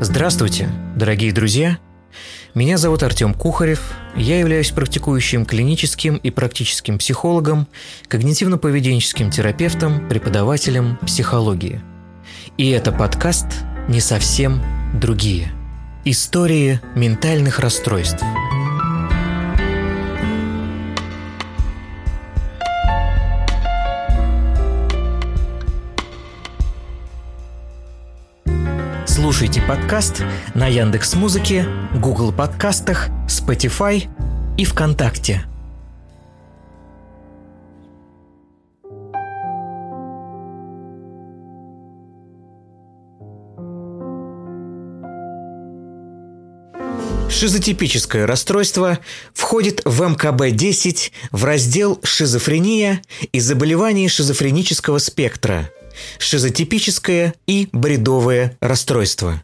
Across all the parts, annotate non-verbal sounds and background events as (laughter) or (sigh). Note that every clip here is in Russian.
Здравствуйте, дорогие друзья! Меня зовут Артем Кухарев, я являюсь практикующим клиническим и практическим психологом, когнитивно-поведенческим терапевтом, преподавателем психологии. И это подкаст «Не совсем другие». Истории ментальных расстройств – Слушайте подкаст на Яндекс Музыке, Google подкастах, Spotify и ВКонтакте. Шизотипическое расстройство входит в МКБ-10 в раздел «Шизофрения и заболевания шизофренического спектра», шизотипическое и бредовое расстройство.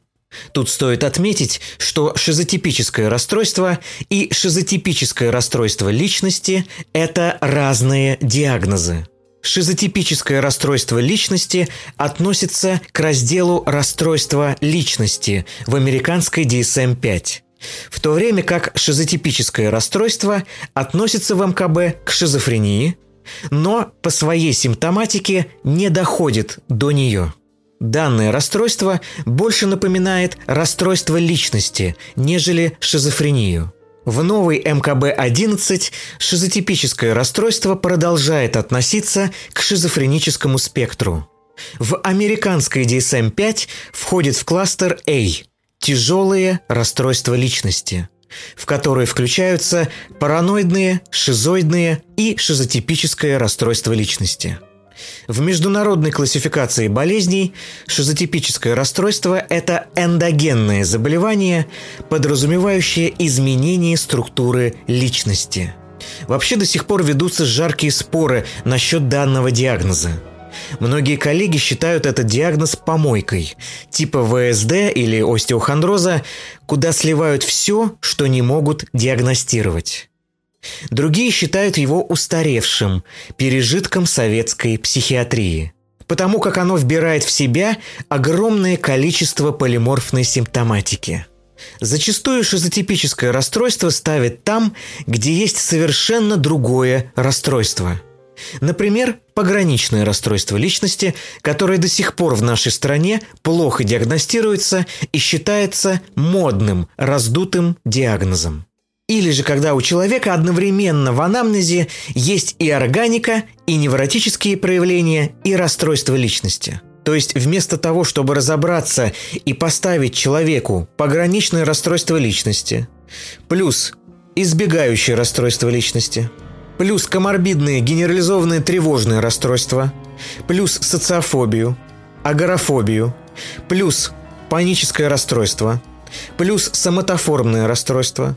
Тут стоит отметить, что шизотипическое расстройство и шизотипическое расстройство личности – это разные диагнозы. Шизотипическое расстройство личности относится к разделу расстройства личности в американской DSM-5, в то время как шизотипическое расстройство относится в МКБ к шизофрении, но по своей симптоматике не доходит до нее. Данное расстройство больше напоминает расстройство личности, нежели шизофрению. В новой МКБ-11 шизотипическое расстройство продолжает относиться к шизофреническому спектру. В американской DSM-5 входит в кластер A – тяжелые расстройства личности – в которые включаются параноидные, шизоидные и шизотипическое расстройство личности. В международной классификации болезней шизотипическое расстройство – это эндогенное заболевание, подразумевающее изменение структуры личности. Вообще до сих пор ведутся жаркие споры насчет данного диагноза – Многие коллеги считают этот диагноз помойкой, типа ВСД или остеохондроза, куда сливают все, что не могут диагностировать. Другие считают его устаревшим, пережитком советской психиатрии, потому как оно вбирает в себя огромное количество полиморфной симптоматики. Зачастую шизотипическое расстройство ставят там, где есть совершенно другое расстройство – Например, пограничное расстройство личности, которое до сих пор в нашей стране плохо диагностируется и считается модным, раздутым диагнозом. Или же когда у человека одновременно в анамнезе есть и органика, и невротические проявления, и расстройство личности. То есть вместо того, чтобы разобраться и поставить человеку пограничное расстройство личности, плюс избегающее расстройство личности – плюс коморбидные генерализованные тревожные расстройства, плюс социофобию, агорафобию, плюс паническое расстройство, плюс соматоформное расстройство,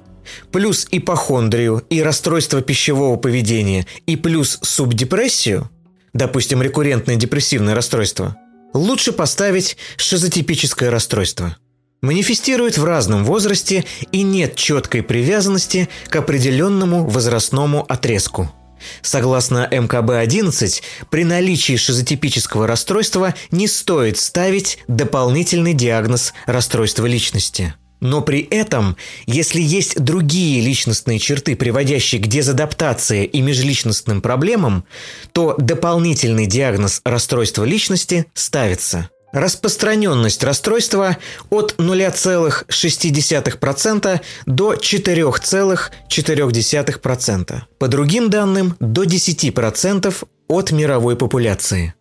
плюс ипохондрию и расстройство пищевого поведения и плюс субдепрессию, допустим, рекуррентное депрессивное расстройство, лучше поставить шизотипическое расстройство – манифестирует в разном возрасте и нет четкой привязанности к определенному возрастному отрезку. Согласно МКБ-11, при наличии шизотипического расстройства не стоит ставить дополнительный диагноз расстройства личности. Но при этом, если есть другие личностные черты, приводящие к дезадаптации и межличностным проблемам, то дополнительный диагноз расстройства личности ставится – Распространенность расстройства от 0,6% до 4,4%. По другим данным, до 10% от мировой популяции.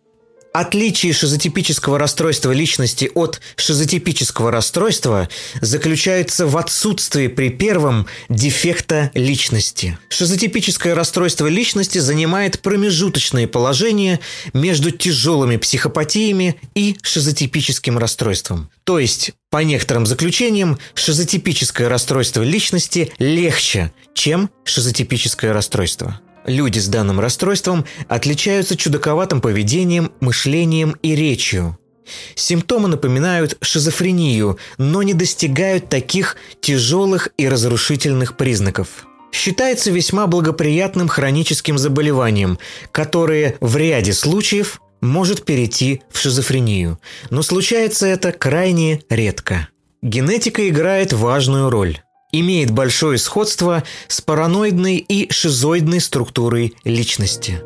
Отличие шизотипического расстройства личности от шизотипического расстройства заключается в отсутствии при первом дефекта личности. Шизотипическое расстройство личности занимает промежуточное положение между тяжелыми психопатиями и шизотипическим расстройством. То есть, по некоторым заключениям, шизотипическое расстройство личности легче, чем шизотипическое расстройство. Люди с данным расстройством отличаются чудаковатым поведением, мышлением и речью. Симптомы напоминают шизофрению, но не достигают таких тяжелых и разрушительных признаков. Считается весьма благоприятным хроническим заболеванием, которое в ряде случаев может перейти в шизофрению, но случается это крайне редко. Генетика играет важную роль. Имеет большое сходство с параноидной и шизоидной структурой личности.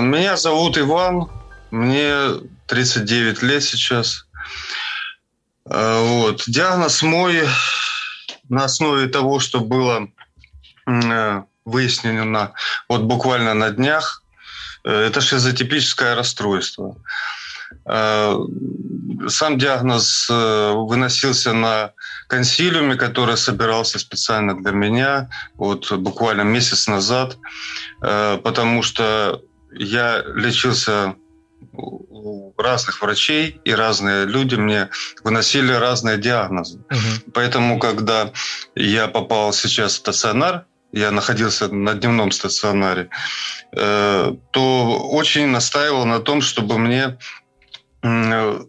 Меня зовут Иван, мне 39 лет сейчас. Э, вот. Диагноз мой на основе того, что было э, выяснено вот буквально на днях, э, это шизотипическое расстройство. Сам диагноз выносился на консилиуме, который собирался специально для меня вот буквально месяц назад, потому что я лечился у разных врачей, и разные люди мне выносили разные диагнозы. Угу. Поэтому, когда я попал сейчас в стационар, я находился на дневном стационаре, э, то очень настаивал на том, чтобы мне э,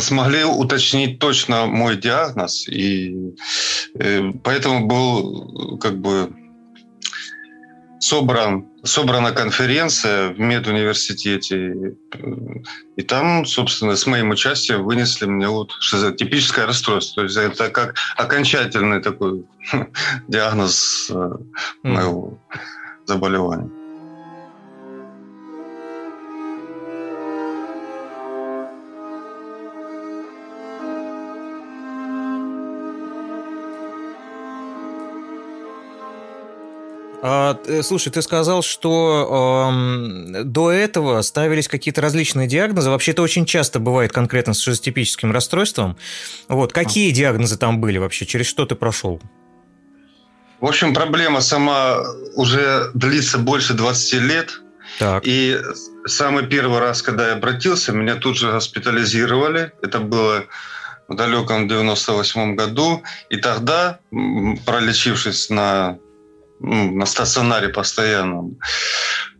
смогли уточнить точно мой диагноз, и э, поэтому был как бы собран, собрана конференция в медуниверситете, и там, собственно, с моим участием вынесли мне вот типическое расстройство. То есть это как окончательный такой (laughs) диагноз э, моего заболевания. А, слушай, ты сказал, что э, до этого ставились какие-то различные диагнозы. Вообще это очень часто бывает конкретно с шизотипическим расстройством. Вот какие диагнозы там были вообще? Через что ты прошел? В общем, проблема сама уже длится больше 20 лет. Так. И самый первый раз, когда я обратился, меня тут же госпитализировали. Это было в далеком 98 году. И тогда, пролечившись на на стационаре постоянном,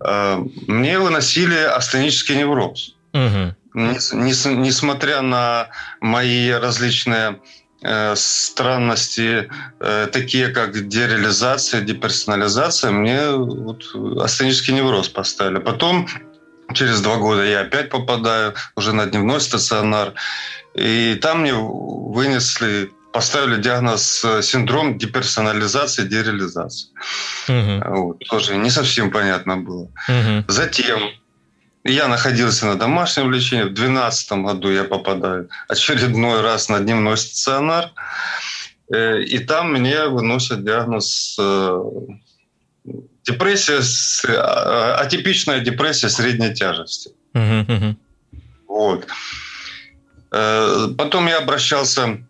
э, мне выносили астенический невроз. Угу. Несмотря на мои различные э, странности, э, такие как дереализация, деперсонализация, мне вот астенический невроз поставили. Потом через два года я опять попадаю уже на дневной стационар, и там мне вынесли поставили диагноз э, синдром деперсонализации, дереализации. Угу. Вот, тоже не совсем понятно было. Угу. Затем я находился на домашнем лечении. В 2012 году я попадаю очередной раз на дневной стационар. Э, и там мне выносят диагноз э, депрессия, атипичная депрессия средней тяжести. Угу. Вот. Потом я обращался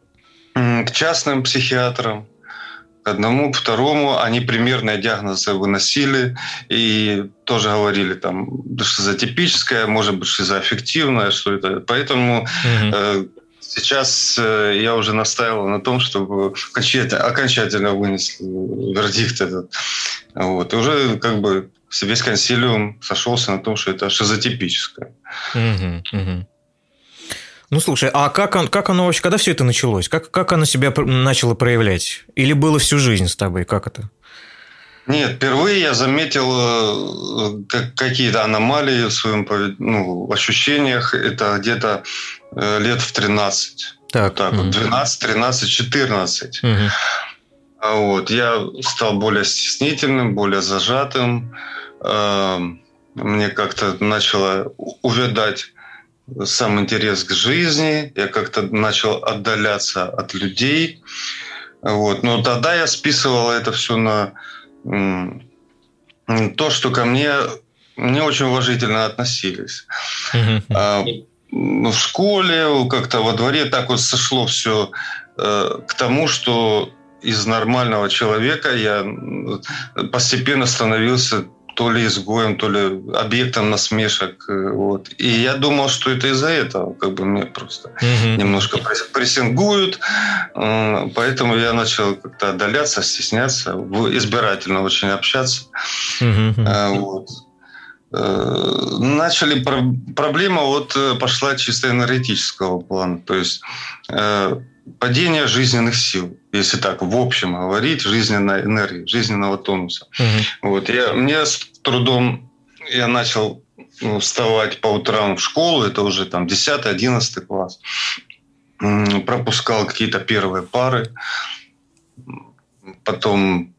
к частным психиатрам, к одному, к второму. Они примерные диагнозы выносили и тоже говорили, там, шизотипическая, может быть, шизоаффективная, что это. Поэтому угу. э, сейчас э, я уже настаивал на том, чтобы окончательно, окончательно вынесли вердикт этот. Вот. И уже как бы весь консилиум сошелся на том, что это шизотипическое. Угу, угу. Ну, слушай, а как, он, как оно вообще, когда все это началось? Как, как оно себя начало проявлять? Или было всю жизнь с тобой? Как это? Нет, впервые я заметил э, какие-то аномалии в своем ну, ощущениях. Это где-то э, лет в 13. Так, так угу. 12, 13, 14. Угу. Вот. Я стал более стеснительным, более зажатым. Эм, мне как-то начало увядать сам интерес к жизни, я как-то начал отдаляться от людей. Вот. Но тогда я списывал это все на то, что ко мне не очень уважительно относились. А, ну, в школе, как-то во дворе так вот сошло все э, к тому, что из нормального человека я постепенно становился то ли изгоем, то ли объектом насмешек. Э, вот. И я думал, что это из-за этого, как бы мне просто угу. немножко прессингуют. Э, поэтому я начал как-то отдаляться, стесняться, избирательно очень общаться. Угу. Вот. начали проблема вот пошла чисто энергетического плана, то есть падение жизненных сил, если так в общем говорить, жизненной энергии, жизненного тонуса. Угу. Вот я мне с трудом я начал ну, вставать по утрам в школу, это уже там 10-11 класс. Пропускал какие-то первые пары. Потом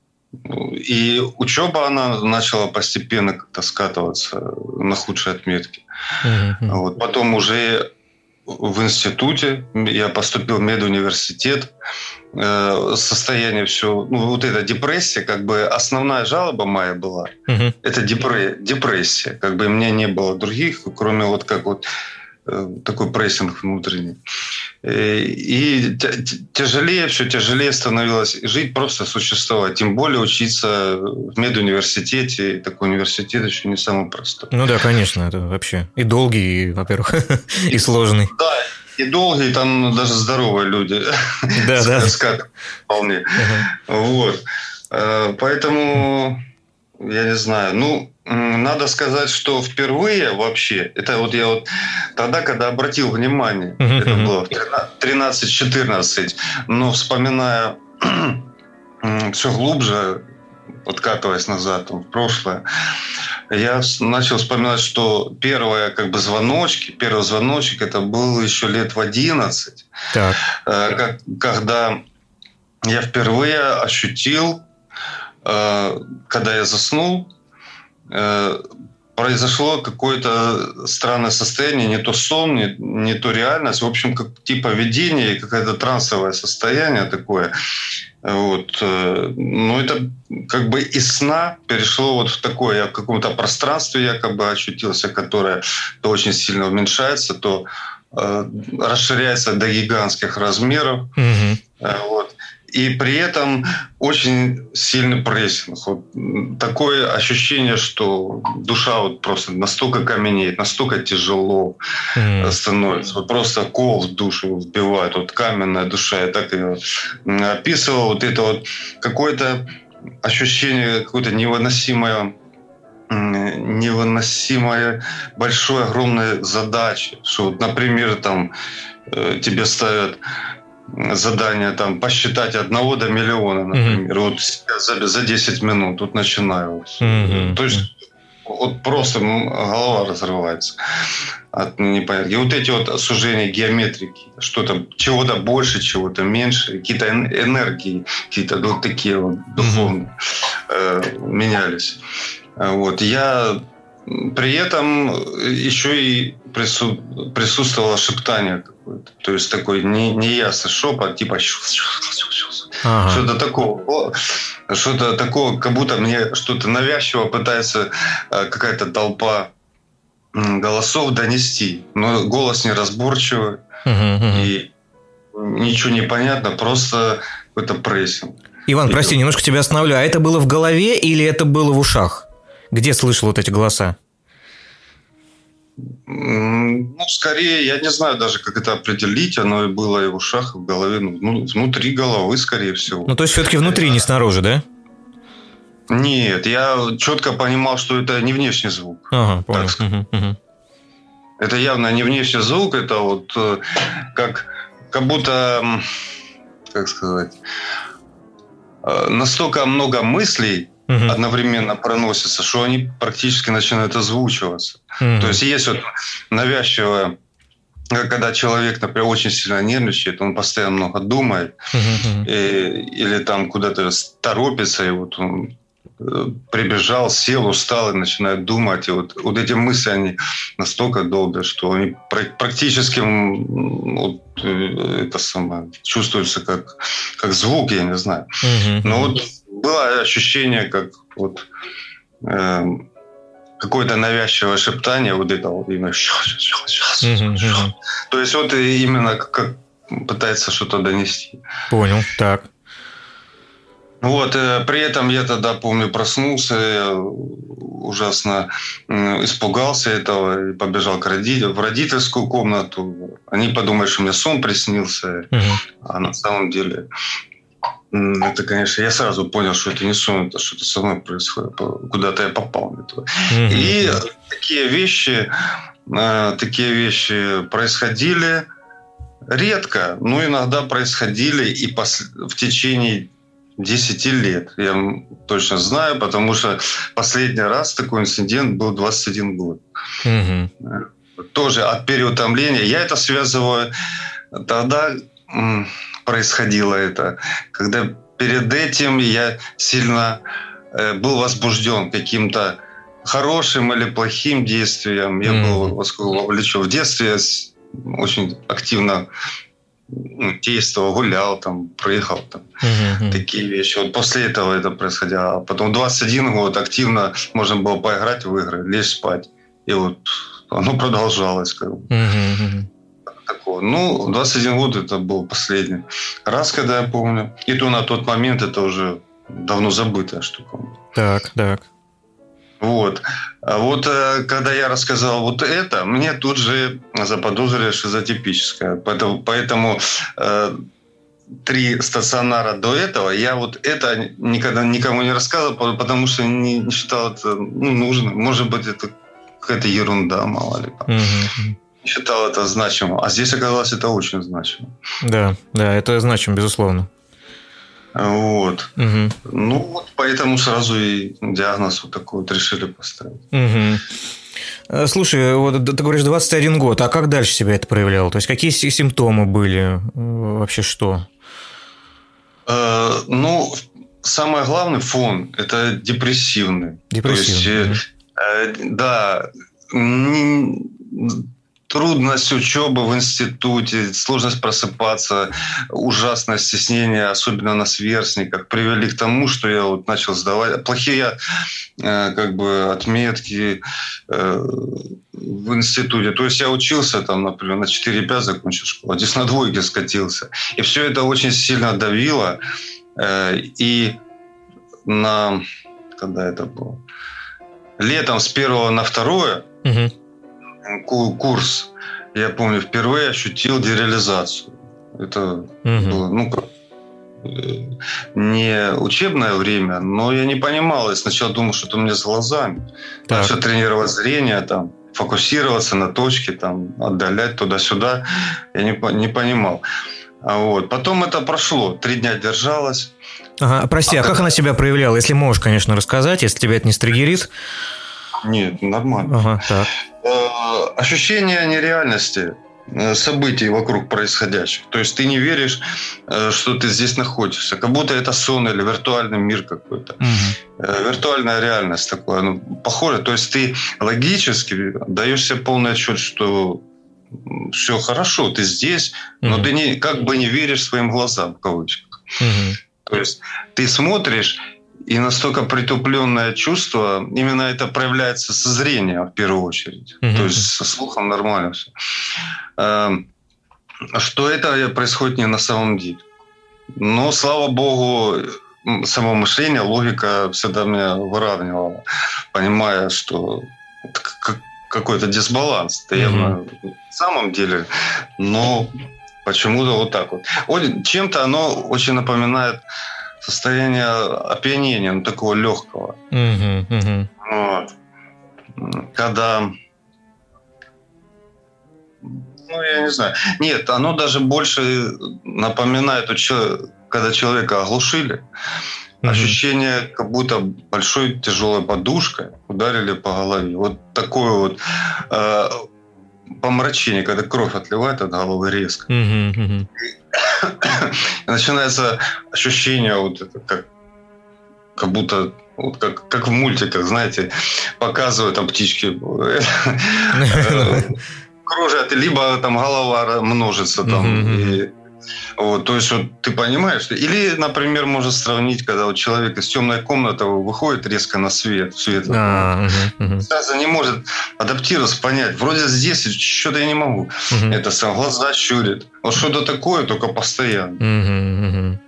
и учеба, она начала постепенно как-то скатываться на худшие отметки. Uh-huh. Вот. Потом уже в институте, я поступил в медуниверситет, э, состояние все, ну, вот эта депрессия, как бы основная жалоба моя была, угу. это депрессия, как бы у меня не было других, кроме вот как вот такой прессинг внутренний. Э, и тяжелее, все тяжелее становилось жить, просто существовать. Тем более учиться в медуниверситете. Такой университет еще не самый простой. Ну да, конечно, это вообще и долгий, во-первых, (laughs) и сложный. Да, и долгий, там даже здоровые люди. Да, (laughs) да. Вполне. Вот. Э, поэтому, я не знаю, ну, надо сказать, что впервые вообще, это вот я вот тогда, когда обратил внимание, uh-huh, это было 13-14, но вспоминая (clears throat) все глубже, откатываясь назад в прошлое, я начал вспоминать, что первые как бы звоночки, первый звоночек это был еще лет в 11, так. Э, когда я впервые ощутил, когда я заснул, Э, произошло какое-то странное состояние, не то сон, не, не то реальность, в общем, как типа видение, какое-то трансовое состояние такое. Вот. Э, но это как бы из сна перешло вот в такое, я в каком-то пространстве якобы очутился, которое то очень сильно уменьшается, то э, расширяется до гигантских размеров. Угу. Вот и при этом очень сильный прессинг. Вот такое ощущение, что душа вот просто настолько каменеет, настолько тяжело mm. становится. Вот просто кол в душу вбивает. Вот каменная душа. Я так ее описывал. Вот это вот какое-то ощущение какое-то невыносимое невыносимая большой огромной задачи, что, вот, например, там э, тебе ставят задание там посчитать одного до миллиона, например, mm-hmm. вот за, за 10 минут, тут начинаю. Mm-hmm. То есть вот просто голова разрывается от непонятки. И вот эти вот сужения геометрики, что-то чего-то больше, чего-то меньше, какие-то энергии, какие-то вот такие вот духовные mm-hmm. э, менялись. Вот. Я при этом еще и прису... присутствовало шептание какое-то. То есть такой не, неясный шепот, типа ага. что-то такого. Что-то такого, как будто мне что-то навязчиво пытается э, какая-то толпа голосов донести. Но голос неразборчивый. Угу, И ничего не понятно, просто какой-то прессинг. Иван, прости, немножко тебя остановлю. А это было в голове или это было в ушах? Где слышал вот эти голоса? Ну, скорее, я не знаю даже, как это определить. Оно и было и в ушах, и в голове. Ну, ну внутри головы, скорее всего. Ну, то есть, все-таки внутри, не снаружи, да? Нет, я четко понимал, что это не внешний звук. Ага, понял. Угу, угу. Это явно не внешний звук, это вот э, как, как будто, как сказать, э, настолько много мыслей угу. одновременно проносятся, что они практически начинают озвучиваться. Угу. То есть есть вот навязчивое когда человек, например, очень сильно нервничает, он постоянно много думает, uh-huh. и, или там куда-то торопится, и вот он э, прибежал, сел, устал и начинает думать. И вот, вот эти мысли, они настолько долго, что они практически вот, э, это самое, чувствуются как, как звук, я не знаю. Uh-huh. Но вот было ощущение, как вот э, какое-то навязчивое шептание, вот это вот именно То есть вот именно как пытается что-то донести. Понял, так. Вот, э, при этом я тогда, помню, проснулся, ужасно испугался этого и побежал к родителям, в родительскую комнату. Они подумали, что мне сон приснился, угу. а на самом деле это, конечно, я сразу понял, что это не сон, это что-то со мной происходит, куда-то я попал. Mm-hmm. И такие вещи, э, такие вещи происходили редко, но иногда происходили и в течение 10 лет. Я точно знаю, потому что последний раз такой инцидент был 21 год. Mm-hmm. Тоже от переутомления. Я это связываю тогда происходило это, когда перед этим я сильно э, был возбужден каким-то хорошим или плохим действием. Я mm. был вовлечен в детстве, очень активно ну, действовал, гулял, там, прыгал, там, mm-hmm. такие вещи. Вот после этого это происходило. А потом 21 год активно можно было поиграть в игры, лечь спать. И вот оно продолжалось. Как бы. mm-hmm такого. Ну, 21 год это был последний раз, когда я помню. И то на тот момент это уже давно забытая штука. Так, так. Вот. А вот э, когда я рассказал вот это, мне тут же заподозрили шизотипическое. Поэтому, поэтому э, три стационара до этого я вот это никогда никому не рассказывал, потому что не, не считал это ну, нужным. Может быть, это какая-то ерунда, мало ли. Угу считал это значимым. А здесь оказалось это очень значимо. Да, да, это значимо, безусловно. Вот. Угу. Ну, вот поэтому сразу и диагноз вот такой вот решили поставить. Угу. Слушай, вот ты говоришь 21 год, а как дальше себя это проявляло? То есть какие симптомы были? Вообще что? Э, ну, самый главный фон – это депрессивный. Депрессивный. То есть, э, да, трудность учебы в институте, сложность просыпаться, ужасное стеснение, особенно на сверстниках, привели к тому, что я вот начал сдавать плохие э, как бы отметки э, в институте. То есть я учился там, например, на 4-5 закончил школу, а здесь на двойке скатился. И все это очень сильно давило. Э, и на... Когда это было? Летом с первого на второе угу курс, я помню, впервые ощутил дереализацию. Это угу. было, ну, э, не учебное время, но я не понимал. Я сначала думал, что это у меня с глазами. Так. Начал тренировать зрение, там, фокусироваться на точке, там, отдалять туда-сюда. Я не, не понимал. А вот. Потом это прошло. Три дня держалось. Ага, прости, а, а как она себя проявляла? Если можешь, конечно, рассказать, если тебя это не стригерит. Нет, нормально. Ага, так. Э, ощущение нереальности э, событий вокруг происходящих. То есть ты не веришь, э, что ты здесь находишься, как будто это сон или виртуальный мир какой-то. Угу. Виртуальная реальность такое, ну, похоже. То есть ты логически даешь себе полный отчет, что все хорошо, ты здесь, угу. но ты не, как бы не веришь своим глазам, в кавычках. Угу. То есть ты смотришь, и настолько притупленное чувство, именно это проявляется со зрения в первую очередь. Mm-hmm. То есть со слухом нормально все. Эм, что это происходит не на самом деле. Но, слава богу, само мышление, логика всегда меня выравнивала, понимая, что какой-то дисбаланс. Это явно mm-hmm. на самом деле, но почему-то вот так вот. Чем-то оно очень напоминает состояние опьянения, ну, такого легкого. Угу, угу. Вот. Когда ну, я не знаю. Нет, оно даже больше напоминает, когда человека оглушили. Mm-hmm. Ощущение, как будто большой тяжелой подушкой ударили по голове. Вот такое вот э, помрачение, когда кровь отливает от головы резко. Mm-hmm. (coughs) начинается ощущение вот это, как, как будто вот как, как в мультиках, знаете, показывают там птички (laughs) (laughs) кружат, либо там голова множится там. И, вот, то есть вот ты понимаешь, или, например, можно сравнить, когда вот человек из темной комнаты выходит резко на свет, свет а, угу, сразу не может адаптироваться, понять, вроде здесь что-то я не могу. Угу. Это сам глаза щурит. Вот что-то такое, только постоянно. Угу, угу.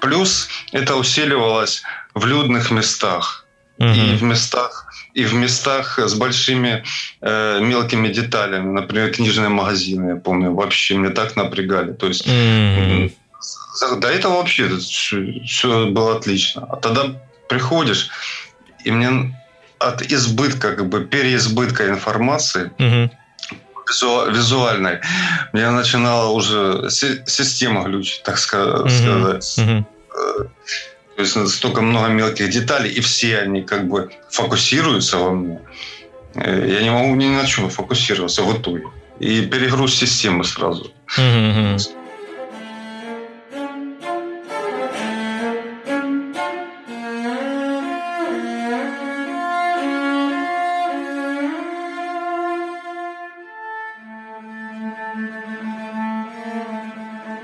Плюс это усиливалось в людных местах. И в местах и в местах с большими э, мелкими деталями, например, книжные магазины, я помню, вообще меня так напрягали. То есть mm-hmm. До этого вообще все было отлично. А тогда приходишь, и мне от избытка, как бы переизбытка информации, угу. визуальной, мне начинала уже система глючить, так сказать. Угу. То есть столько много мелких деталей, и все они как бы фокусируются во мне. Э, я не могу ни на чем фокусироваться в итоге. И перегруз системы сразу. Mm-hmm.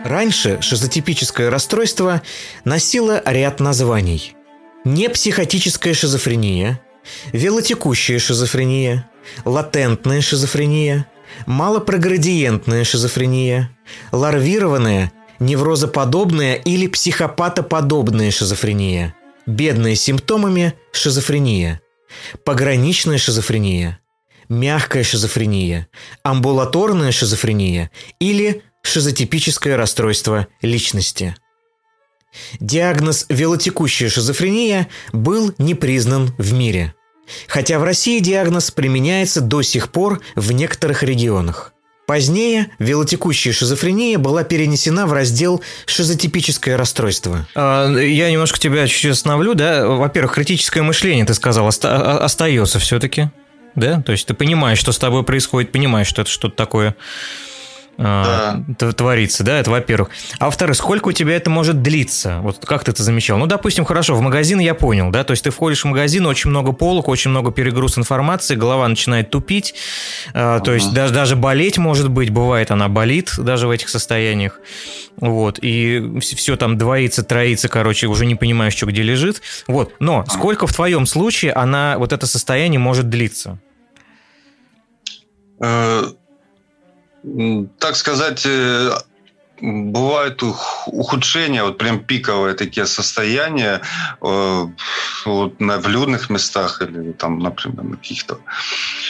Раньше шизотипическое расстройство носило ряд названий. Непсихотическая шизофрения, велотекущая шизофрения, латентная шизофрения, малопроградиентная шизофрения, ларвированная, неврозоподобная или психопатоподобная шизофрения, бедная симптомами шизофрения, пограничная шизофрения, мягкая шизофрения, амбулаторная шизофрения или шизотипическое расстройство личности. Диагноз велотекущая шизофрения был не признан в мире. Хотя в России диагноз применяется до сих пор в некоторых регионах. Позднее велотекущая шизофрения была перенесена в раздел «шизотипическое расстройство». А, я немножко тебя чуть-чуть остановлю. Да? Во-первых, критическое мышление, ты сказал, оста- остается все-таки. Да? То есть ты понимаешь, что с тобой происходит, понимаешь, что это что-то такое да. творится, да, это во-первых. А во-вторых, сколько у тебя это может длиться? Вот как ты это замечал? Ну, допустим, хорошо, в магазин я понял, да, то есть ты входишь в магазин, очень много полок, очень много перегруз информации, голова начинает тупить, uh то есть даже, даже болеть может быть, бывает она болит даже в этих состояниях, вот, и все там двоится, троится, короче, уже не понимаешь, что где лежит, вот, но сколько в твоем случае она, вот это состояние может длиться? Так сказать, э, бывают ухудшения, вот прям пиковые такие состояния э, вот, на, в людных местах или там, например, на каких-то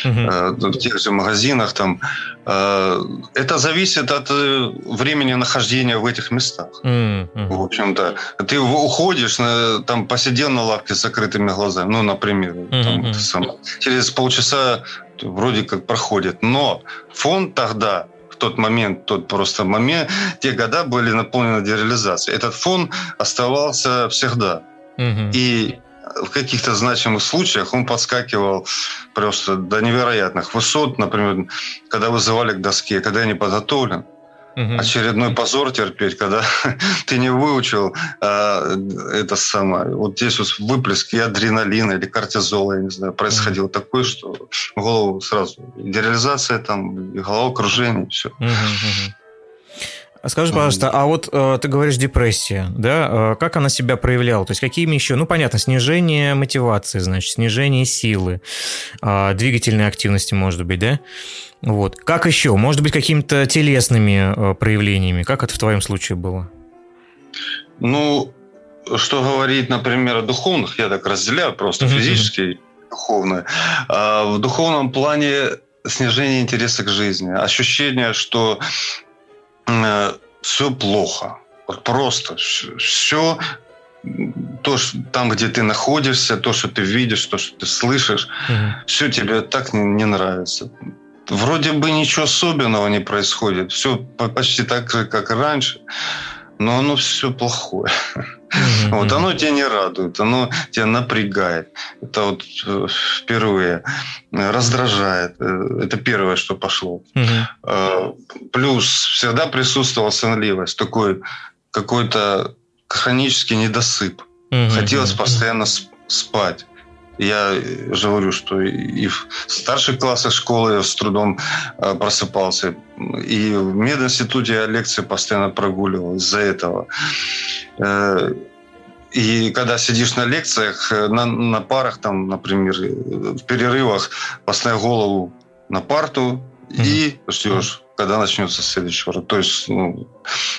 uh-huh. э, тех же магазинах. Там, это зависит от времени нахождения в этих местах. Uh-huh. В общем-то, ты уходишь, там посидел на лавке с закрытыми глазами, ну, например, uh-huh. там, сам, через полчаса вроде как проходит. Но фон тогда в тот момент, тот просто момент, те года были наполнены дереализацией. Этот фон оставался всегда. Угу. И в каких-то значимых случаях он подскакивал просто до невероятных высот. Например, когда вызывали к доске, когда я не подготовлен, Угу. Очередной позор терпеть, когда (laughs) ты не выучил а, это самое. Вот здесь вот выплески адреналина или кортизола, я не знаю, происходило угу. такое, что голову сразу дереализация там, и головокружение, все. Угу, угу. Скажи, пожалуйста, а вот э, ты говоришь депрессия, да? Э, как она себя проявляла? То есть какими еще? Ну, понятно, снижение мотивации, значит, снижение силы, э, двигательной активности, может быть, да? Вот. Как еще? Может быть, какими-то телесными э, проявлениями? Как это в твоем случае было? Ну, что говорить, например, о духовных, я так разделяю просто физически и духовное. А в духовном плане снижение интереса к жизни, ощущение, что Э, все плохо. Вот просто все то, что, там, где ты находишься, то, что ты видишь, то, что ты слышишь, угу. все тебе так не, не нравится. Вроде бы ничего особенного не происходит. Все почти так же, как и раньше но оно все плохое. Mm-hmm. Вот оно тебя не радует, оно тебя напрягает. Это вот э, впервые раздражает. Э, это первое, что пошло. Mm-hmm. Плюс всегда присутствовала сонливость, такой какой-то хронический недосып. Mm-hmm. Хотелось постоянно спать. Я же говорю, что и в старших классах школы я с трудом э, просыпался. И в мединституте я лекции постоянно прогуливал из-за этого. Э, и когда сидишь на лекциях, э, на, на парах, там, например, в перерывах, поставь голову на парту mm-hmm. и ждешь, когда начнется следующий урок. То есть ну,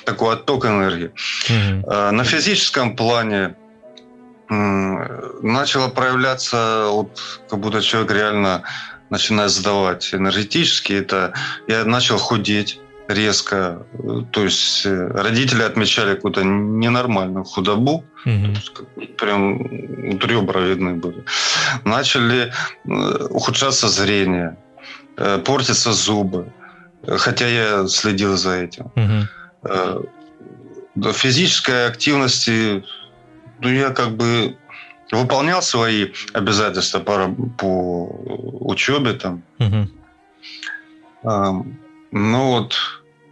такой отток энергии. Mm-hmm. На физическом плане начало проявляться, вот, как будто человек реально начинает сдавать энергетически. Это я начал худеть. резко. То есть э, родители отмечали какую-то ненормальную худобу, угу. прям ребра видны были. Начали э, ухудшаться зрение, э, портятся зубы, хотя я следил за этим. Угу. Физической активности, ну, я как бы выполнял свои обязательства по, по учебе там. Угу. Ну вот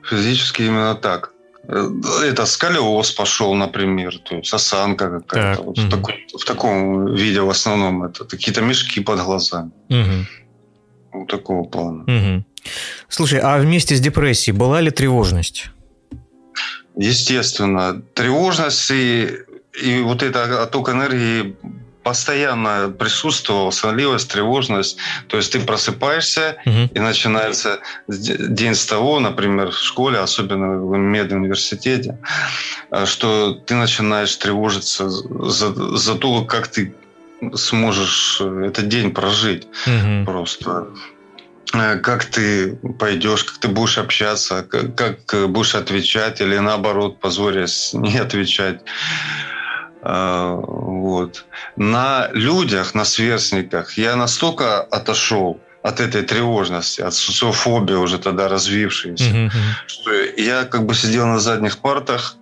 физически именно так. Э, это сколиоз пошел, например, то есть осанка какая-то. Так. Вот угу. в, такой, в таком виде в основном это какие-то мешки под глазами. Угу. Вот такого плана. Угу. Слушай, а вместе с депрессией была ли тревожность? Естественно. Тревожность и, и вот это отток энергии постоянно присутствовала сонливость, тревожность. То есть ты просыпаешься, угу. и начинается день с того, например, в школе, особенно в медуниверситете, э, что ты начинаешь тревожиться за, за то, как ты сможешь э, этот день прожить. Угу. Просто э, как ты пойдешь, как ты будешь общаться, как, как будешь отвечать или наоборот, позорясь, (laughs) не отвечать. А, вот. На людях, на сверстниках я настолько отошел от этой тревожности, от социофобии уже тогда развившейся, mm-hmm. что я как бы сидел на задних партах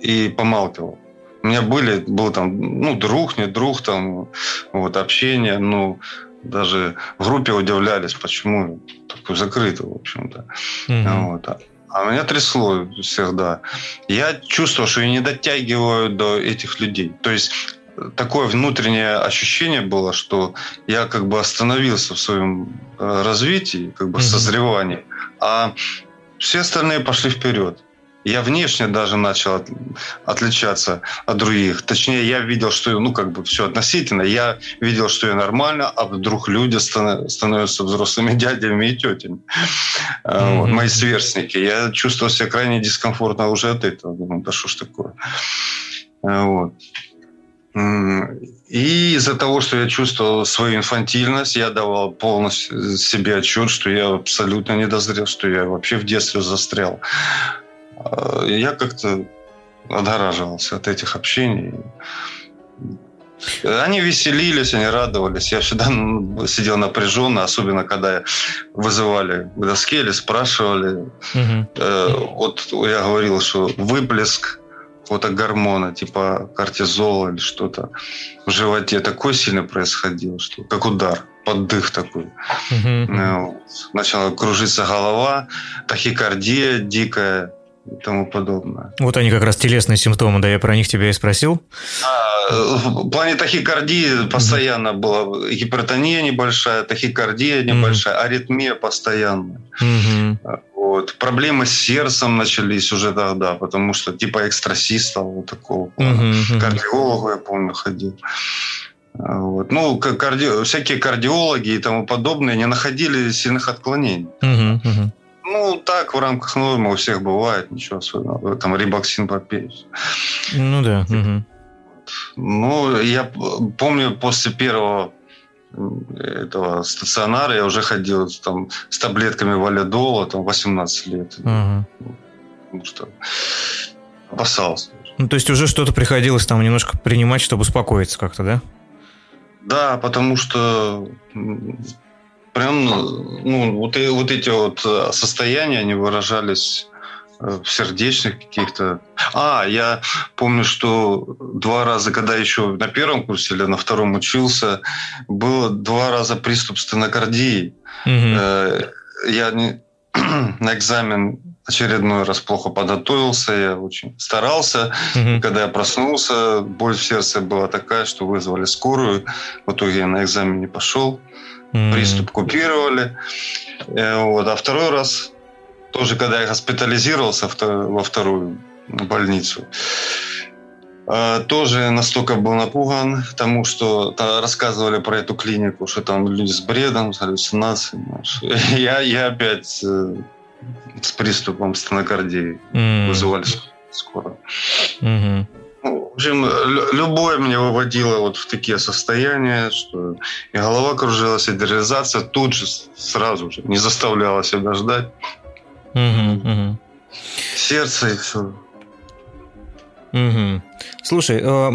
и помалкивал. У меня были, был там, ну, друг, не друг, там, вот, общение, ну, даже в группе удивлялись, почему такой закрытый, в общем-то. Mm-hmm. Вот. А меня трясло всегда. Я чувствовал, что я не дотягиваю до этих людей. То есть такое внутреннее ощущение было, что я как бы остановился в своем э, развитии, как бы mm-hmm. созревании, а все остальные пошли вперед. Я внешне даже начал отличаться от других. Точнее, я видел, что ну как бы все относительно. Я видел, что я нормально, а вдруг люди становятся взрослыми (laughs) дядями и тетями. Mm-hmm. Вот, мои сверстники. Я чувствовал себя крайне дискомфортно уже от этого. Думаю, да что ж такое. А, вот. И из-за того, что я чувствовал свою инфантильность, я давал полностью себе отчет, что я абсолютно не дозрел, что я вообще в детстве застрял. А, я как-то отгораживался от этих общений. Они веселились, они радовались. Я всегда сидел напряженно, особенно когда вызывали к доске или спрашивали. Угу. Вот я говорил, что выплеск какого-то гормона, типа кортизола или что-то в животе такой сильно происходил, что как удар, поддых такой. Угу. Начала кружиться голова, тахикардия дикая, и тому подобное. Вот они как раз телесные симптомы, да, я про них тебя и спросил. А, в плане тахикардии постоянно mm-hmm. была гипертония небольшая, тахикардия небольшая, mm-hmm. аритмия постоянная. Mm-hmm. Вот. Проблемы с сердцем начались уже тогда, потому что типа экстрасиста вот такого. Mm-hmm. Кардиологу, я помню, ходил. А, вот. Ну, карди... всякие кардиологи и тому подобное не находили сильных отклонений. Mm-hmm. Ну, так, в рамках нормы у всех бывает, ничего особенного. Там рибоксин попей. Ну да. Угу. Ну, я помню, после первого этого стационара я уже ходил там с таблетками валидола, там 18 лет. Угу. Потому что опасался. Ну, то есть уже что-то приходилось там немножко принимать, чтобы успокоиться как-то, да? Да, потому что прям, ну, вот, вот эти вот э, состояния, они выражались э, в сердечных каких-то. А, я помню, что два раза, когда еще на первом курсе или на втором учился, было два раза приступ стенокардии. Mm-hmm. Я не, (clears throat) на экзамен очередной раз плохо подготовился, я очень старался. Mm-hmm. Когда я проснулся, боль в сердце была такая, что вызвали скорую. В итоге я на экзамен не пошел mm-hmm. приступ купировали. Э, вот. А второй раз, тоже когда я госпитализировался во вторую больницу, э, тоже настолько был напуган тому, что рассказывали про эту клинику, что там люди с бредом, с галлюцинациями. (laughs) Я, я опять э, с приступом стенокардии mm. вызывали скоро. Mm-hmm. Ну, в общем, любое мне выводило вот в такие состояния, что и голова кружилась, и реализация тут же, сразу же, не заставляла себя ждать. Угу, угу. Сердце и все. Угу. Слушай, э,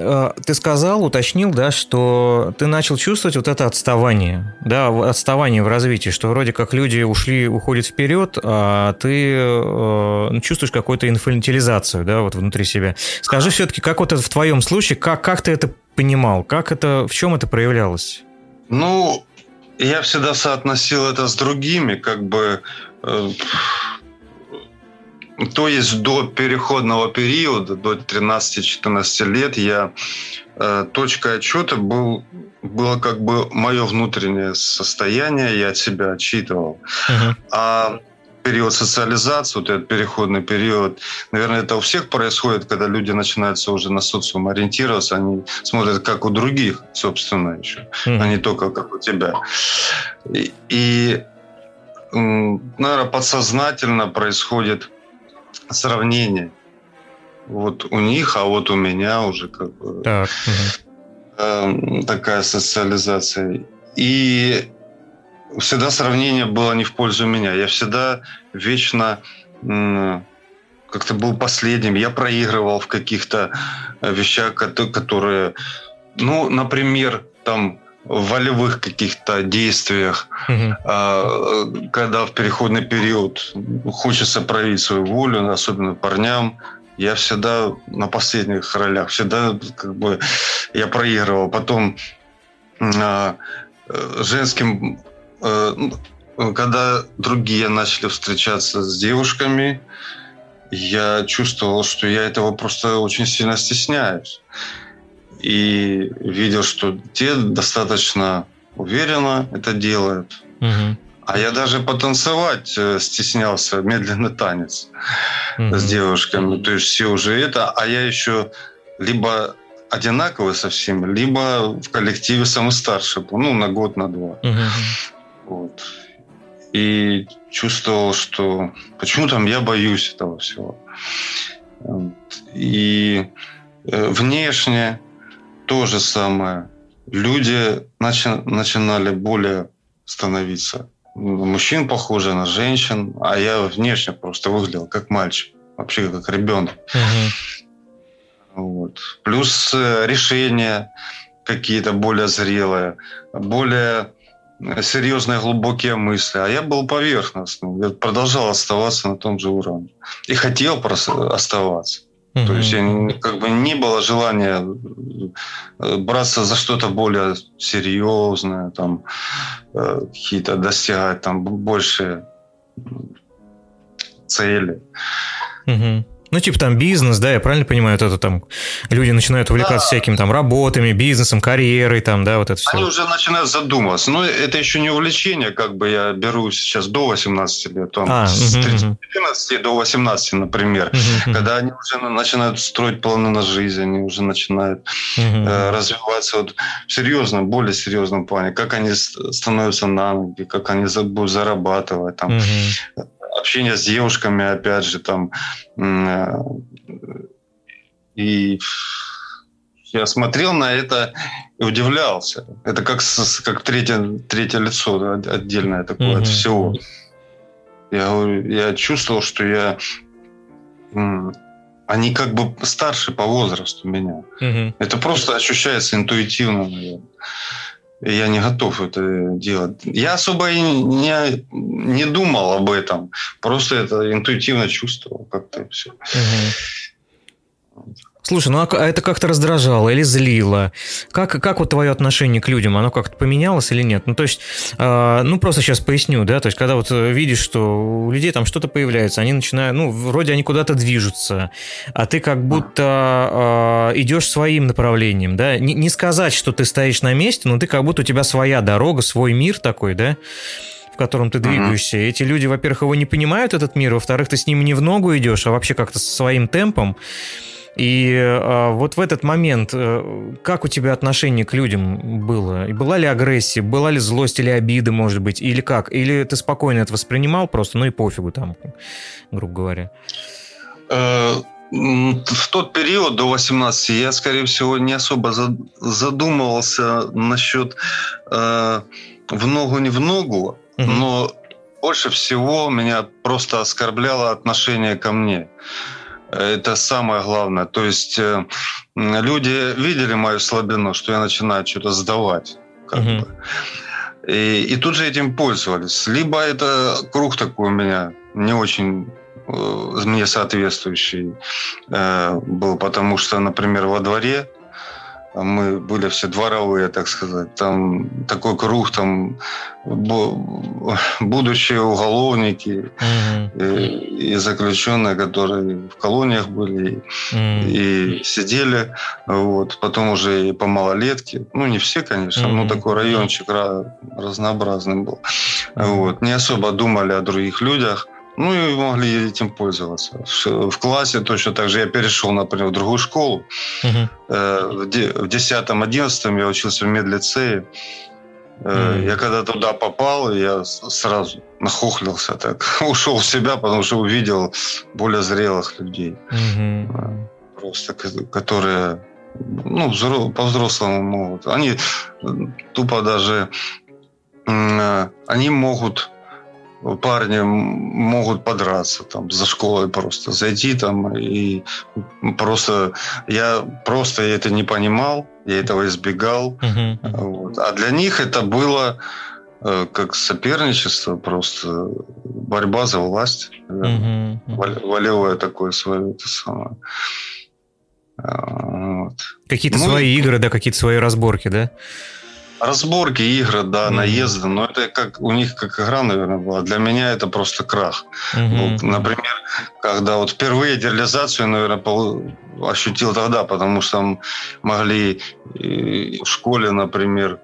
э, ты сказал, уточнил, да, что ты начал чувствовать вот это отставание, да, отставание в развитии, что вроде как люди ушли, уходят вперед, а ты э, чувствуешь какую-то инфантилизацию, да, вот внутри себя. Скажи все-таки, как вот это в твоем случае, как, как ты это понимал, как это, в чем это проявлялось? Ну, я всегда соотносил это с другими, как бы то есть до переходного периода, до 13-14 лет, я э, точкой отчета был, было как бы мое внутреннее состояние, я от себя отчитывал. Uh-huh. А период социализации, вот этот переходный период, наверное, это у всех происходит, когда люди начинаются уже на социум ориентироваться, они смотрят как у других, собственно, еще, mm-hmm. а не только как у тебя. И, и наверное, подсознательно происходит сравнение. Вот у них, а вот у меня уже как бы так. э, такая социализация. И всегда сравнение было не в пользу меня. Я всегда вечно как-то был последним. Я проигрывал в каких-то вещах, которые, ну, например, там волевых каких-то действиях, угу. когда в переходный период хочется проявить свою волю, особенно парням, я всегда на последних ролях, всегда как бы я проигрывал. Потом а, женским, э, ну, когда другие начали встречаться с девушками, я чувствовал, что я этого просто очень сильно стесняюсь и видел, что те достаточно уверенно это делают. Угу. А я даже потанцевать э, стеснялся, медленный танец угу. с девушками. То есть все уже это, а я еще либо одинаковый со всеми, либо в коллективе самый старший ну, на год, на два. Угу. Вот. И чувствовал, что почему там я боюсь этого всего. И э, внешне то же самое. Люди начи- начинали более становиться. Мужчин похожи на женщин, а я внешне просто выглядел как мальчик, вообще как ребенок. Угу. Вот. Плюс э, решения какие-то более зрелые, более серьезные глубокие мысли. А я был поверхностным. Я продолжал оставаться на том же уровне. И хотел просто оставаться. Угу. То есть как бы не было желания э, браться за что-то более серьезное, там э, какие-то достигать там больше цели. Угу. Ну, типа там бизнес, да, я правильно понимаю, это там люди начинают увлекаться да. всякими там работами, бизнесом, карьерой, там, да, вот это все. Они уже начинают задумываться. Но это еще не увлечение, как бы я беру сейчас до 18 лет, там, а, с угу, 14 до 18, например, угу, когда они уже начинают строить планы на жизнь, они уже начинают угу. э, развиваться вот в серьезном, более серьезном плане, как они становятся на ноги, как они будут зарабатывать, там, угу общение с девушками, опять же, там. Э, и я смотрел на это и удивлялся. Это как, как третье, третье лицо отдельное такое mm-hmm. от всего. Я, я чувствовал, что я... Они как бы старше по возрасту меня. Mm-hmm. Это просто ощущается интуитивно, наверное я не готов это делать. Я особо и не, не думал об этом. Просто это интуитивно чувствовал как-то все. Угу. Слушай, ну а, а это как-то раздражало или злило? Как, как вот твое отношение к людям, оно как-то поменялось или нет? Ну, то есть, э, ну, просто сейчас поясню, да, то есть, когда вот видишь, что у людей там что-то появляется, они начинают, ну, вроде они куда-то движутся, а ты как будто э, идешь своим направлением, да, не, не сказать, что ты стоишь на месте, но ты как будто у тебя своя дорога, свой мир такой, да, в котором ты двигаешься. Mm-hmm. Эти люди, во-первых, его не понимают, этот мир, во-вторых, ты с ними не в ногу идешь, а вообще как-то своим темпом. И э, вот в этот момент, э, как у тебя отношение к людям было? И была ли агрессия, была ли злость или обида, может быть, или как? Или ты спокойно это воспринимал просто, ну и пофигу там, грубо говоря? Э, в тот период до 18 я, скорее всего, не особо задумывался насчет э, в ногу не в ногу, угу. но больше всего меня просто оскорбляло отношение ко мне. Это самое главное. То есть э, люди видели мою слабину, что я начинаю что-то сдавать. Как угу. бы. И, и тут же этим пользовались. Либо это круг такой у меня не очень э, мне соответствующий э, был, потому что, например, во дворе мы были все дворовые, так сказать. Там такой круг, там будущие уголовники угу. и, и заключенные, которые в колониях были угу. и сидели. Вот. Потом уже и по малолетке. Ну, не все, конечно, угу. но такой райончик разнообразный был. Угу. Вот. Не особо думали о других людях. Ну и могли этим пользоваться. В классе точно так же я перешел, например, в другую школу. Угу. В 10-11 я учился в медлицее. Mm. Я когда туда попал, я сразу нахохлился так, (laughs) ушел в себя, потому что увидел более зрелых людей. Mm-hmm. Просто которые ну, по-взрослому могут. Они тупо даже они могут парни могут подраться там за школой просто зайти там и просто я просто это не понимал я этого избегал uh-huh. вот. а для них это было э, как соперничество просто борьба за власть uh-huh. волевое такое свое это самое вот. какие-то ну, свои игры да какие-то свои разборки да Разборки, игры, да, mm-hmm. наезды, но это как у них как игра, наверное, была. Для меня это просто крах. Mm-hmm. Вот, например, когда вот впервые дереализацию, наверное, ощутил тогда, потому что могли в школе, например,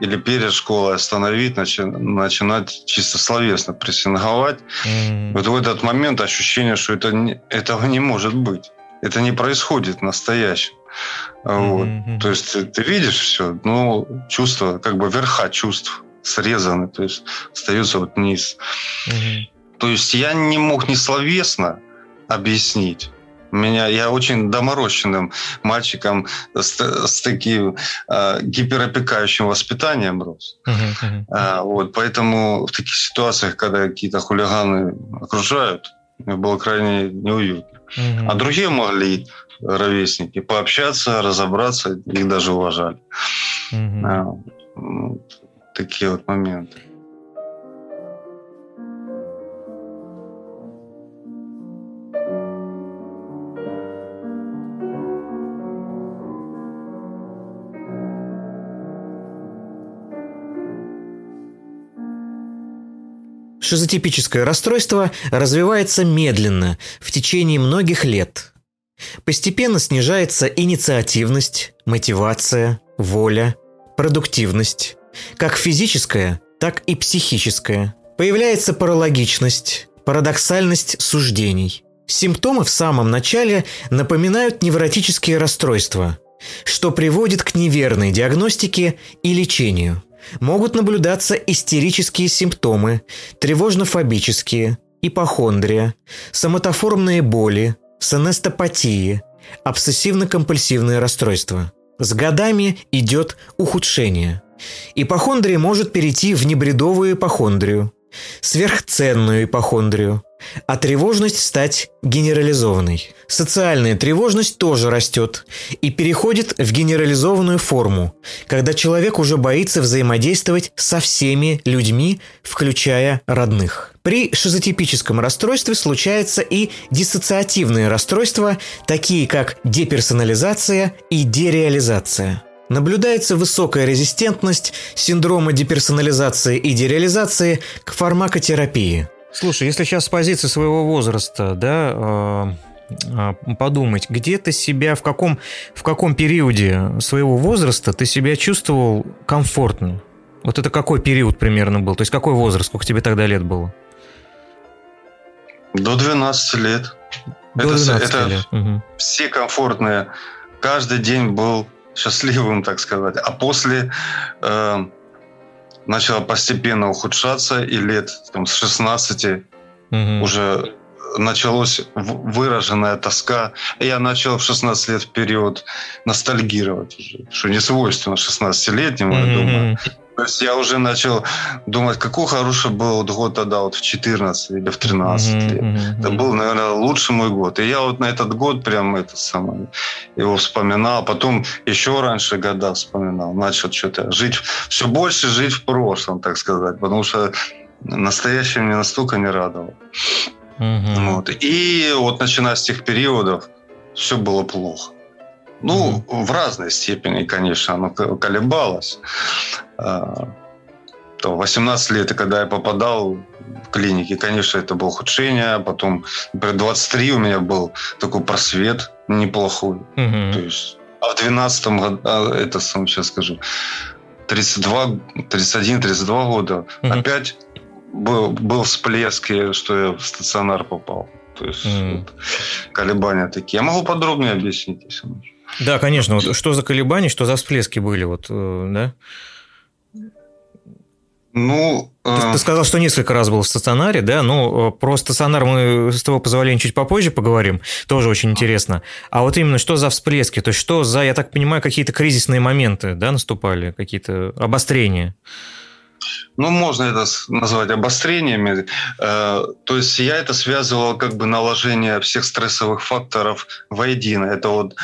или перед школой остановить, начи- начинать чисто словесно прессинговать. Mm-hmm. Вот в этот момент ощущение, что это не, этого не может быть. Это не происходит настоящем. Вот. Mm-hmm. То есть ты, ты видишь все, но чувства, как бы верха чувств срезаны, то есть остаются вот вниз. Mm-hmm. То есть я не мог ни словесно объяснить. Меня, я очень доморощенным мальчиком с, с таким э, гиперопекающим воспитанием рос. Uh-huh, uh-huh. вот, поэтому в таких ситуациях, когда какие-то хулиганы окружают, мне было крайне неуютно. А другие могли ровесники, пообщаться, разобраться, их даже уважали. Угу. Вот, такие вот моменты. Шизотипическое расстройство развивается медленно, в течение многих лет, Постепенно снижается инициативность, мотивация, воля, продуктивность, как физическая, так и психическая. Появляется паралогичность, парадоксальность суждений. Симптомы в самом начале напоминают невротические расстройства, что приводит к неверной диагностике и лечению. Могут наблюдаться истерические симптомы, тревожно-фобические, ипохондрия, соматоформные боли, сонестопатии, обсессивно-компульсивное расстройство. С годами идет ухудшение. Ипохондрия может перейти в небредовую ипохондрию, сверхценную ипохондрию, а тревожность стать генерализованной. Социальная тревожность тоже растет и переходит в генерализованную форму, когда человек уже боится взаимодействовать со всеми людьми, включая родных. При шизотипическом расстройстве случается и диссоциативные расстройства, такие как деперсонализация и дереализация. Наблюдается высокая резистентность синдрома деперсонализации и дереализации к фармакотерапии. Слушай, если сейчас с позиции своего возраста, да, э, подумать, где ты себя, в каком, в каком периоде своего возраста ты себя чувствовал комфортно? Вот это какой период примерно был? То есть какой возраст? Сколько тебе тогда лет было? До 12 лет. До 12 это, это лет. Угу. все комфортные. Каждый день был счастливым, так сказать. А после э, начало постепенно ухудшаться, и лет там, с 16 угу. уже началась выраженная тоска. Я начал в 16 лет вперед ностальгировать уже, что не свойственно 16-летнему, mm-hmm. я думаю. То есть я уже начал думать, какой хороший был год тогда, вот в 14 или в 13 mm-hmm, лет. Mm-hmm. Это был, наверное, лучший мой год. И я вот на этот год прям это самое, его вспоминал. Потом еще раньше года вспоминал. Начал что-то жить, все больше жить в прошлом, так сказать. Потому что настоящее мне настолько не радовало. Mm-hmm. Вот. И вот начиная с тех периодов, все было плохо. Ну, mm-hmm. в разной степени, конечно, оно колебалось. А, то 18 лет, когда я попадал в клинике, конечно, это было ухудшение. Потом, например, 23 у меня был такой просвет неплохой. Mm-hmm. То есть, а в 12 году, а, это сам сейчас скажу, 32, 31-32 года mm-hmm. опять был, был всплеск, что я в стационар попал. То есть mm-hmm. вот, колебания такие. Я могу подробнее объяснить, если нужно. Да, конечно. Вот что за колебания, что за всплески были, вот, э, да? Ну, ты, ты э, сказал, что несколько раз был в стационаре, да? Ну, э, про стационар мы с твоего позволения чуть попозже поговорим. Тоже очень интересно. А вот именно что за всплески? То есть что за, я так понимаю, какие-то кризисные моменты, да, наступали? Какие-то обострения? Ну, можно это назвать обострениями. Э, то есть я это связывал как бы наложение всех стрессовых факторов воедино. Это вот,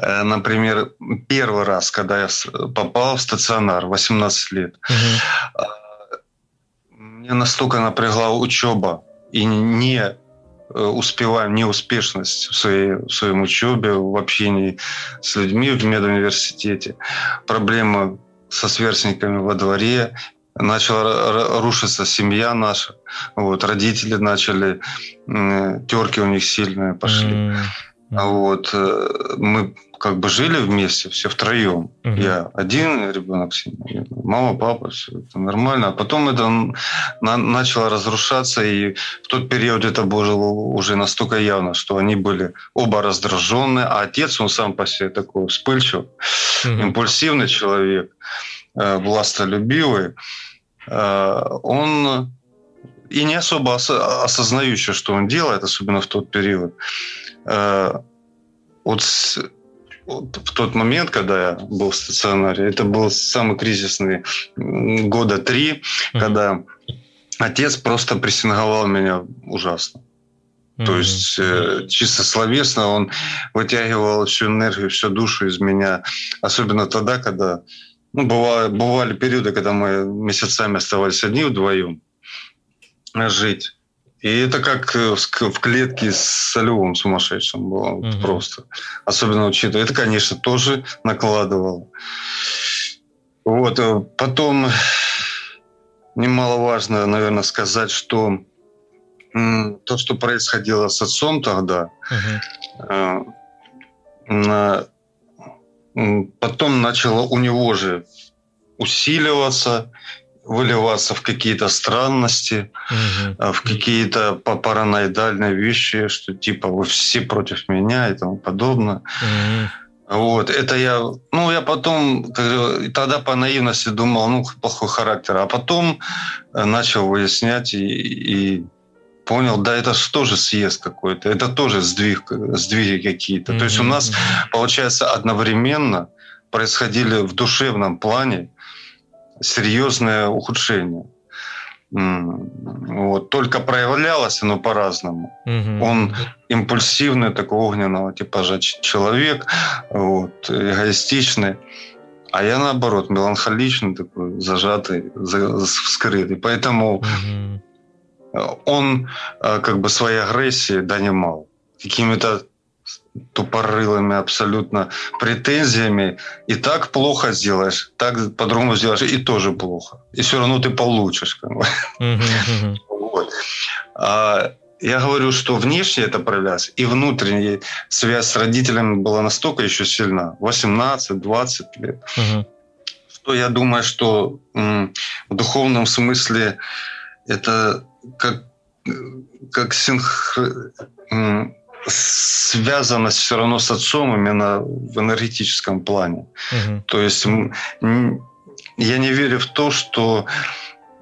э, например, первый раз, когда я попал в стационар, 18 лет. Угу. Мне настолько напрягла учеба и не успеваем неуспешность в, своей, в своем учебе, в общении с людьми в медуниверситете, проблемы со сверстниками во дворе начала рушиться семья наша, вот, родители начали, терки у них сильные пошли. Mm-hmm. Вот, э, мы как бы жили вместе, все втроем. Mm-hmm. Я один ребенок, мама, папа, все это нормально. А потом это на, начало разрушаться, и в тот период это было уже настолько явно, что они были оба раздраженные, а отец, он сам по себе такой вспыльчивый, mm-hmm. импульсивный человек. Э, властолюбивый, э, он и не особо осознающий, что он делает, особенно в тот период. Э, вот в тот момент, когда я был в стационаре, это был самый кризисный года три, mm-hmm. когда отец просто прессинговал меня ужасно. Mm-hmm. То есть э, чисто словесно он вытягивал всю энергию, всю душу из меня, особенно тогда, когда ну, бывали, бывали периоды, когда мы месяцами оставались одни вдвоем жить. И это как э, в клетке с солевым сумасшедшим было угу. просто. Особенно учитывая. Это, конечно, тоже накладывало. Вот. Э, потом немаловажно, наверное, сказать, что то, что происходило с отцом тогда, угу. на потом начало у него же усиливаться, выливаться в какие-то странности, угу. в какие-то параноидальные вещи, что типа вы все против меня и тому подобное. Угу. Вот, это я, ну, я потом, тогда по наивности думал, ну, плохой характер, а потом э, начал выяснять и, и Понял, да, это тоже съезд какой-то, это тоже сдвиг, сдвиги какие-то. Mm-hmm. То есть у нас, получается, одновременно происходили в душевном плане серьезное ухудшение. Вот. Только проявлялось оно по-разному. Mm-hmm. Он импульсивный, такой огненного типажа человек, вот, эгоистичный. А я наоборот, меланхоличный, такой, зажатый, скрытый. Поэтому mm-hmm он э, как бы своей агрессии донимал какими-то тупорылыми абсолютно претензиями. И так плохо сделаешь, так по-другому сделаешь, и тоже плохо. И все равно ты получишь. Как бы. (laughs) вот. а, я говорю, что внешне это проявлялось, и внутренняя связь с родителями была настолько еще сильна, 18-20 лет, что я думаю, что м, в духовном смысле это как, как синх... связанность все равно с отцом именно в энергетическом плане. Угу. То есть я не верю в то, что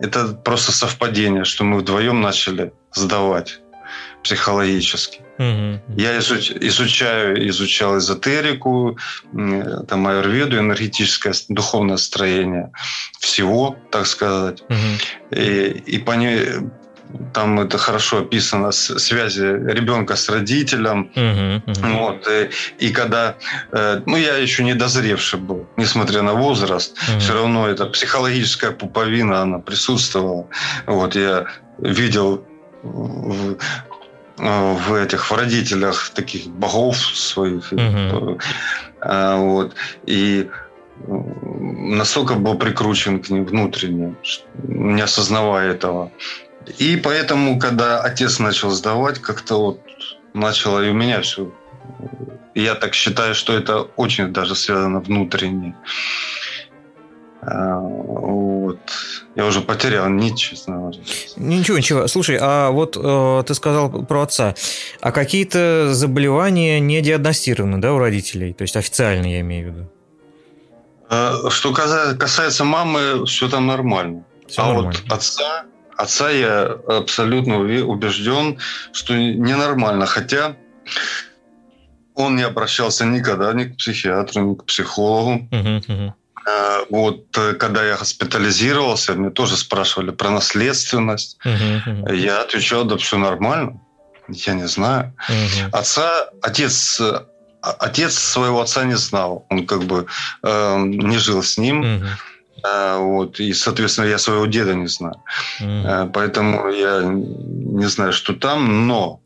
это просто совпадение, что мы вдвоем начали сдавать психологически. Угу. Я изуч, изучаю, изучал эзотерику, там аюрведу, энергетическое духовное строение всего, так сказать. Угу. И, и по ней там это хорошо описано, связи ребенка с родителем. Uh-huh, uh-huh. Вот, и, и когда, э, ну, я еще не дозревший был, несмотря на возраст, uh-huh. все равно эта психологическая пуповина, она присутствовала. Вот, я видел в, в этих в родителях таких богов своих. Uh-huh. Вот, и настолько был прикручен к ним внутренне, не осознавая этого. И поэтому, когда отец начал сдавать, как-то вот начало и у меня все. Я так считаю, что это очень даже связано внутренне. А, вот. Я уже потерял нить, честно говоря. Ничего, ничего. Слушай, а вот э, ты сказал про отца. А какие-то заболевания не диагностированы, да, у родителей? То есть официально, я имею в виду. А, что касается мамы, все там нормально. Все а нормально. вот отца Отца я абсолютно убежден, что ненормально. Хотя он не обращался никогда ни к психиатру, ни к психологу. Uh-huh, Вот когда я госпитализировался, мне тоже спрашивали про наследственность. Uh-huh, Я отвечал, да все нормально. Я не знаю. Отца, отец, отец своего отца не знал. Он как бы э, не жил с ним. А, вот, и, соответственно, я своего деда не знаю. Mm. Поэтому я не знаю, что там, но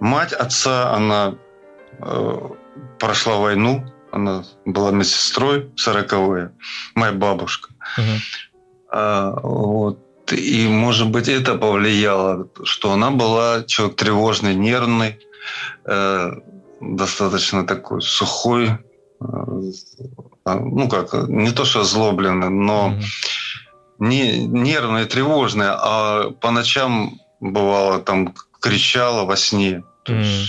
мать отца, она э, прошла войну, она была медсестрой сороковые, моя бабушка. Mm-hmm. А, вот, и, может быть, это повлияло, что она была человек тревожный, нервный, э, достаточно такой сухой, э, а, ну как, не то что озлобленный, но mm-hmm. не нервная, тревожная, а по ночам бывало там кричала во сне. Mm-hmm.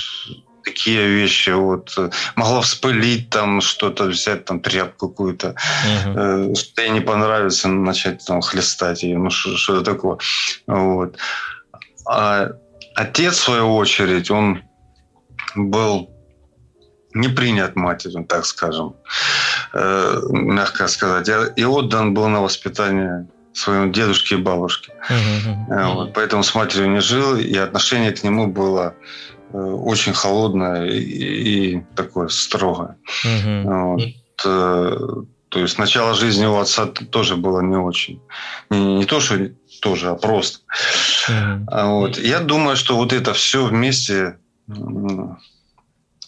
такие вещи вот могла вспылить там что-то взять там тряпку какую-то uh-huh. что ей не понравится начать там хлестать ее ну что-то такое вот а отец в свою очередь он был не принят матерью, так скажем, э, мягко сказать, и отдан был на воспитание своему дедушке и бабушке. Uh-huh. Вот, поэтому с матерью не жил, и отношение к нему было э, очень холодное и, и такое строгое. Uh-huh. Вот. То есть начало жизни у отца тоже было не очень. Не, не то, что тоже, а просто. Uh-huh. Вот. Я думаю, что вот это все вместе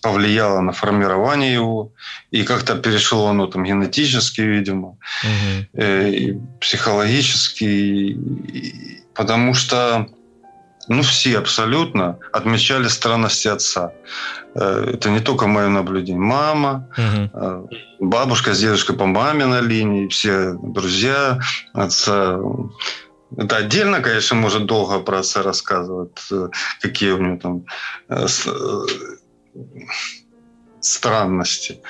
повлияло на формирование его, и как-то перешло оно там генетически, видимо, угу. и психологически, и, потому что ну, все абсолютно отмечали странности отца. Э, это не только мое наблюдение. Мама, угу. бабушка с дедушкой по маме линии, все друзья отца. Это отдельно, конечно, может долго про отца рассказывать, какие у него там странности,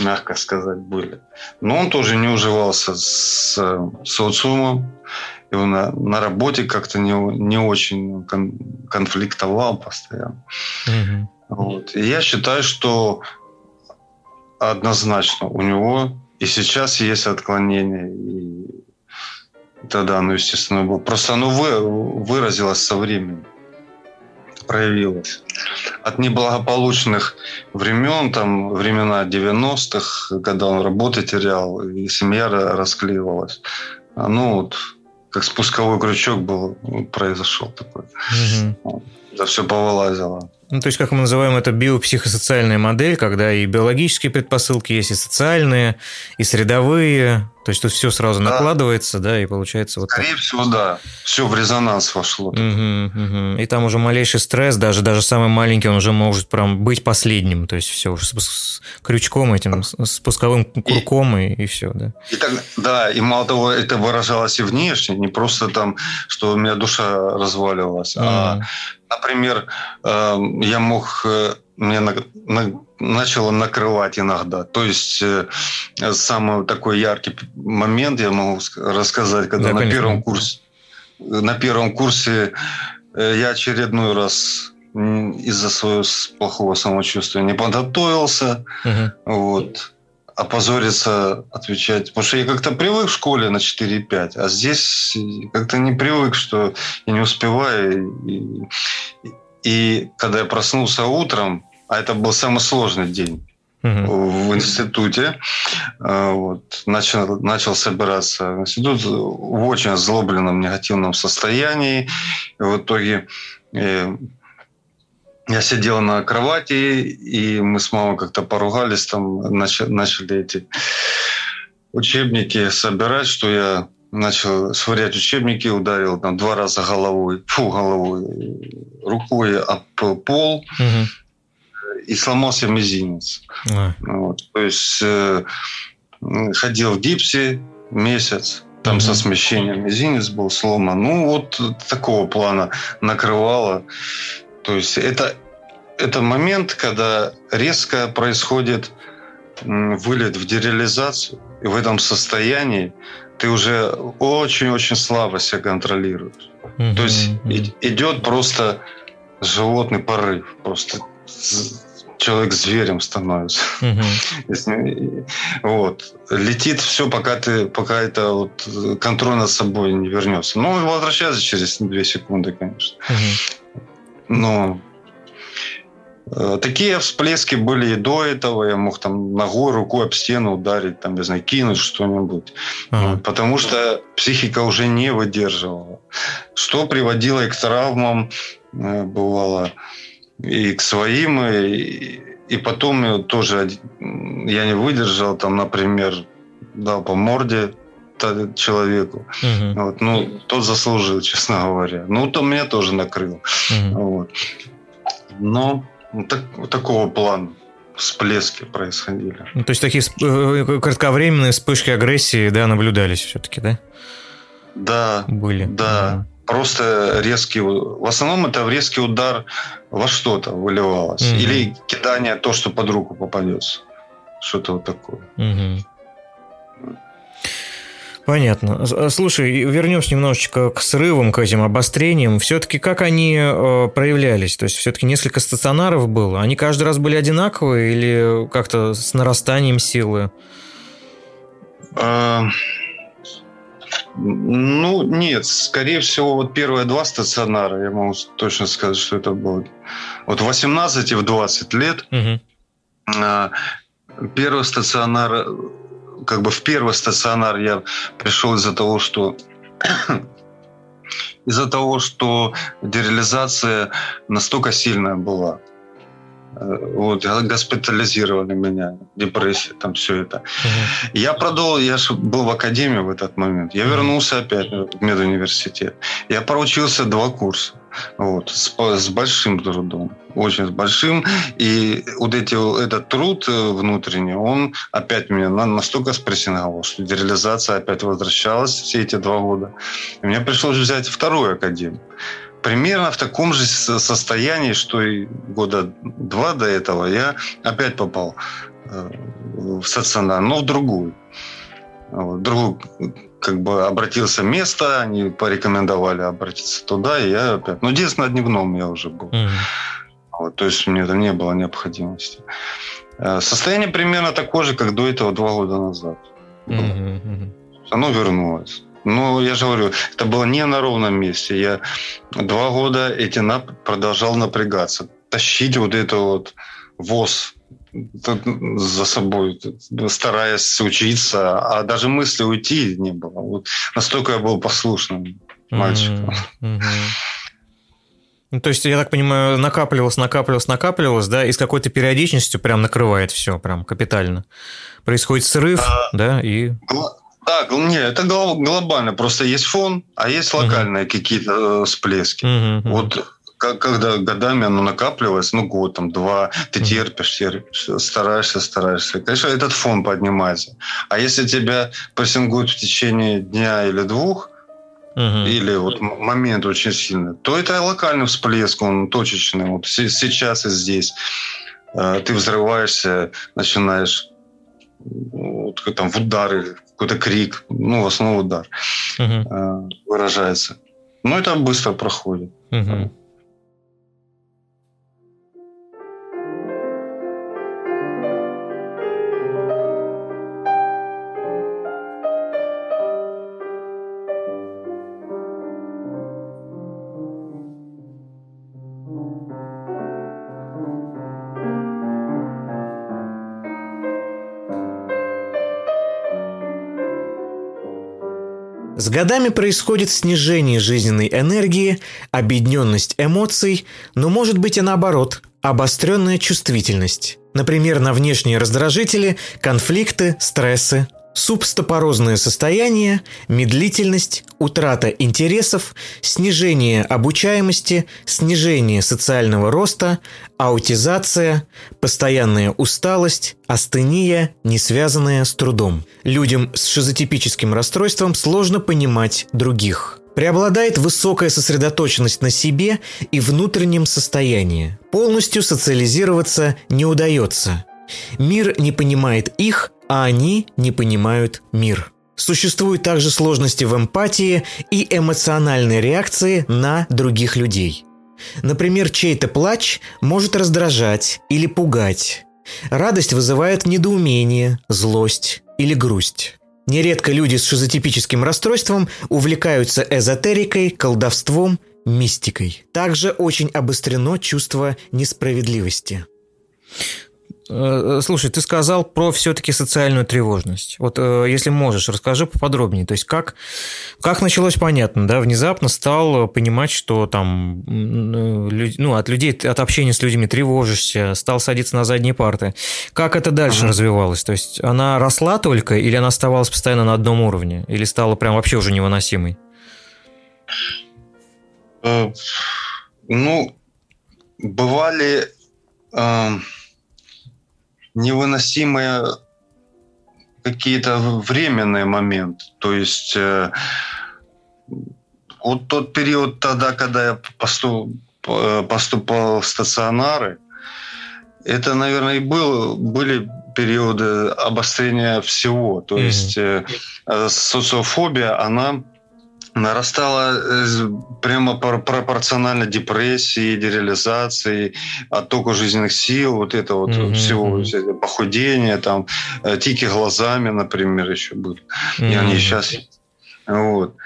мягко сказать, были. Но он тоже не уживался с социумом. Его на, на работе как-то не, не очень кон, конфликтовал постоянно. Угу. Вот. И я считаю, что однозначно у него и сейчас есть отклонения. И тогда оно, естественно, было. Просто оно вы, выразилось со временем проявилось. От неблагополучных времен, там времена 90-х, когда он работу терял, и семья расклеивалась. Ну вот, как спусковой крючок был, произошел такой. Угу. Да все повылазило. Ну, то есть, как мы называем это, биопсихосоциальная модель, когда и биологические предпосылки есть, и социальные, и средовые. То есть, тут все сразу да. накладывается, да, и получается вот Скорее так. всего, да. Все в резонанс вошло. Угу, угу. И там уже малейший стресс, даже, даже самый маленький, он уже может прям быть последним. То есть, все уже с, с крючком этим, с спусковым курком, и, и, и все, да. И так, да, и мало того, это выражалось и внешне, не просто там, что у меня душа разваливалась, угу. а Например, эм, я мог, э, мне на, на, начало накрывать иногда. То есть э, самый такой яркий момент я могу рассказать, когда да, на первом курсе на первом курсе э, я очередной раз из-за своего плохого самочувствия не подготовился. Угу. Вот опозориться, отвечать. Потому что я как-то привык в школе на 4-5, а здесь как-то не привык, что я не успеваю. И, и, и когда я проснулся утром, а это был самый сложный день в институте, а, вот, начал, начал собираться в институт в очень озлобленном негативном состоянии. И в итоге э, я сидел на кровати, и мы с мамой как-то поругались, там начали, начали эти учебники собирать, что я начал швырять учебники, ударил там два раза головой, фу, головой, рукой об пол, угу. И сломался мизинец. А. Вот, то есть э, ходил в гипсе месяц, там угу. со смещением мизинец был сломан. Ну, вот такого плана накрывало. То есть это, это момент, когда резко происходит вылет в дереализацию, и в этом состоянии ты уже очень-очень слабо себя контролируешь. Mm-hmm. То есть идет просто животный порыв, просто человек зверем становится. Mm-hmm. (laughs) вот. Летит все, пока ты, пока это вот контроль над собой не вернется. Ну, возвращается через две секунды, конечно. Mm-hmm. Но э, Такие всплески были и до этого. Я мог там ногой, рукой об стену ударить, там, не знаю, кинуть что-нибудь. Ага. Потому что психика уже не выдерживала. Что приводило и к травмам, э, бывало, и к своим, и, и потом тоже я не выдержал, там, например, дал по морде человеку. Угу. Вот, ну, тот заслужил, (laughs) честно говоря. Ну, то меня тоже накрыл. Угу. Вот. Но так, такого плана всплески происходили. Ну, то есть такие э, кратковременные вспышки агрессии, да, наблюдались все-таки, да? Да. Были. Да. Просто резкий, в основном это резкий удар во что-то выливалось. Угу. Или кидание то, что под руку попадется. Что-то вот такое. Угу. Понятно. А, слушай, вернемся немножечко к срывам, к этим обострениям. Все-таки как они э, проявлялись? То есть все-таки несколько стационаров было. Они каждый раз были одинаковые или как-то с нарастанием силы? Ну, нет. Скорее всего, вот первые два стационара, я могу точно сказать, что это было. Вот в 18 и в 20 лет угу. первый стационар как бы в первый стационар я пришел из-за того, что (coughs) из-за того, что дереализация настолько сильная была. Э, вот, госпитализировали меня, депрессия, там все это. Угу. Я продал, я же был в академии в этот момент. Я вернулся опять в медуниверситет. Я проучился два курса. Вот, с, с большим трудом, очень с большим. И вот эти, этот труд э, внутренний, он опять меня настолько спрессинговал, что дереализация опять возвращалась все эти два года. И мне пришлось взять вторую академию примерно в таком же состоянии, что и года два до этого, я опять попал э, в стационар, но в другую. В другую как бы обратился место, они порекомендовали обратиться туда, и я опять... Ну, единственное, дневном я уже был. Mm-hmm. Вот, то есть мне это не было необходимости. Э, состояние примерно такое же, как до этого два года назад. Mm-hmm. Оно вернулось. Ну, я же говорю, это было не на ровном месте. Я два года эти нап- продолжал напрягаться. Тащить вот это вот ВОЗ за собой, стараясь учиться, а даже мысли уйти не было. Вот настолько я был послушным мальчиком. Mm-hmm. Ну, то есть, я так понимаю, накапливалось, накапливалось, накапливалось, да, и с какой-то периодичностью прям накрывает все, прям капитально. Происходит срыв, а, да, и... Да, не, это глобально. Просто есть фон, а есть локальные uh-huh. какие-то э, всплески. Uh-huh. Вот как, когда годами оно накапливается, ну год, там, два, ты терпишь, терпишь, стараешься, стараешься. Конечно, этот фон поднимается. А если тебя прессингуют в течение дня или двух, uh-huh. или вот момент очень сильный, то это локальный всплеск, он точечный. Вот сейчас и здесь. Э, ты взрываешься, начинаешь вот, там в удары, какой-то крик, ну, в основном удар uh-huh. выражается. Но это быстро проходит. Uh-huh. С годами происходит снижение жизненной энергии, объединенность эмоций, но может быть и наоборот, обостренная чувствительность. Например, на внешние раздражители, конфликты, стрессы, субстопорозное состояние, медлительность, утрата интересов, снижение обучаемости, снижение социального роста, аутизация, постоянная усталость, астения, не связанная с трудом. Людям с шизотипическим расстройством сложно понимать других. Преобладает высокая сосредоточенность на себе и внутреннем состоянии. Полностью социализироваться не удается. Мир не понимает их, а они не понимают мир. Существуют также сложности в эмпатии и эмоциональной реакции на других людей. Например, чей-то плач может раздражать или пугать. Радость вызывает недоумение, злость или грусть. Нередко люди с шизотипическим расстройством увлекаются эзотерикой, колдовством, мистикой. Также очень обострено чувство несправедливости. Э, слушай, ты сказал про все-таки социальную тревожность. Вот э, если можешь, расскажи поподробнее. То есть как, как началось понятно, да, внезапно стал понимать, что там ну, от людей, от общения с людьми тревожишься, стал садиться на задние парты. Как это дальше ага. развивалось? То есть она росла только или она оставалась постоянно на одном уровне? Или стала прям вообще уже невыносимой? Э, ну, бывали... Э невыносимые какие-то временные моменты. То есть э, вот тот период тогда, когда я поступ, э, поступал в стационары, это, наверное, и был, были периоды обострения всего. То mm-hmm. есть э, социофобия, она нарастала э, прямо пропорционально депрессии, дереализации, оттоку жизненных сил, вот это вот mm-hmm. всего, похудение, там, э, тики глазами, например, еще были. Mm-hmm. И они сейчас... Вот.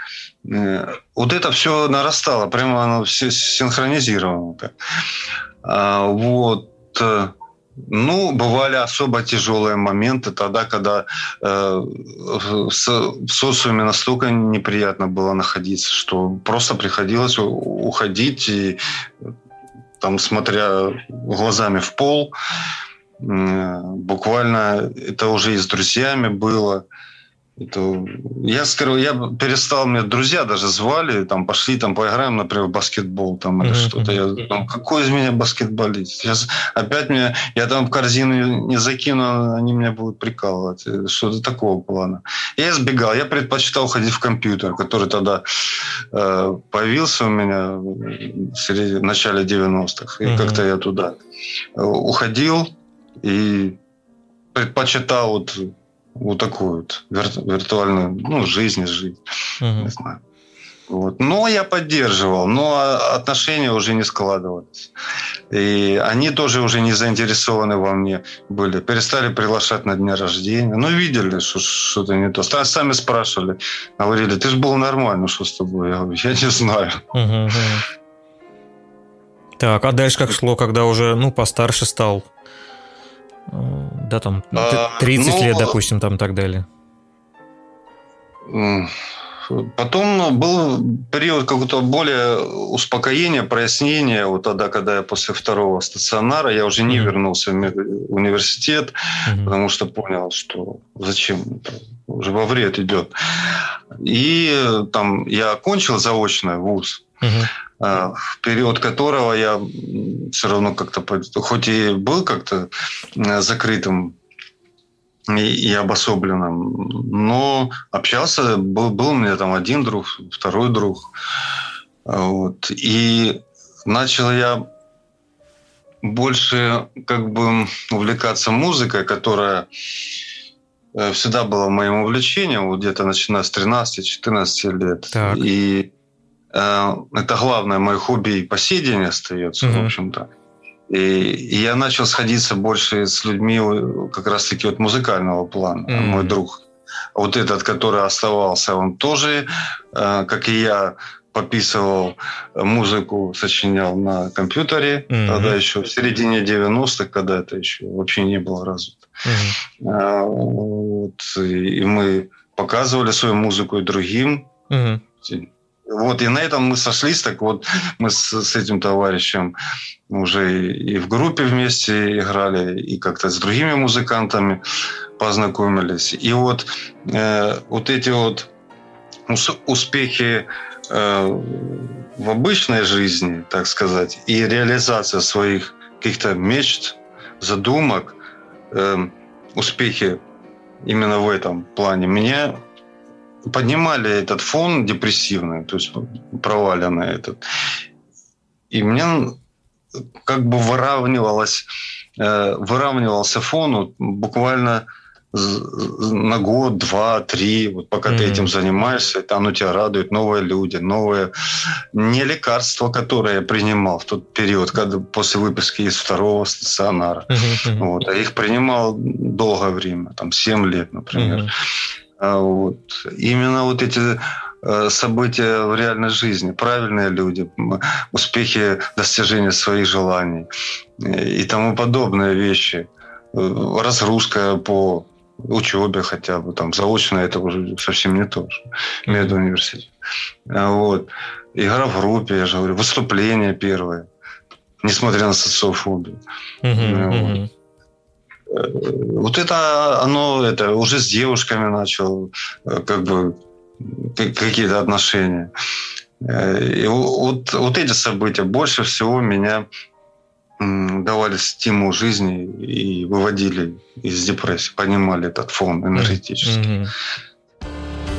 Э, вот это все нарастало, прямо оно все синхронизировано. А, вот. Ну, бывали особо тяжелые моменты тогда, когда э, в, социуме настолько неприятно было находиться, что просто приходилось уходить и там, смотря глазами в пол, э, буквально это уже и с друзьями было. Это, я скажу, я перестал, мне друзья даже звали, там пошли, там поиграем, например, в баскетбол там или mm-hmm. что-то. Я там, какой из меня баскетболист? Сейчас опять меня, я там в корзину не закину, они меня будут прикалывать. Что-то такого плана. Я избегал, я предпочитал ходить в компьютер, который тогда э, появился у меня в, середине, в начале 90-х. И mm-hmm. как-то я туда уходил и предпочитал вот вот такую вот вир- виртуальную ну, жизнь, жизнь. Угу. Не знаю. Вот. Но я поддерживал, но отношения уже не складывались. И они тоже уже не заинтересованы во мне были. Перестали приглашать на дни рождения. Ну, видели, что что-то не то. Сами спрашивали. Говорили, ты же был нормально, что с тобой? Я говорю, я не знаю. Так, а дальше как шло, когда уже, ну, постарше стал? Да, там 30 а, ну, лет, допустим, там и так далее. Потом был период какого-то более успокоения, прояснения. Вот тогда, когда я после второго стационара, я уже не mm-hmm. вернулся в университет, mm-hmm. потому что понял, что зачем это уже во вред идет. И там я окончил заочно вуз. Mm-hmm. А, в период которого я все равно как-то, хоть и был как-то э, закрытым и, обособленным, но общался, был, был у меня там один друг, второй друг. Вот. И начал я больше как бы увлекаться музыкой, которая э, всегда была моим увлечением, вот где-то начиная с 13-14 лет. Так. И Э, это главное мое хобби и по сей день остается, mm-hmm. в общем-то. И, и я начал сходиться больше с людьми как раз-таки вот музыкального плана. Mm-hmm. Мой друг, вот этот, который оставался, он тоже, э, как и я, пописывал музыку, сочинял на компьютере. Mm-hmm. Тогда еще в середине 90-х, когда это еще вообще не было развито. Mm-hmm. Вот, и мы показывали свою музыку и другим Угу. Вот, и на этом мы сошлись, так вот, мы с, с этим товарищем уже и в группе вместе играли, и как-то с другими музыкантами познакомились. И вот, э, вот эти вот успехи э, в обычной жизни, так сказать, и реализация своих каких-то мечт, задумок, э, успехи именно в этом плане меня поднимали этот фон депрессивный, то есть проваленный этот. И мне как бы выравнивалось, э, выравнивался фон вот, буквально на год, два, три, вот пока mm-hmm. ты этим занимаешься, там оно тебя радует, новые люди, новые не лекарства, которые я принимал в тот период, когда после выписки из второго стационара, mm-hmm. вот, а их принимал долгое время, там 7 лет, например. Mm-hmm. Вот. Именно вот эти э, события в реальной жизни, правильные люди, успехи достижения своих желаний э, и тому подобные вещи, э, разгрузка по учебе хотя бы, там, заочно это уже совсем не то, что медуниверситет. А вот. Игра в группе, я же говорю, выступление первое, несмотря на социофобию. Uh-huh, вот. Вот это оно, это уже с девушками начал э, как бы какие-то отношения. Э, и вот, вот эти события больше всего меня давали стимул жизни и выводили из депрессии, понимали этот фон энергетический.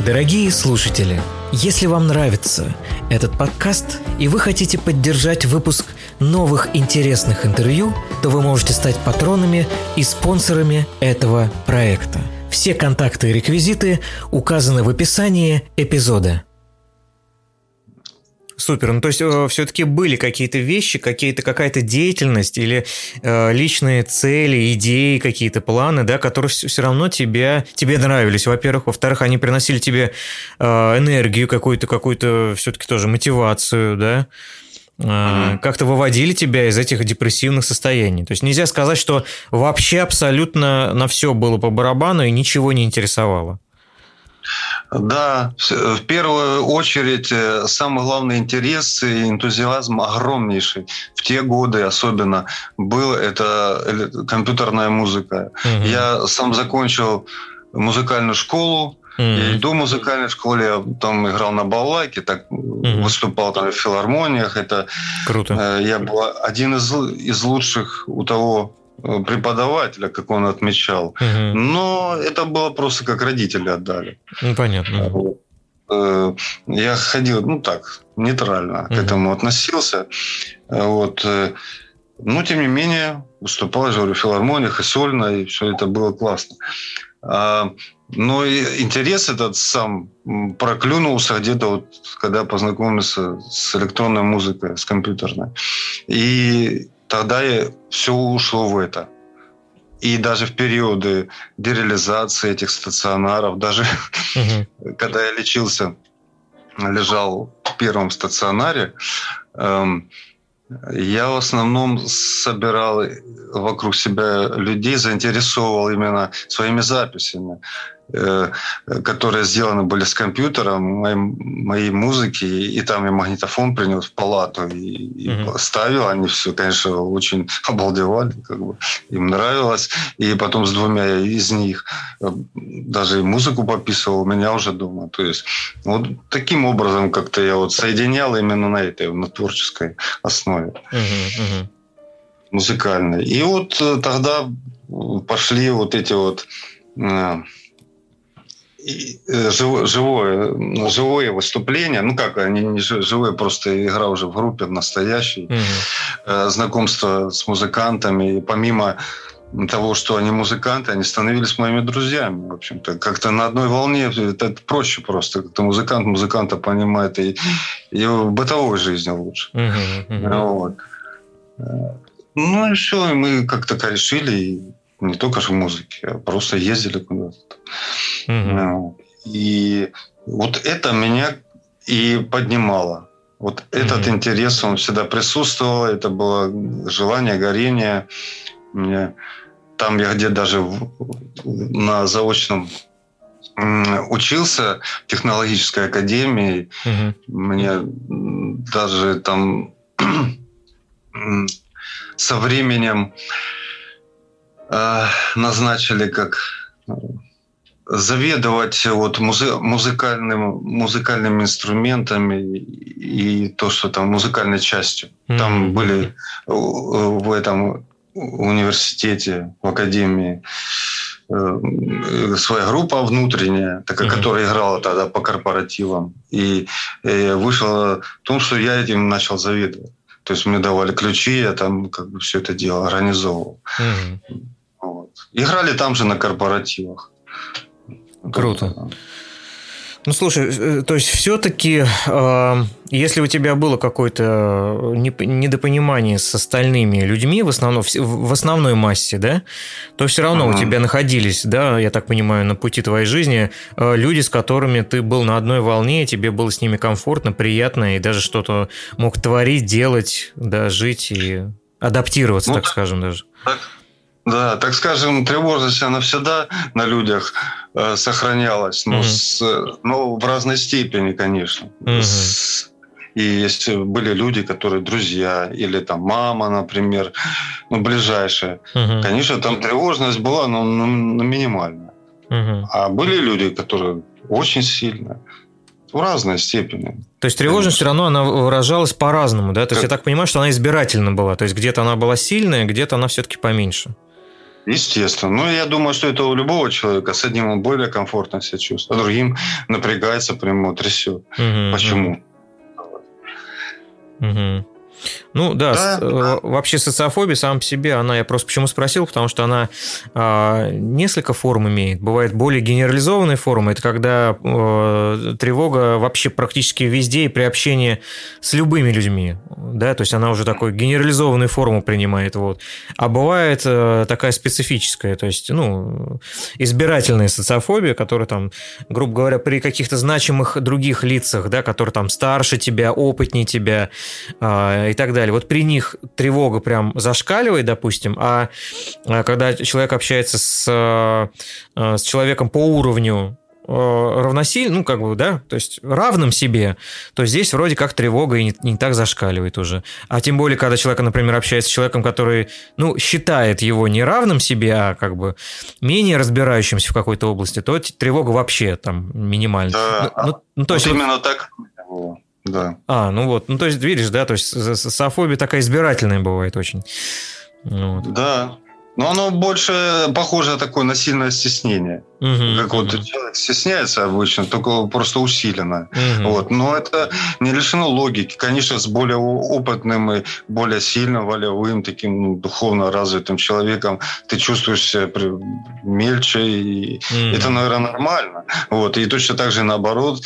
Дорогие слушатели, если вам нравится этот подкаст и вы хотите поддержать выпуск новых интересных интервью, то вы можете стать патронами и спонсорами этого проекта. Все контакты и реквизиты указаны в описании эпизода. Супер. Ну, то есть э, все-таки были какие-то вещи, какие-то, какая-то деятельность или э, личные цели, идеи, какие-то планы, да, которые все равно тебе, тебе нравились, во-первых. Во-вторых, они приносили тебе э, энергию какую-то, какую-то все-таки тоже мотивацию, да. Mm-hmm. как-то выводили тебя из этих депрессивных состояний. То есть нельзя сказать, что вообще абсолютно на все было по барабану и ничего не интересовало. Да, в первую очередь э, самый главный интерес и энтузиазм огромнейший в те годы особенно был это компьютерная музыка. Угу. Я сам закончил музыкальную школу, Mm-hmm. И до музыкальной школы я там играл на балалайке, так mm-hmm. выступал там в филармониях. Это круто. Э, я был один из, из лучших у того Э, преподавателя, как он отмечал. Угу. Но это было просто как родители отдали. Ну, понятно. Э, я ходил, ну так, нейтрально угу. к этому относился. Вот. Э, но, тем не менее, выступал, я говорю, в филармониях и сольно, и все это было классно. А, но интерес этот сам проклюнулся где-то вот, когда познакомился с электронной музыкой, с компьютерной. И тогда все ушло в это. И даже в периоды дереализации этих стационаров, даже угу. (laughs) когда я лечился, лежал в первом стационаре, эм, я в основном собирал вокруг себя людей, заинтересовывал именно своими записями. Э, которые сделаны были с компьютером, моей, моей музыки, и там я магнитофон принес в палату и, и mm-hmm. ставил. Они все, конечно, очень (laughs) обалдевали, как бы им нравилось. И потом с двумя из них э, даже музыку пописывал у меня уже дома. То есть вот таким образом как-то я вот соединял именно на этой, на творческой основе. Mm-hmm. Музыкальной. И вот э, тогда пошли вот эти вот живое, ну, живое выступление, ну как, они не живое, просто игра уже в группе, в настоящей, угу. знакомство с музыкантами, и помимо того, что они музыканты, они становились моими друзьями, в общем-то. Как-то на одной волне, это, это проще просто. Как-то музыкант музыканта понимает и, и в бытовой жизни лучше. Uh-huh, uh-huh. Вот. Э, ну и все, и мы как-то решили, не только же в музыке, а просто ездили куда-то. Угу. И вот это меня и поднимало. Вот этот интерес, он всегда присутствовал, это было желание, горение. Мне, там я где даже в, на заочном учился в технологической академии. Угу. Мне даже там (clears throat) со временем назначили как заведовать вот музы музыкальным, музыкальными инструментами и то, что там музыкальной частью. Mm-hmm. Там были в этом университете, в академии э, своя группа внутренняя, такая, mm-hmm. которая играла тогда по корпоративам. И, и вышло в том, что я этим начал заведовать. То есть мне давали ключи, я там как бы все это дело организовывал. Mm-hmm. Играли там же на корпоративах. Круто. Ну, слушай, э, то есть все-таки, э, если у тебя было какое-то недопонимание с остальными людьми, в, основном, в основной массе, да, то все равно uh-huh. у тебя находились, да, я так понимаю, на пути твоей жизни э, люди, с которыми ты был на одной волне, тебе было с ними комфортно, приятно, и даже что-то мог творить, делать, да, жить и адаптироваться, ну, так скажем даже. Так, да, так скажем, тревожность, она всегда на людях э, сохранялась, но, угу. с, но в разной степени, конечно. Угу. С, и если были люди, которые друзья, или там мама, например, ну, ближайшие, угу. конечно, там тревожность была, но, но, но минимальная. Угу. А были люди, которые очень сильно в разной степени. То есть тревожность все равно она выражалась по-разному, да? То есть как... я так понимаю, что она избирательна была. То есть где-то она была сильная, где-то она все-таки поменьше. Естественно. Ну, я думаю, что это у любого человека. С одним он более комфортно себя чувствует, а другим напрягается, прямо трясет. Угу, Почему? Угу. Ну да, да, с, да. вообще социофобия сам по себе, она, я просто почему спросил, потому что она э, несколько форм имеет. Бывает более генерализованные формы, это когда э, тревога вообще практически везде и при общении с любыми людьми, да, то есть она уже такой генерализованную форму принимает, вот. А бывает э, такая специфическая, то есть, ну, избирательная социофобия, которая там, грубо говоря, при каких-то значимых других лицах, да, которые там старше тебя, опытнее тебя э, и так далее далее. Вот при них тревога прям зашкаливает, допустим, а, а когда человек общается с, э, с человеком по уровню э, равносильно, ну, как бы, да, то есть равным себе, то здесь вроде как тревога и не, не так зашкаливает уже. А тем более, когда человек, например, общается с человеком, который, ну, считает его не равным себе, а как бы менее разбирающимся в какой-то области, то тревога вообще там минимальна. Да, ну, ну, ну, то вот есть именно вот... так да. А, ну вот, ну то есть видишь, да, то есть софобия такая избирательная бывает очень. Вот. Да, но оно больше похоже на такое насильное стеснение. Угу, как вот человек стесняется обычно, только просто усиленно. Угу. Вот. Но это не лишено логики. Конечно, с более опытным и более сильным, волевым, таким ну, духовно развитым человеком ты чувствуешь себя мельче. И угу. Это, наверное, нормально. Вот. И точно так же наоборот.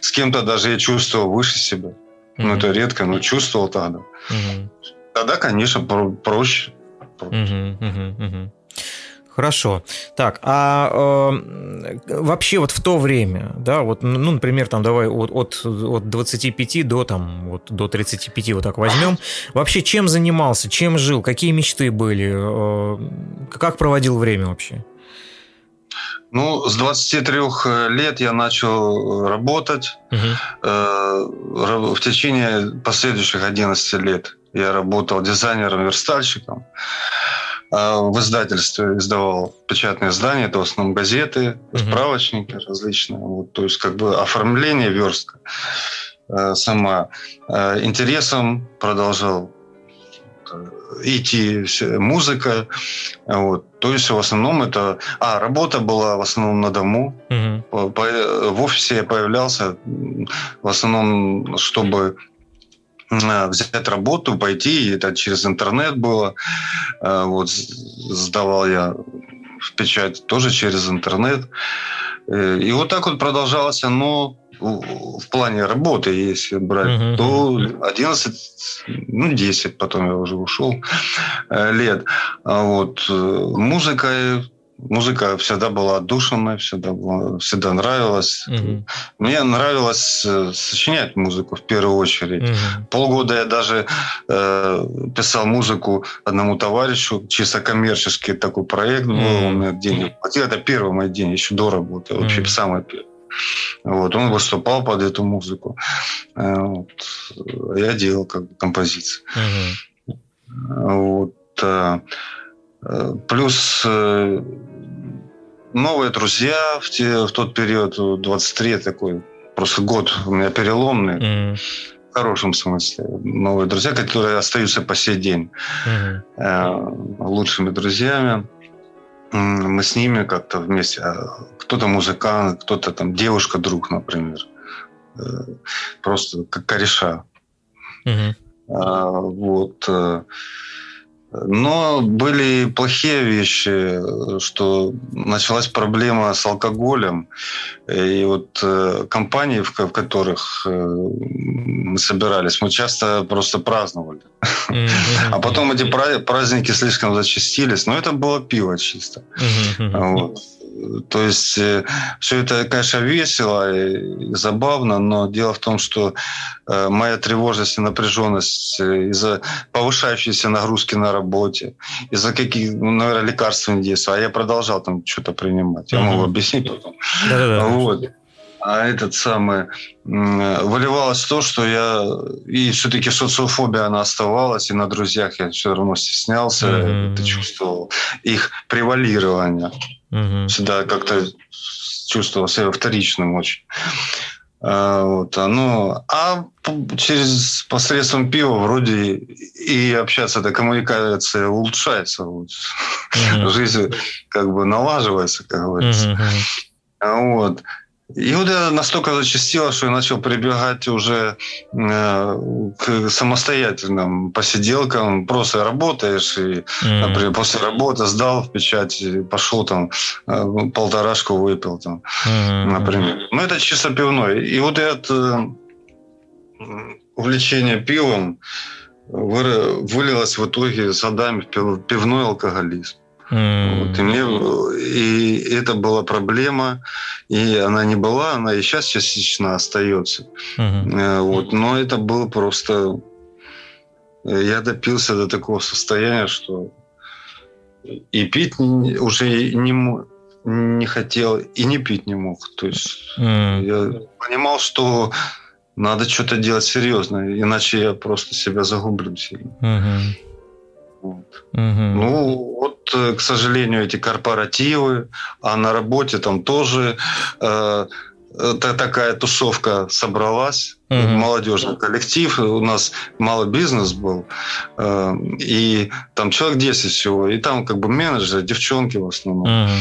С кем-то даже я чувствовал выше себя. Угу. Ну, это редко, но чувствовал тогда. Угу. Тогда, конечно, проще Угу, угу, угу. Хорошо. Так, а э, вообще вот в то время, да, вот, ну, например, там давай от, от, от 25 до там вот до 35 вот так возьмем. Вообще чем занимался, чем жил, какие мечты были, э, как проводил время вообще? Ну, с 23 лет я начал работать. Угу. Э, в течение последующих 11 лет я работал дизайнером-верстальщиком. А в издательстве издавал печатные издания, это в основном газеты, справочники различные. Вот, то есть как бы оформление, верстка э, сама. Э, интересом продолжал э, идти музыка. Вот. То есть в основном это... А, работа была в основном на дому. Угу. В офисе я появлялся в основном, чтобы взять работу, пойти, и это через интернет было. Э, вот сдавал я в печать тоже через интернет. Э, и вот так вот продолжалось оно в плане работы, если брать, uh-huh. то 11, ну 10, потом я уже ушел лет. А вот музыкой музыка всегда была отдушенная, всегда, была, всегда нравилась. Угу. Мне нравилось э, сочинять музыку в первую очередь. Угу. Полгода я даже э, писал музыку одному товарищу, чисто коммерческий такой проект был, угу. он мне денег платил. Это первый мой день, еще до работы, вообще угу. самый первый. Вот, он выступал под эту музыку. Э, вот. Я делал как бы композиции. Угу. Вот. Э, плюс э, новые друзья в, те, в тот период, 23 такой, просто год у меня переломный. Mm. В хорошем смысле. Новые друзья, которые остаются по сей день mm. лучшими друзьями. Мы с ними как-то вместе. А кто-то музыкант, кто-то там девушка-друг, например. Э, просто как кореша. Mm-hmm. Вот. Но были плохие вещи, что началась проблема с алкоголем. И вот э, компании, в которых э, мы собирались, мы часто просто праздновали. А потом эти праздники слишком зачастились. Но это было пиво чисто. Вот. То есть э, все это, конечно, весело и забавно, но дело в том, что э, моя тревожность и напряженность э, из-за повышающейся нагрузки на работе, из-за каких, ну, наверное, лекарственных действий, а я продолжал там что-то принимать. Я могу объяснить потом. Да-да-да. Вот а этот самый выливалось то, что я и все-таки социофобия она оставалась, и на друзьях я все равно стеснялся, mm-hmm. это чувствовал их превалирование. Mm-hmm. Всегда как-то чувствовал себя вторичным очень. А, вот, ну, а через посредством пива вроде и общаться, эта коммуникация улучшается. Вот. Mm-hmm. (laughs) Жизнь как бы налаживается, как говорится. Mm-hmm. Вот. И вот это настолько зачастило, что я начал прибегать уже э, к самостоятельным посиделкам. Просто работаешь, и, mm-hmm. например, после работы сдал в печать, пошел там э, полторашку выпил, там, mm-hmm. например. Ну, это чисто пивной. И вот это увлечение пивом вылилось в итоге с годами в пивной алкоголизм. Mm. Вот, и, мне, и это была проблема, и она не была, она и сейчас частично остается. Mm-hmm. Вот, но это было просто... Я допился до такого состояния, что и пить уже не, не хотел, и не пить не мог. То есть mm. я понимал, что надо что-то делать серьезно, иначе я просто себя загублю сильно. Mm-hmm. Вот. Угу. Ну, вот, э, к сожалению, эти корпоративы, а на работе там тоже э, это такая тусовка собралась, угу. молодежный коллектив, у нас малый бизнес был, э, и там человек 10 всего, и там как бы менеджеры, девчонки в основном. Угу.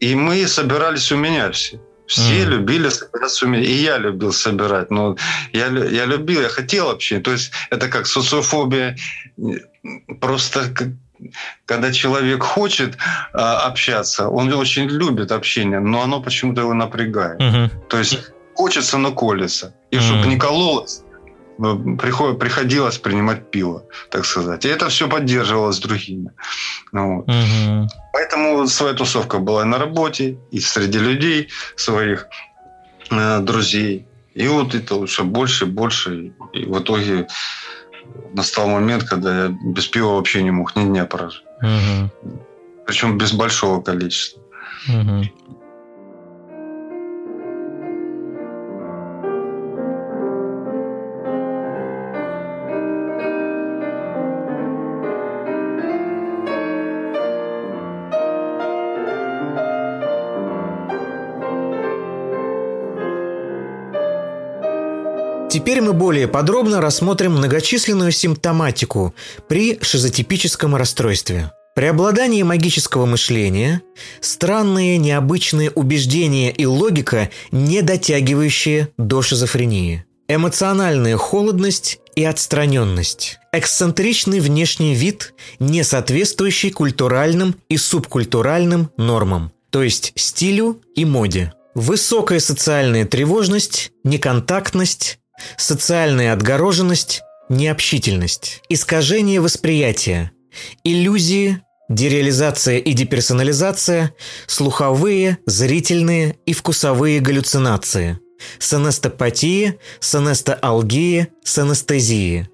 И мы собирались у меня все. Все mm. любили собираться у меня. И я любил собирать. Но я, я любил, я хотел вообще. То есть это как социофобия. Просто когда человек хочет а, общаться, он очень любит общение, но оно почему-то его напрягает. Mm-hmm. То есть хочется, но колется. И mm-hmm. чтобы не кололось, приход, приходилось принимать пиво, так сказать. И это все поддерживалось другими. Ну, вот. угу. Поэтому своя тусовка была на работе, и среди людей своих э, друзей. И вот это все больше и больше. И в итоге настал момент, когда я без пива вообще не мог ни дня прожить. Угу. Причем без большого количества. Угу. Теперь мы более подробно рассмотрим многочисленную симптоматику при шизотипическом расстройстве. Преобладание магического мышления, странные необычные убеждения и логика, не дотягивающие до шизофрении, эмоциональная холодность и отстраненность, эксцентричный внешний вид, не соответствующий культуральным и субкультуральным нормам, то есть стилю и моде, высокая социальная тревожность, неконтактность, социальная отгороженность, необщительность, искажение восприятия, иллюзии, дереализация и деперсонализация, слуховые, зрительные и вкусовые галлюцинации, санестопатия, санестоалгия, санестезии,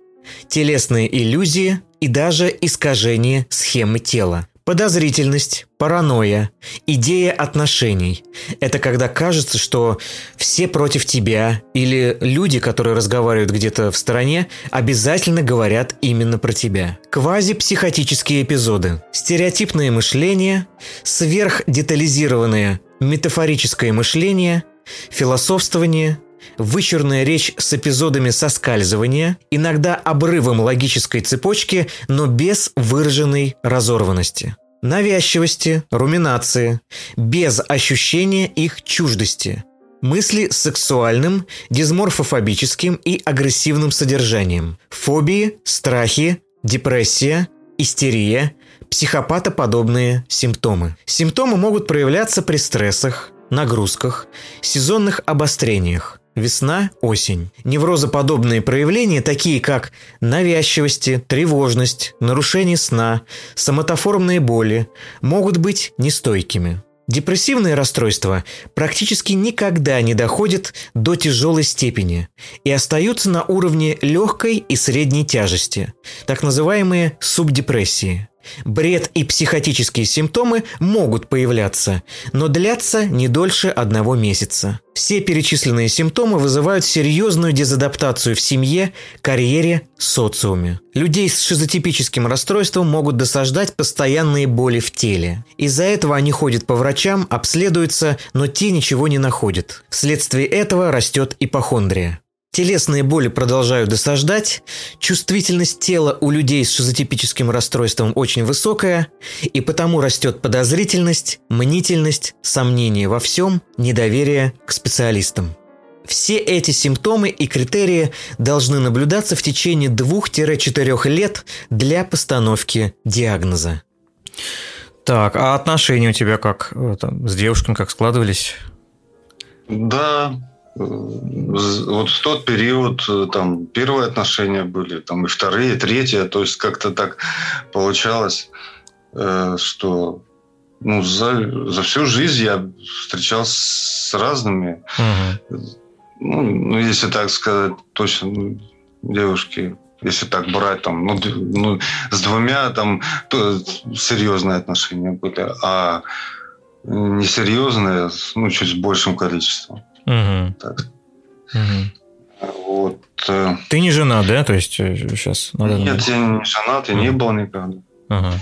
телесные иллюзии и даже искажение схемы тела – Подозрительность, паранойя, идея отношений – это когда кажется, что все против тебя или люди, которые разговаривают где-то в стороне, обязательно говорят именно про тебя. Квазипсихотические эпизоды, стереотипное мышление, сверхдетализированное метафорическое мышление, философствование, вычурная речь с эпизодами соскальзывания, иногда обрывом логической цепочки, но без выраженной разорванности. Навязчивости, руминации, без ощущения их чуждости. Мысли с сексуальным, дисморфофобическим и агрессивным содержанием. Фобии, страхи, депрессия, истерия, психопатоподобные симптомы. Симптомы могут проявляться при стрессах, нагрузках, сезонных обострениях, Весна, осень. Неврозоподобные проявления, такие как навязчивости, тревожность, нарушение сна, соматоформные боли, могут быть нестойкими. Депрессивные расстройства практически никогда не доходят до тяжелой степени и остаются на уровне легкой и средней тяжести, так называемые субдепрессии. Бред и психотические симптомы могут появляться, но длятся не дольше одного месяца. Все перечисленные симптомы вызывают серьезную дезадаптацию в семье, карьере, социуме. Людей с шизотипическим расстройством могут досаждать постоянные боли в теле. Из-за этого они ходят по врачам, обследуются, но те ничего не находят. Вследствие этого растет ипохондрия. Телесные боли продолжают досаждать, чувствительность тела у людей с шизотипическим расстройством очень высокая, и потому растет подозрительность, мнительность, сомнение во всем, недоверие к специалистам. Все эти симптомы и критерии должны наблюдаться в течение 2-4 лет для постановки диагноза. Так, а отношения у тебя как там, с девушками как складывались? Да, вот в тот период э, там первые отношения были, там и вторые, и третьи, то есть как-то так получалось, э, что ну, за, за всю жизнь я встречался с разными, угу. ну, если так сказать, точно ну, девушки, если так брать, там, ну, ну, с двумя там серьезные отношения были, а несерьезные, ну, чуть с большим количеством. Угу. Так. Угу. Вот. Э, Ты не жена, да? То есть сейчас э, надо... Нет, я не женат, я угу. не был никогда. Угу.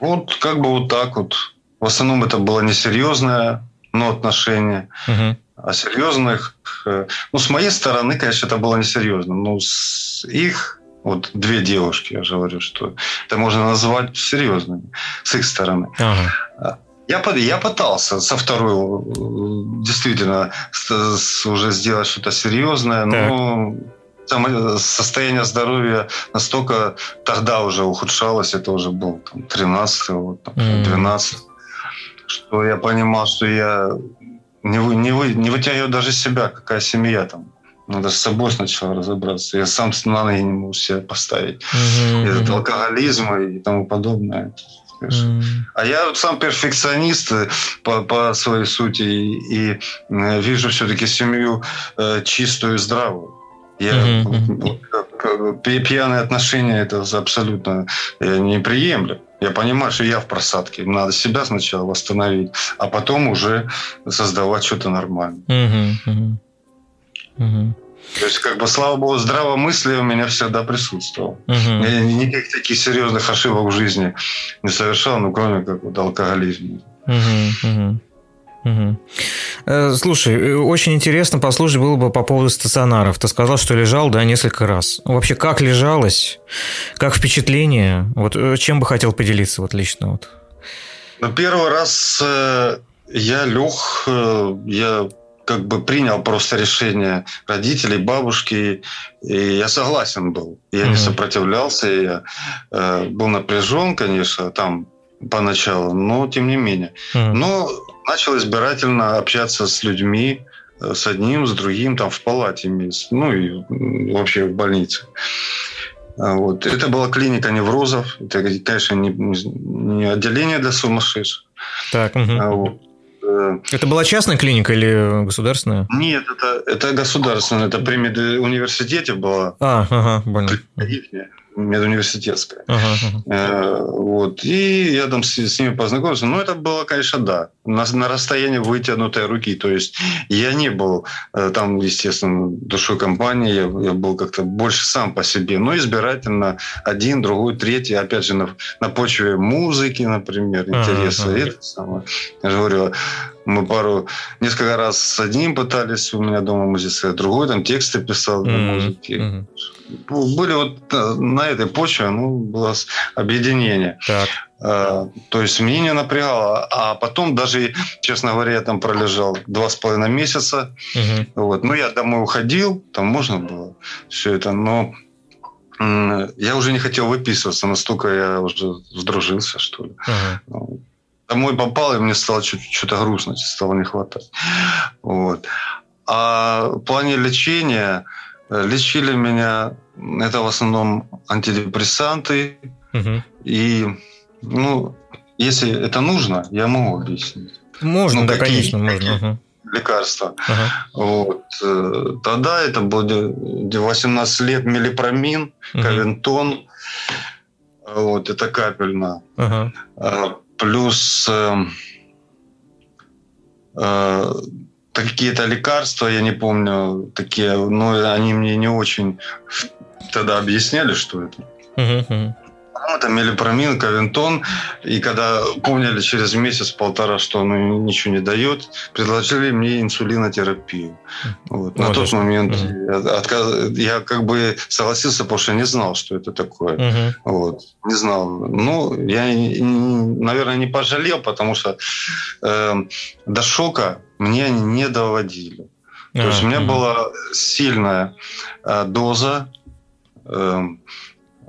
Вот как бы вот так вот. В основном это было несерьезное, но отношение. Угу. А серьезных... Э, ну, с моей стороны, конечно, это было несерьезно. Но с их вот две девушки, я же говорю, что это можно назвать серьезными с их стороны. Ага. Я, я пытался со второй действительно уже сделать что-то серьезное, но состояние здоровья настолько тогда уже ухудшалось, это уже был там, 13 вот, там, 12 mm. что я понимал, что я не, вы, не, вы, не вытягиваю даже себя, какая семья там. Надо с собой сначала разобраться. Я сам на ноги не могу себя поставить. Mm-hmm. Этот алкоголизм и тому подобное. Mm. А я сам перфекционист э, по, по своей сути и, и э, вижу все-таки семью э, чистую и здравую. Я, mm-hmm. Пьяные отношения это абсолютно не приемлю. Я понимаю, что я в просадке. Надо себя сначала восстановить, а потом уже создавать что-то нормальное. Mm-hmm. Mm-hmm. То есть, как бы, слава богу, здравомыслие у меня всегда присутствовало. Угу. Я никаких таких серьезных ошибок в жизни не совершал, ну, кроме как вот алкоголизма. Угу, угу. Угу. Слушай, э, очень интересно послушать было бы по поводу стационаров. Ты сказал, что лежал, да, несколько раз. Вообще, как лежалось? Как впечатление? Вот э, чем бы хотел поделиться вот лично? Вот. Ну, первый раз я лег, я как бы принял просто решение родителей, бабушки, и я согласен был. Я mm-hmm. не сопротивлялся, я э, был напряжен, конечно, там поначалу, но тем не менее. Mm-hmm. Но начал избирательно общаться с людьми, э, с одним, с другим, там в палате, ну и вообще в больнице. Вот. Это была клиника неврозов. Это, конечно, не, не отделение для сумасшедших. Так, угу. вот. Это была частная клиника или государственная? Нет, это, это государственная. Это при медуниверситете была. А, ага, понял медуниверситетская. Ага. Э, вот. И я там с, с ними познакомился. Ну, это было, конечно, да. На, на расстоянии вытянутой руки. То есть я не был э, там, естественно, душой компании. Я, я был как-то больше сам по себе. Но избирательно один, другой, третий. Опять же, на, на почве музыки, например, интереса. Ага. Это самое. Я же говорю, мы пару, несколько раз с одним пытались у меня дома музицировать, другой там тексты писал для mm-hmm. музыки. Mm-hmm. Были вот э, на этой почве, ну, было объединение. Так. А, то есть мне не напрягало. А потом даже, честно говоря, я там пролежал два с половиной месяца. Угу. Вот. Ну, я домой уходил, там можно было все это, но я уже не хотел выписываться, настолько я уже сдружился, что ли. Угу домой попал, и мне стало что-то грустно, стало не хватать. Вот. А в плане лечения, э, лечили меня, это в основном антидепрессанты. Угу. И, ну, если это нужно, я могу объяснить. Можно, ну, да, какие, конечно, можно. Угу. Лекарства. Ага. Вот. Э, тогда это был 18 лет мелипромин, угу. кавентон. Вот, это капельно. А, плюс э, э, какие-то лекарства, я не помню, такие, но они мне не очень тогда объясняли, что это. Uh-huh, ну, это мелипромин, кавентон. И когда поняли через месяц-полтора, что оно ничего не дает, предложили мне инсулинотерапию. Вот. На тот момент угу. я, отказ... я как бы согласился, потому что не знал, что это такое. Угу. Вот. Не знал. Ну, я, наверное, не пожалел, потому что э, до шока мне не доводили. То есть у меня была сильная э, доза э,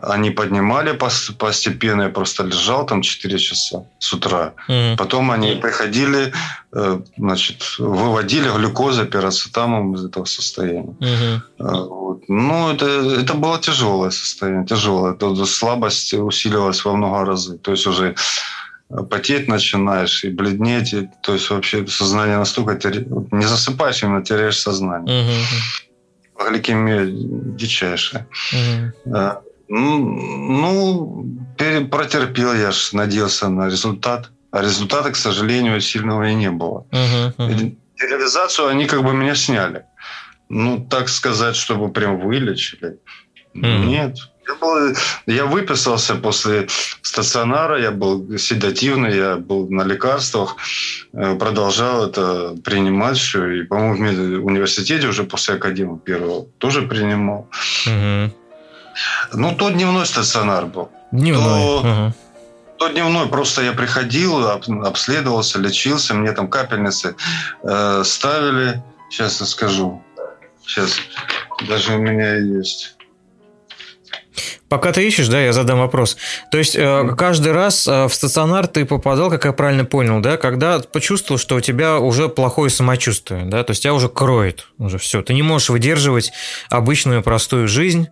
они поднимали постепенно, я просто лежал там 4 часа с утра. Mm-hmm. Потом они приходили, э, значит, выводили глюкозу, пирацетамом из этого состояния. Mm-hmm. Вот. Ну, это, это было тяжелое состояние, тяжелое. Слабость усиливалась во много раз. То есть уже потеть начинаешь и бледнеть. И, то есть вообще сознание настолько... Теря... Не засыпаешь, именно теряешь сознание. Mm-hmm. Гликемия дичайшая. Mm-hmm. Ну, протерпел я ж, надеялся на результат. А результата, к сожалению, сильного и не было. Uh-huh, uh-huh. Реализацию они как бы меня сняли. Ну, так сказать, чтобы прям вылечили. Uh-huh. Нет. Я, был, я выписался после стационара, я был седативный, я был на лекарствах, э, продолжал это принимать все. И, по-моему, в университете уже после академии первого тоже принимал. Угу. Ну, то дневной стационар был. Дневной. То, угу. то дневной. Просто я приходил, обследовался, лечился. Мне там капельницы э, ставили. Сейчас я скажу. Сейчас. Даже у меня есть. Пока ты ищешь, да, я задам вопрос. То есть э, каждый раз э, в стационар ты попадал, как я правильно понял, да, когда почувствовал, что у тебя уже плохое самочувствие, да, то есть тебя уже кроет, уже все, ты не можешь выдерживать обычную простую жизнь,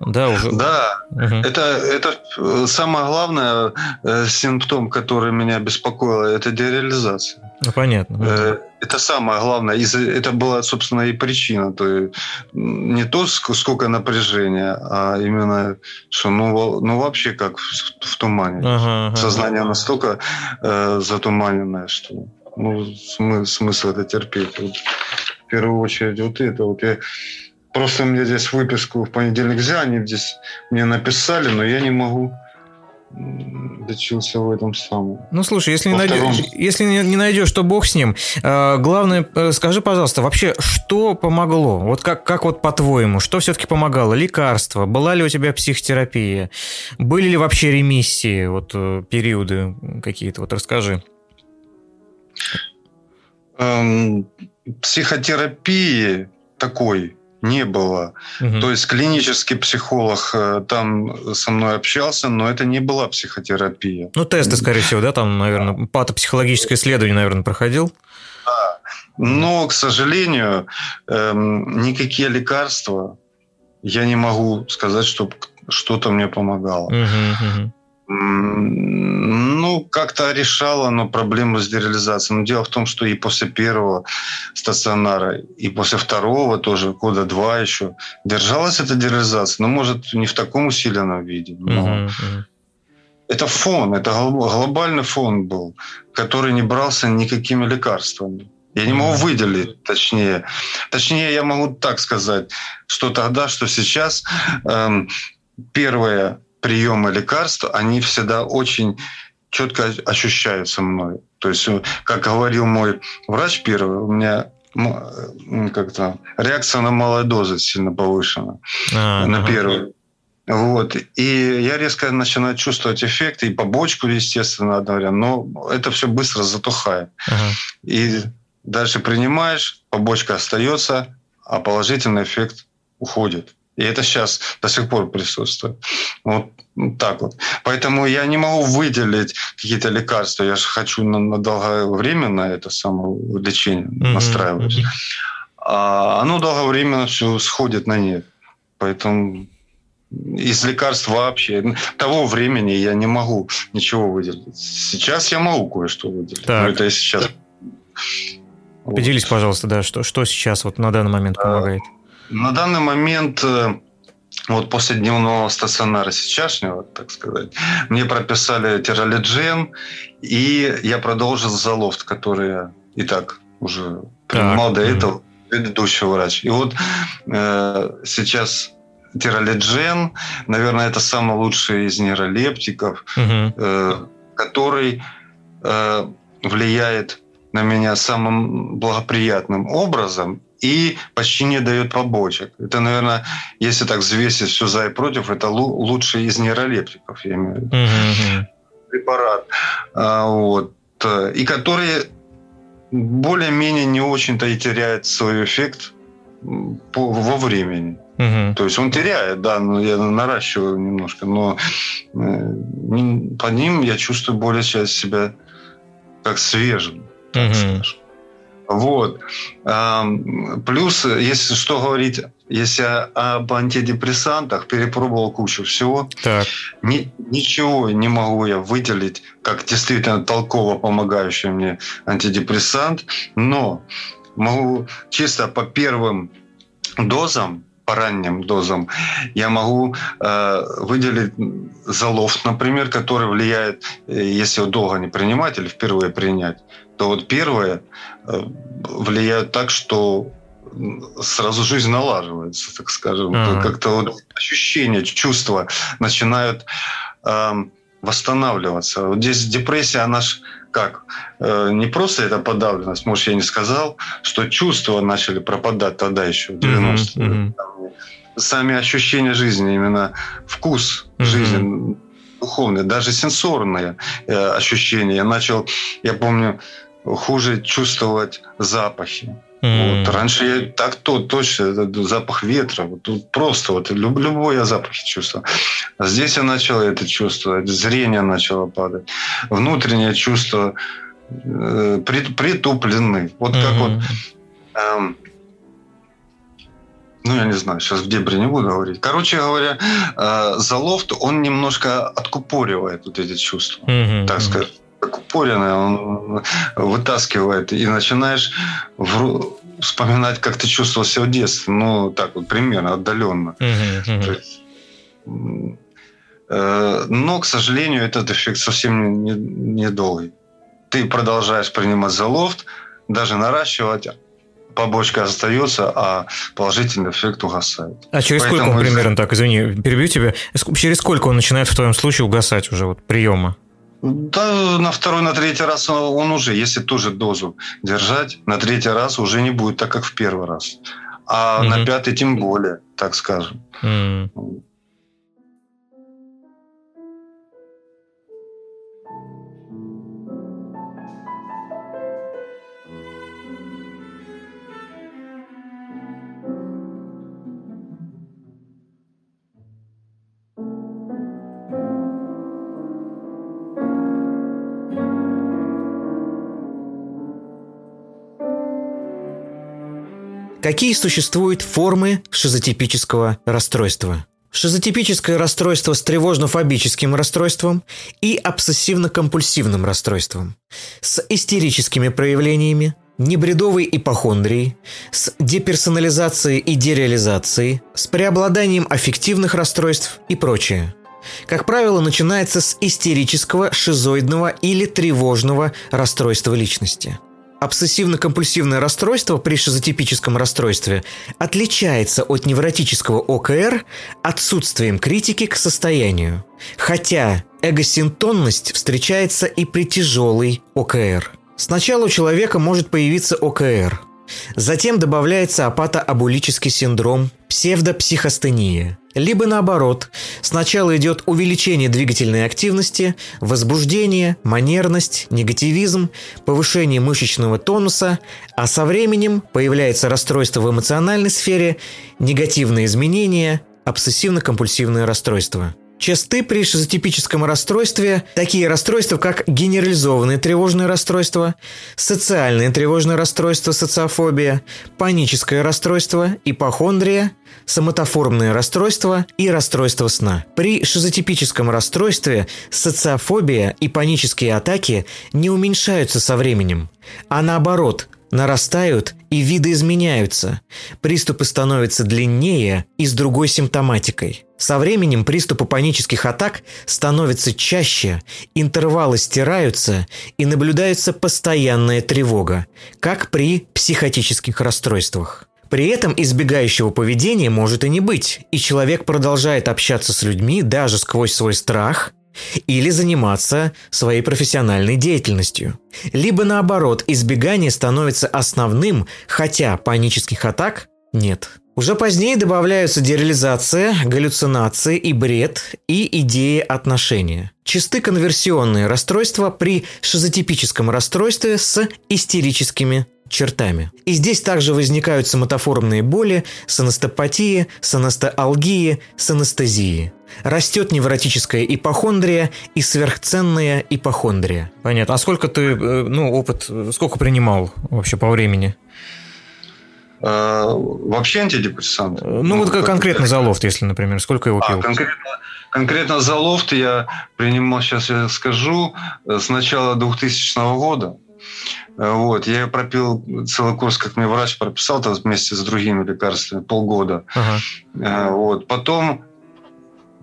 да, уже. Да, угу. это, это э, самое главное э, симптом, который меня беспокоил, это дереализация. Ну, понятно. Э, это самое главное. И это была, собственно, и причина. То есть не то, сколько напряжения, а именно, что ну, ну вообще как в, в тумане. Ага, ага. Сознание настолько э, затуманенное, что ну, смысл, смысл это терпеть. Вот, в первую очередь вот это. Вот я Просто мне здесь выписку в понедельник взяли, они здесь мне написали, но я не могу дочился в этом самом. Ну, слушай, если, не, втором... найдешь, если не найдешь, то бог с ним. А, главное, э, скажи, пожалуйста, вообще, что помогло? Вот как, как вот по-твоему, что все-таки помогало? Лекарства? Была ли у тебя психотерапия? Были ли вообще ремиссии, вот э, периоды какие-то? Вот расскажи. Эм, психотерапии такой не было. Угу. То есть клинический психолог э, там со мной общался, но это не была психотерапия. Ну, тесты, скорее всего, да, там, наверное, патопсихологическое исследование, наверное, проходил? Да. Но, к сожалению, эм, никакие лекарства я не могу сказать, что что-то мне помогало. Угу, угу. Ну, как-то решала, но проблему с дереализацией. Но дело в том, что и после первого стационара, и после второго тоже, года два еще, держалась эта дереализация. Но, может, не в таком усиленном виде. Но uh-huh, Это фон, это глобальный фон был, который не брался никакими лекарствами. Я не могу выделить, точнее. Точнее, я могу так сказать, что тогда, что сейчас. Эм, первое приемы лекарств, они всегда очень четко ощущаются мной. То есть, э, как говорил мой врач первый, у меня как-то реакция на малые дозы сильно повышена а, на первый. Вот. И я резко начинаю чувствовать эффект, и побочку, естественно, одновременно, но это все быстро затухает. Ага. И дальше принимаешь, побочка остается, а положительный эффект уходит. И это сейчас до сих пор присутствует. Вот так вот. Поэтому я не могу выделить какие-то лекарства. Я же хочу на, на на это самое лечение mm-hmm. настраиваюсь. А оно долговременно все сходит на нет. Поэтому из лекарств вообще того времени я не могу ничего выделить. Сейчас я могу кое-что выделить. Так. Но это сейчас. Поделись, пожалуйста, да, что, что сейчас вот на данный момент помогает? А, на данный момент э, вот после дневного стационара сейчасшнего, так сказать, мне прописали тиролиджен, и я продолжил залофт, который я и так уже принимал так. до этого предыдущий врач. И вот э, сейчас тиролиджен, наверное, это самый лучший из нейролептиков, угу. э, который э, влияет на меня самым благоприятным образом и почти не дает побочек. Это, наверное, если так взвесить все за и против, это лучший из нейролептиков, я имею в виду. Mm-hmm. Препарат. А, вот. И который более-менее не очень-то и теряет свой эффект по, во времени. Угу. То есть он теряет, да, но я наращиваю немножко, но э, по ним я чувствую более часть себя как свежим, так угу. скажем. Вот. Плюс, если что говорить, если об антидепрессантах, перепробовал кучу всего. Так. Ни, ничего не могу я выделить, как действительно толково помогающий мне антидепрессант, но могу чисто по первым дозам по ранним дозам, я могу э, выделить залов, например, который влияет, э, если его долго не принимать или впервые принять, то вот первое э, влияет так, что сразу жизнь налаживается, так скажем. Uh-huh. Как-то вот ощущения, чувства начинают э, восстанавливаться. Вот здесь депрессия, она ж как? Э, не просто это подавленность, может, я не сказал, что чувства начали пропадать тогда еще, в 90-е. Uh-huh. Сами ощущения жизни, именно вкус uh-huh. жизни духовные, даже сенсорные э, ощущения. Я начал, я помню, хуже чувствовать запахи. Mm. Вот. Раньше я так то точно запах ветра, вот тут просто вот любой я запах чувствовал. А здесь я начал это чувствовать, зрение начало падать, внутреннее чувство э, притуплены. Вот mm-hmm. как вот эм, ну, я не знаю, сейчас в дебри не буду говорить. Короче говоря, э, залофт, он немножко откупоривает вот эти чувства, mm-hmm. так сказать купоренное, он вытаскивает, и начинаешь в... вспоминать, как ты чувствовал себя в детстве. Ну, так вот, примерно, отдаленно. есть, э, но, к сожалению, этот эффект совсем недолгий. Не, не ты продолжаешь принимать за лофт, даже наращивать, побочка остается, а положительный эффект угасает. А через Поэтому сколько он примерно, так, извини, перебью тебя, через сколько он начинает в твоем случае угасать уже, вот, приема? Да, на второй, на третий раз он уже, если ту же дозу держать, на третий раз уже не будет так, как в первый раз. А mm-hmm. на пятый тем более, так скажем. Mm. Какие существуют формы шизотипического расстройства? шизотипическое расстройство с тревожно-фобическим расстройством и обсессивно-компульсивным расстройством, с истерическими проявлениями, небредовой ипохондрией, с деперсонализацией и дереализацией, с преобладанием аффективных расстройств и прочее. Как правило, начинается с истерического, шизоидного или тревожного расстройства личности – Обсессивно-компульсивное расстройство при шизотипическом расстройстве отличается от невротического ОКР отсутствием критики к состоянию, хотя эгосинтонность встречается и при тяжелой ОКР. Сначала у человека может появиться ОКР, затем добавляется апатоабулический синдром, псевдопсихостения – либо наоборот, сначала идет увеличение двигательной активности, возбуждение, манерность, негативизм, повышение мышечного тонуса, а со временем появляется расстройство в эмоциональной сфере, негативные изменения, обсессивно-компульсивное расстройство – Часты при шизотипическом расстройстве такие расстройства, как генерализованное тревожное расстройство, социальное тревожное расстройство, социофобия, паническое расстройство, ипохондрия, соматоформное расстройство и расстройство сна. При шизотипическом расстройстве социофобия и панические атаки не уменьшаются со временем, а наоборот – нарастают и виды изменяются. Приступы становятся длиннее и с другой симптоматикой. Со временем приступы панических атак становятся чаще, интервалы стираются и наблюдается постоянная тревога, как при психотических расстройствах. При этом избегающего поведения может и не быть, и человек продолжает общаться с людьми даже сквозь свой страх или заниматься своей профессиональной деятельностью. Либо наоборот, избегание становится основным, хотя панических атак нет. Уже позднее добавляются дереализация, галлюцинации и бред, и идеи отношения. Чисты конверсионные расстройства при шизотипическом расстройстве с истерическими чертами. И здесь также возникают соматоформные боли, сонастопатии, сонастоалгии, сонастезии. Растет невротическая ипохондрия и сверхценная ипохондрия. Понятно. А сколько ты, э, ну, опыт, сколько принимал вообще по времени? А, вообще антидепрессант? Ну, ну вот как конкретно за лофт, если, например, сколько его а, пил? Конкретно, конкретно за лофт я принимал, сейчас я скажу, с начала 2000 года. Вот, я пропил целый курс, как мне врач прописал, там вместе с другими лекарствами, полгода. Ага. Вот, потом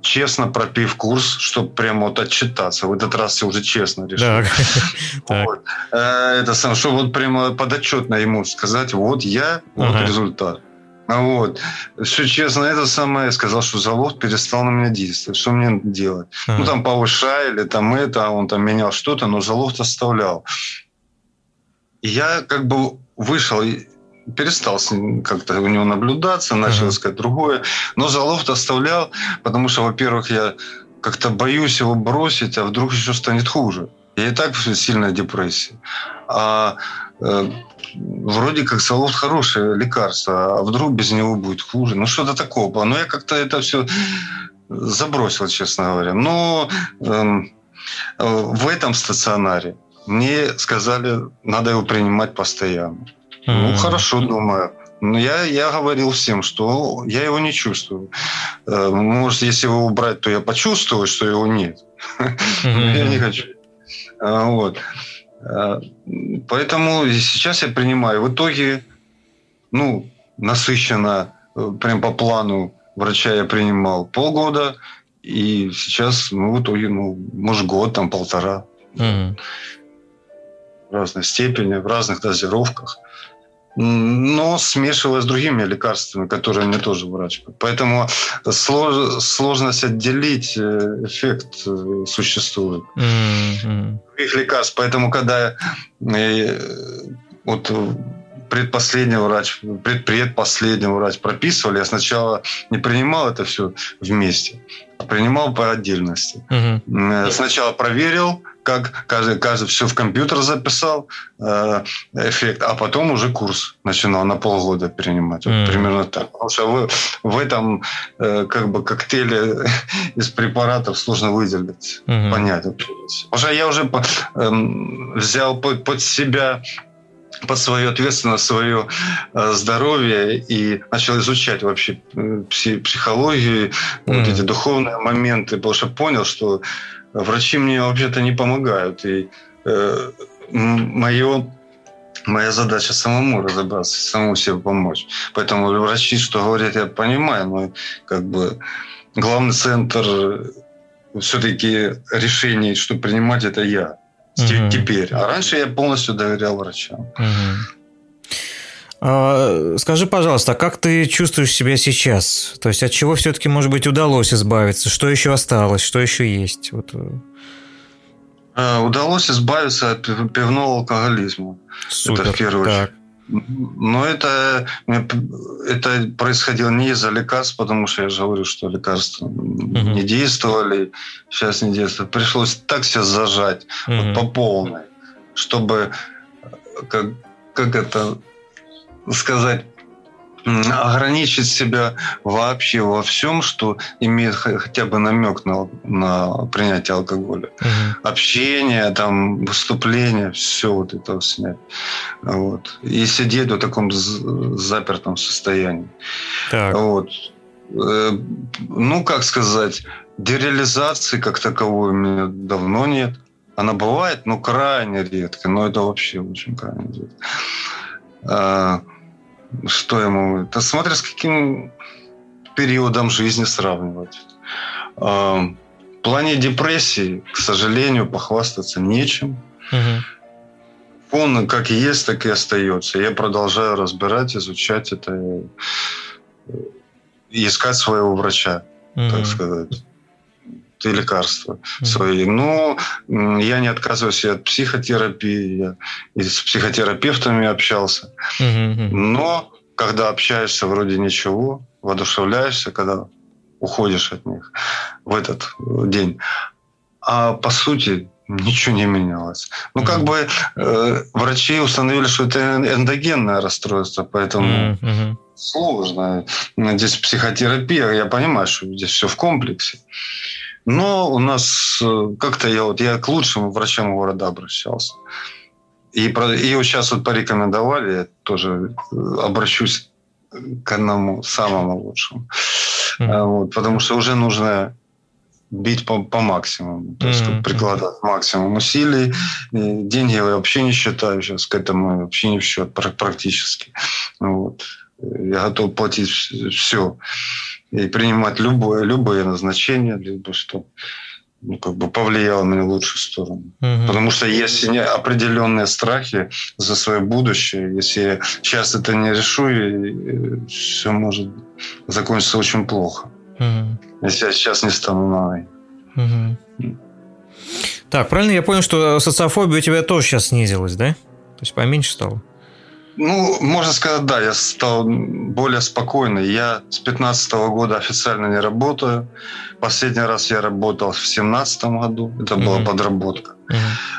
честно пропив курс, чтобы прямо вот отчитаться. В этот раз я уже честно решил. (laughs) Вот. Э, это сам, чтобы вот прямо подотчетно ему сказать, вот я, вот ага. результат. Вот. Все честно, это самое, я сказал, что завод перестал на меня действовать. Что мне делать? Ага. Ну, там повышали, там это, а он там менял что-то, но залог оставлял. И я как бы вышел перестал как-то у него наблюдаться, начал искать другое. Но залов оставлял, потому что, во-первых, я как-то боюсь его бросить, а вдруг еще станет хуже. Я и так в сильной депрессии. А э, вроде как Соловт хорошее лекарство, а вдруг без него будет хуже. Ну, что-то такого. Но я как-то это все забросил, честно говоря. Но э, в этом стационаре мне сказали, надо его принимать постоянно. Ну, хорошо, думаю. Но я, я говорил всем, что я его не чувствую. Э, может, если его убрать, то я почувствую, что его нет. (laughs) Я не хочу. А, вот. А, поэтому сейчас я принимаю. В итоге, ну, насыщенно, э, прям по плану врача я принимал полгода, и сейчас, ну, в итоге, ну, может, год, там, полтора. В разной степени, в разных дозировках но смешивая с другими лекарствами, которые мне тоже врач. Поэтому слож, сложность отделить э, эффект э, существует. Mm-hmm. Их лекарств. Поэтому, когда э, вот предпоследний врач, предпредпоследний врач прописывали, я сначала не принимал это все вместе, а принимал по отдельности. Угу. Сначала проверил, как каждый, каждый все в компьютер записал, э, эффект, а потом уже курс начинал на полгода принимать. Вот mm. Примерно так. Потому что в, в этом э, как бы коктейле (laughs) из препаратов сложно выделить, mm-hmm. понять. Потому что я уже э, взял под, под себя под свою ответственность, свое э, здоровье и начал изучать вообще психологию, mm. вот эти духовные моменты, потому что понял, что врачи мне вообще-то не помогают. И э, мое моя задача самому разобраться, самому себе помочь. Поэтому врачи, что говорят, я понимаю, но как бы главный центр все-таки решений, что принимать, это я угу. теперь. А раньше я полностью доверял врачам. Угу. скажи, пожалуйста, а как ты чувствуешь себя сейчас? То есть от чего все-таки, может быть, удалось избавиться? Что еще осталось? Что еще есть? Вот. Э. А, удалось избавиться от пивного алкоголизма. Супер. Это в первую очередь. Но это, это происходило не из-за лекарств, потому что я же говорю, что лекарства угу. не действовали, сейчас не действуют. Пришлось так себя зажать угу. вот по полной, чтобы, как, как это сказать, ограничить себя вообще во всем, что имеет хотя бы намек на, на принятие алкоголя. Угу. Общение, там, выступление, все вот это снять. Вот. И сидеть в таком запертом состоянии. Так. Вот. Э, ну, как сказать, дереализации как таковой у меня давно нет. Она бывает, но крайне редко. Но это вообще очень крайне редко. Что ему? Это смотря с каким периодом жизни сравнивать. А, в плане депрессии, к сожалению, похвастаться нечем. Угу. Он как есть, так и остается. Я продолжаю разбирать, изучать это и искать своего врача, угу. так сказать и лекарства mm-hmm. свои. Но я не отказываюсь от психотерапии, я и с психотерапевтами общался. Mm-hmm. Но когда общаешься вроде ничего, воодушевляешься, когда уходишь от них в этот день. А по сути ничего не менялось. Ну, как бы э, врачи установили, что это эндогенное расстройство, поэтому mm-hmm. сложно. Здесь психотерапия, я понимаю, что здесь все в комплексе. Но у нас э, как-то я вот я к лучшим врачам города обращался. И, и вот сейчас вот порекомендовали, я тоже э, обращусь к одному самому лучшему. Mm-hmm. Вот, потому что уже нужно бить по, по максимуму, то есть mm-hmm. прикладывать максимум усилий. И деньги я вообще не считаю сейчас к этому, вообще не в счет практически. Вот. Я готов платить все и принимать любое, любое назначение, либо что ну, как бы повлияло на лучшую сторону. Угу. Потому что есть определенные страхи за свое будущее. Если я сейчас это не решу, и все может закончиться очень плохо. Угу. Если я сейчас не стану на угу. Так, правильно я понял, что социофобия у тебя тоже сейчас снизилась, да? То есть поменьше стало? Ну, можно сказать, да, я стал более спокойный. Я с 15 года официально не работаю. Последний раз я работал в 17 году. Это mm-hmm. была подработка.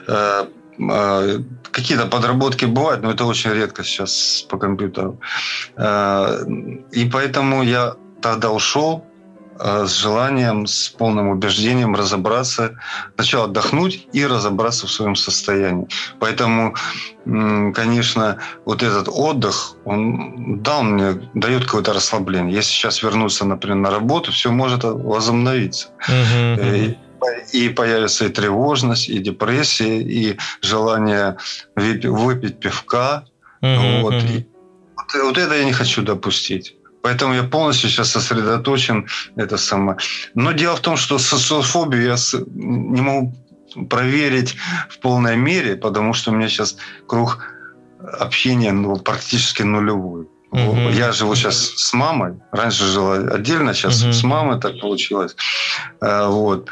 Mm-hmm. Какие-то подработки бывают, но это очень редко сейчас по компьютеру. Э, и поэтому я тогда ушел с желанием, с полным убеждением разобраться, сначала отдохнуть и разобраться в своем состоянии. Поэтому, конечно, вот этот отдых, он дал мне, дает какое-то расслабление. Если сейчас вернуться, например, на работу, все может возобновиться. Uh-huh. И, и появится и тревожность, и депрессия, и желание выпить пивка. Uh-huh. Вот. И вот, вот это я не хочу допустить. Поэтому я полностью сейчас сосредоточен это самое. Но дело в том, что социофобию я не могу проверить в полной мере, потому что у меня сейчас круг общения ну, практически нулевой. Угу. Я живу сейчас с мамой. Раньше жила отдельно, сейчас угу. с мамой так получилось. Э, вот.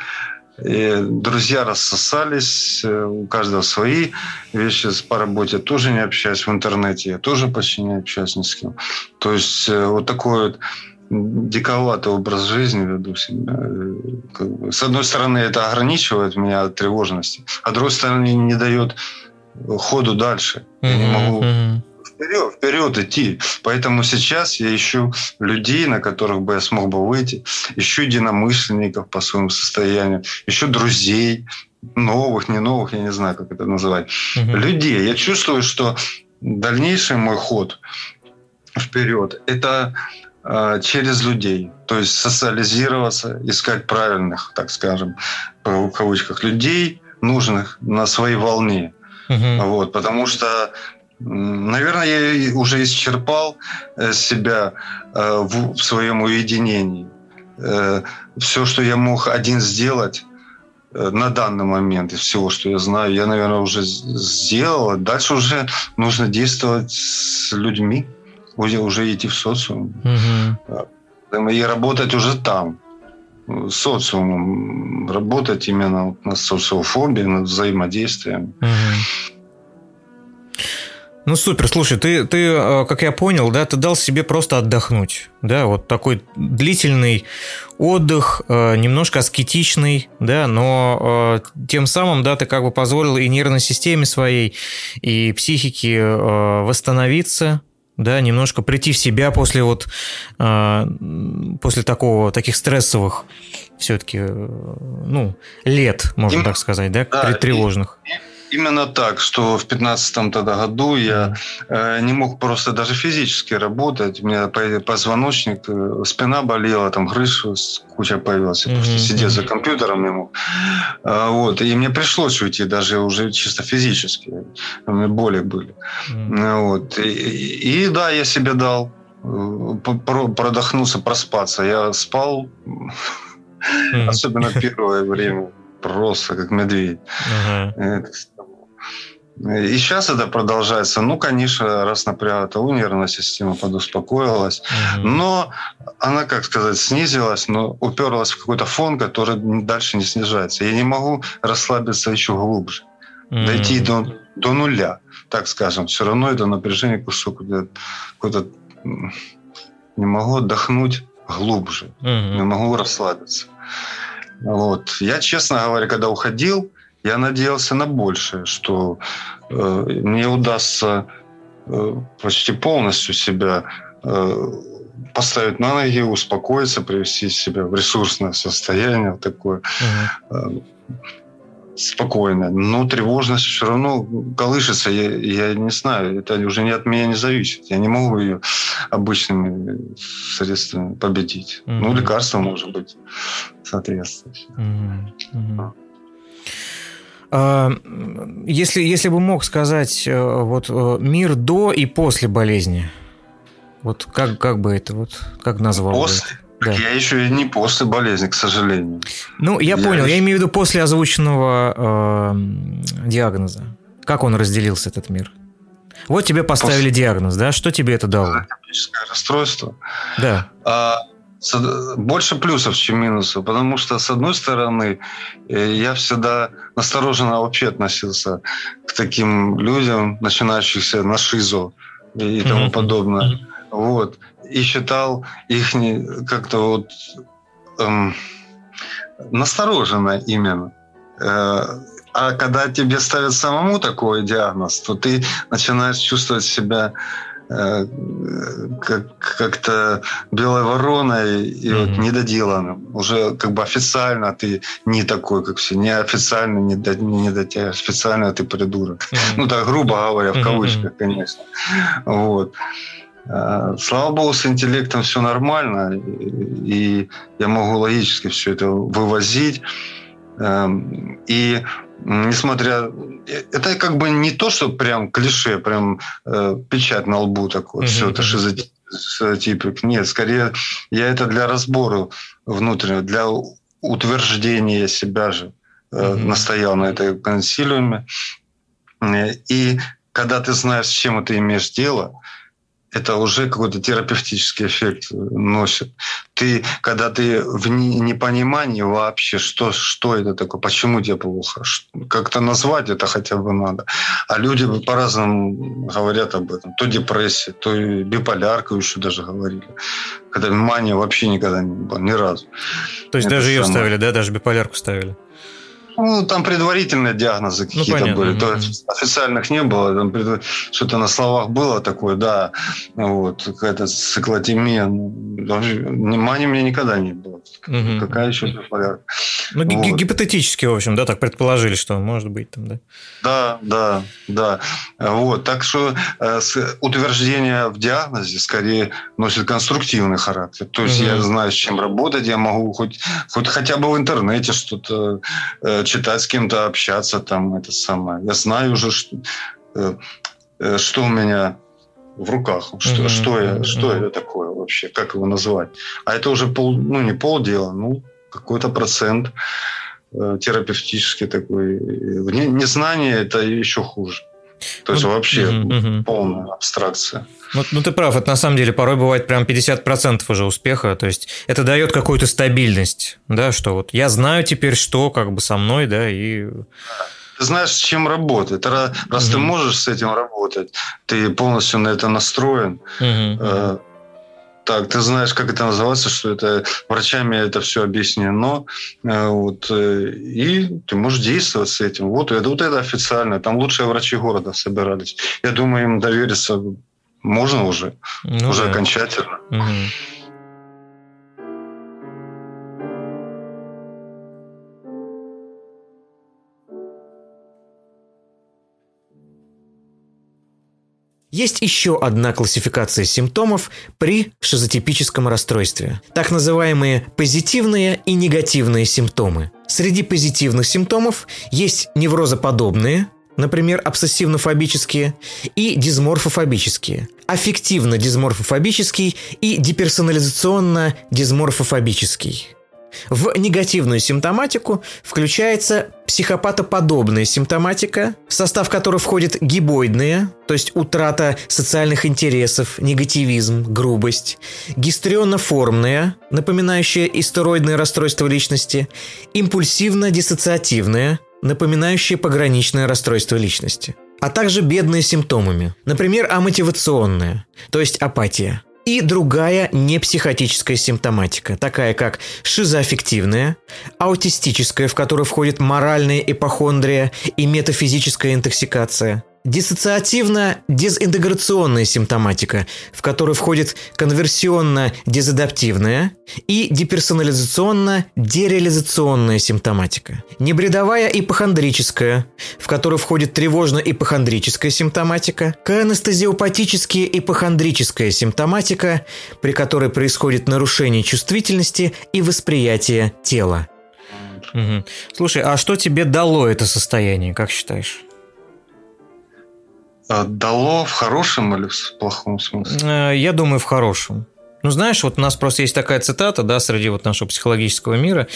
И друзья рассосались, э, у каждого свои вещи по работе. Тоже не общаюсь в интернете, я тоже почти не общаюсь ни с кем. То есть э, вот такой вот диковатый образ жизни веду себя. Э, с одной стороны, это ограничивает меня от тревожности, а с другой стороны, не дает ходу дальше. Я не могу вперед, вперед идти. Поэтому сейчас я ищу людей, на которых бы я смог бы выйти, ищу единомышленников по своему состоянию, ищу друзей, новых, не новых, я не знаю, как это называть, угу. людей. Я чувствую, что дальнейший мой ход вперед – это э, через людей, то есть социализироваться, искать правильных, так скажем, в кавычках, людей, нужных на своей волне. Угу. Вот, потому что Наверное, я уже исчерпал э, себя э, в своем уединении. Э, Все, что я мог один сделать на данный момент из всего, что я знаю, я, наверное, уже сделал. Дальше уже нужно действовать с людьми, уже идти в социум. Угу. И работать уже там, социумом, работать именно на социофобии, над взаимодействием. Угу. Ну супер, слушай, ты, ты, э, как я понял, да, ты дал себе просто отдохнуть, да, вот такой длительный отдых, э, немножко аскетичный, да, но э, тем самым, да, ты как бы позволил и нервной системе своей, и психике восстановиться, да, немножко прийти в себя после вот после такого таких стрессовых все-таки ну лет, можно так сказать, да, да тревожных. И, Именно так, что в 15 тогда году я э, не мог просто даже физически работать. У меня позвоночник, э, спина болела, там грыжа куча появилась. Я mm-hmm. просто сидел за компьютером не мог. А, вот. И мне пришлось уйти даже уже чисто физически. У меня боли были. Mm-hmm. Вот. И, и, да, я себе дал э, продохнуться, проспаться. Я спал, (laughs) mm-hmm. особенно первое время просто как медведь. Uh-huh. И сейчас это продолжается. Ну, конечно, раз напрягла, то нервная система подуспокоилась. Угу. Но она, как сказать, снизилась, но уперлась в какой-то фон, который дальше не снижается. Я не могу расслабиться еще глубже. Угу. Дойти до, до нуля, так скажем. Все равно это напряжение кусок какой-то... Не могу отдохнуть глубже. Угу. Не могу расслабиться. Вот. Я, честно говоря, когда уходил, я надеялся на большее, что э, мне удастся э, почти полностью себя э, поставить на ноги, успокоиться, привести себя в ресурсное состояние такое. Угу спокойно, но тревожность все равно колышется. Я, я не знаю, это уже не от меня не зависит. Я не могу ее обычными средствами победить. Mm-hmm. Ну, лекарство может быть соответствующее. Mm-hmm. Mm-hmm. Если, если бы мог сказать э, вот э, мир до и после болезни, вот как, как бы это вот, как назвал После? бы? Да. Я еще и не после болезни, к сожалению. Ну, я, я понял. Еще... Я имею в виду после озвученного э, диагноза. Как он разделился, этот мир? Вот тебе поставили после... диагноз, да? Что тебе это дало? Расстройство. Да. А, больше плюсов, чем минусов, потому что, с одной стороны, э, я всегда настороженно вообще относился к таким людям, начинающихся на шизо и тому mm-hmm. подобное. Вот и считал их как-то вот эм, настороженно именно. Э, а когда тебе ставят самому такой диагноз, то ты начинаешь чувствовать себя как, как-то белой вороной и mm-hmm. вот недоделанным. Уже как бы официально ты не такой, как все. Неофициально не, до, не до тебя, официально ты придурок. Mm-hmm. Ну так, грубо говоря, в кавычках, mm-hmm. конечно. Вот. Э, слава богу, с интеллектом все нормально, и я могу логически все это вывозить. Эм, и несмотря... Это как бы не то, что прям клише, прям э, печать на лбу такой, mm-hmm. все это шизотипик. Нет, скорее я это для разбора внутреннего, для утверждения себя же mm-hmm. настоял на этой консилиуме. И когда ты знаешь, с чем ты имеешь дело, это уже какой-то терапевтический эффект носит. Ты, когда ты в непонимании вообще, что, что это такое, почему тебе плохо, как-то назвать это хотя бы надо. А люди по-разному говорят об этом. То депрессия, то биполярка еще даже говорили. Когда мания вообще никогда не было, ни разу. То есть это даже ее ставили, да? Даже биполярку ставили? Ну, там предварительные диагнозы ну, какие-то ну, были. То есть официальных не было. Там. Что-то на словах было такое, да. Вот, какая-то циклотемия. Ну, внимания мне никогда не было. Угу. Какая еще порядок. Ну, вот. гипотетически, в общем, да, так предположили, что может быть там, да? Да, да, да. Вот, так что э, утверждение в диагнозе скорее носит конструктивный характер. То есть угу. я знаю, с чем работать, я могу хоть, хоть хотя бы в интернете что-то э, читать, с кем-то общаться, там это самое. Я знаю уже, что, э, э, что у меня в руках, что, mm-hmm. что, я, что mm-hmm. это такое вообще, как его назвать. А это уже пол, ну не полдела, ну какой-то процент э, терапевтический такой. Незнание это еще хуже. То есть ну, вообще угу, полная абстракция. Ну, ну, ты прав, это на самом деле порой бывает прям 50% уже успеха. То есть это дает какую-то стабильность, да, что вот я знаю теперь, что как бы со мной, да, и... Ты знаешь, с чем работать. Раз угу. ты можешь с этим работать, ты полностью на это настроен, угу. Так, ты знаешь, как это называется, что это врачами это все объяснено, э, вот, э, и ты можешь действовать с этим. Вот это, вот это официально, там лучшие врачи города собирались. Я думаю, им довериться можно уже, ну, уже да. окончательно. Угу. Есть еще одна классификация симптомов при шизотипическом расстройстве. Так называемые позитивные и негативные симптомы. Среди позитивных симптомов есть неврозоподобные, например, обсессивно-фобические, и дисморфофобические, аффективно-дисморфофобический и деперсонализационно-дисморфофобический. В негативную симптоматику включается психопатоподобная симптоматика, в состав которой входит гибоидная, то есть утрата социальных интересов, негативизм, грубость, гистрионно-формная, напоминающая истероидное расстройство личности, импульсивно-диссоциативная, напоминающая пограничное расстройство личности а также бедные симптомами, например, амотивационная, то есть апатия и другая непсихотическая симптоматика, такая как шизоаффективная, аутистическая, в которую входит моральная ипохондрия и метафизическая интоксикация – диссоциативно-дезинтеграционная симптоматика, в которую входит конверсионно-дезадаптивная и деперсонализационно-дереализационная симптоматика. Небредовая ипохондрическая, в которую входит тревожно-ипохондрическая симптоматика, канестезиопатическая ипохондрическая симптоматика, при которой происходит нарушение чувствительности и восприятия тела. Угу. Слушай, а что тебе дало это состояние, как считаешь? А дало в хорошем или в плохом смысле? Э, я думаю, в хорошем. Ну, знаешь, вот у нас просто есть такая цитата, да, среди вот нашего психологического мира,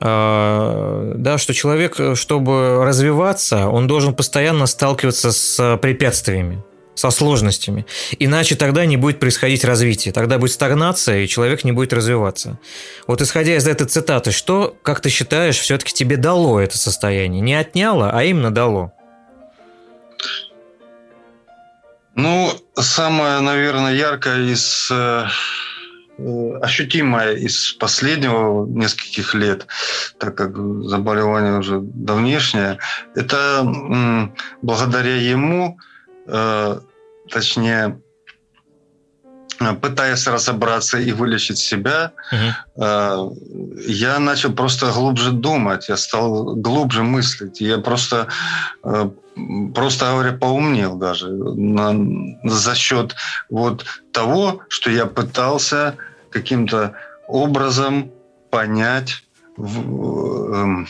э, да, что человек, чтобы развиваться, он должен постоянно сталкиваться с препятствиями, со сложностями. Иначе тогда не будет происходить развитие. Тогда будет стагнация, и человек не будет развиваться. Вот исходя из этой цитаты, что, как ты считаешь, все-таки тебе дало это состояние? Не отняло, а именно дало? Ну, самое, наверное, яркое из э, ощутимое из последнего нескольких лет, так как заболевание уже давнешнее, это благодаря ему, э, точнее, пытаясь разобраться и вылечить себя, угу. я начал просто глубже думать, я стал глубже мыслить. Я просто, э, просто говоря, поумнел даже на, за счет вот того, что я пытался каким-то образом понять, эм,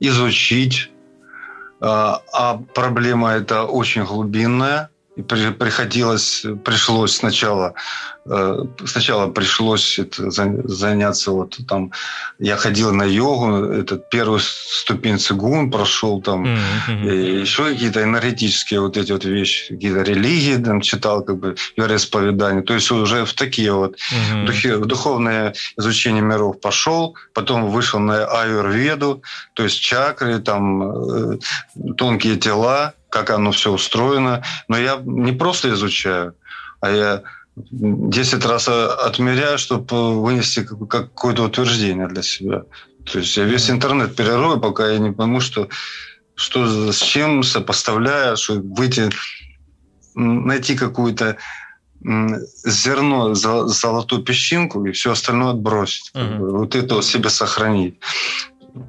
изучить. А, а проблема эта очень глубинная, и приходилось, пришлось сначала, э, сначала пришлось это заняться вот там, я ходил на йогу, этот первый ступень цигун прошел там, mm-hmm. и еще какие-то энергетические вот эти вот вещи, какие-то религии там читал, как бы вероисповедания, то есть уже в такие вот mm-hmm. в духовное изучение миров пошел, потом вышел на аюрведу, то есть чакры, там э, тонкие тела, как оно все устроено. Но я не просто изучаю, а я 10 раз отмеряю, чтобы вынести какое-то утверждение для себя. То есть я весь интернет перерою, пока я не пойму, что, что с чем сопоставляя, что выйти, найти какую-то зерно, золотую песчинку и все остальное отбросить. Угу. Вот это вот себе сохранить.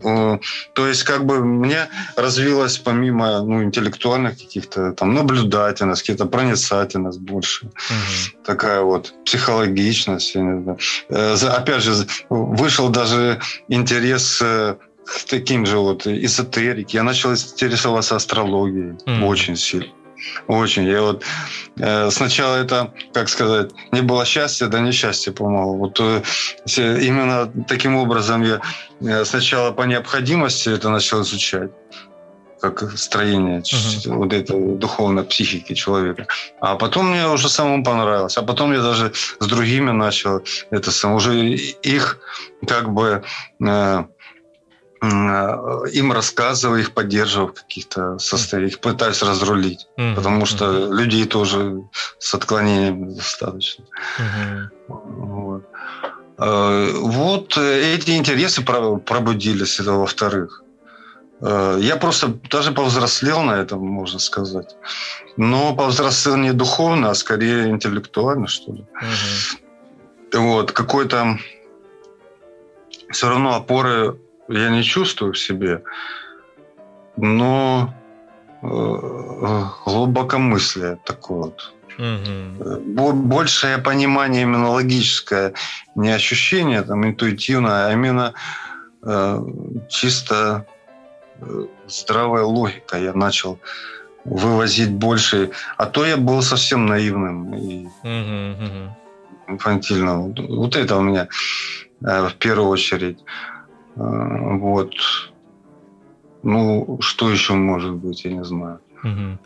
То есть, как бы мне развилась помимо ну, интеллектуальных каких-то там наблюдательность, какие-то проницательность больше. Угу. Такая вот психологичность. Э, опять же, вышел даже интерес э, к таким же вот эзотерике. Я начал интересоваться астрологией mm. очень сильно. Очень. Я вот э, сначала это, как сказать, не было счастья, да несчастье помогло. Вот э, именно таким образом я э, сначала по необходимости это начал изучать как строение uh-huh. вот этой духовной психики человека. А потом мне уже самому понравилось. А потом я даже с другими начал это сам уже их как бы Э, им рассказываю, их поддерживаю в каких-то состояниях, пытаюсь разрулить, mm-hmm. потому что mm-hmm. людей тоже с отклонением достаточно. Mm-hmm. Вот. Э, вот эти интересы пробудились, это во-вторых. Э, я просто даже повзрослел на этом, можно сказать. Но повзрослел не духовно, а скорее интеллектуально, что ли. Угу. Вот, какой-то все равно опоры я не чувствую в себе, но э, глубокомыслие такое вот. Угу. Большее понимание именно логическое, не ощущение там интуитивное, а именно э, чисто э, здравая логика. Я начал вывозить больше, а то я был совсем наивным и угу, инфантильным. Вот это у меня э, в первую очередь. А, вот. Ну, что еще может быть, я не знаю. Угу.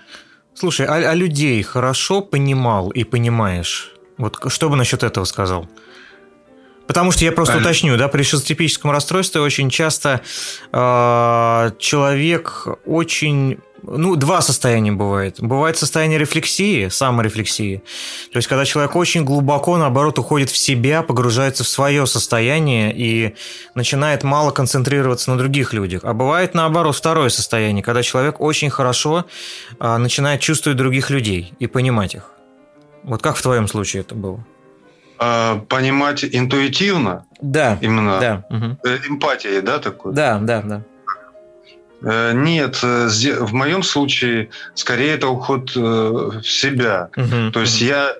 Слушай, а, а людей хорошо понимал и понимаешь? Вот что бы насчет этого сказал? Потому что я просто уточню, да, при шизотипическом расстройстве очень часто э, человек очень ну, два состояния бывает. Бывает состояние рефлексии, саморефлексии. То есть, когда человек очень глубоко, наоборот, уходит в себя, погружается в свое состояние и начинает мало концентрироваться на других людях. А бывает, наоборот, второе состояние, когда человек очень хорошо а, начинает чувствовать других людей и понимать их. Вот как в твоем случае это было? А, понимать интуитивно? Да. Именно да. эмпатией, да, такой? Да, да, да. Э, нет, э, в моем случае скорее это уход э, в себя. Угу, То есть угу. я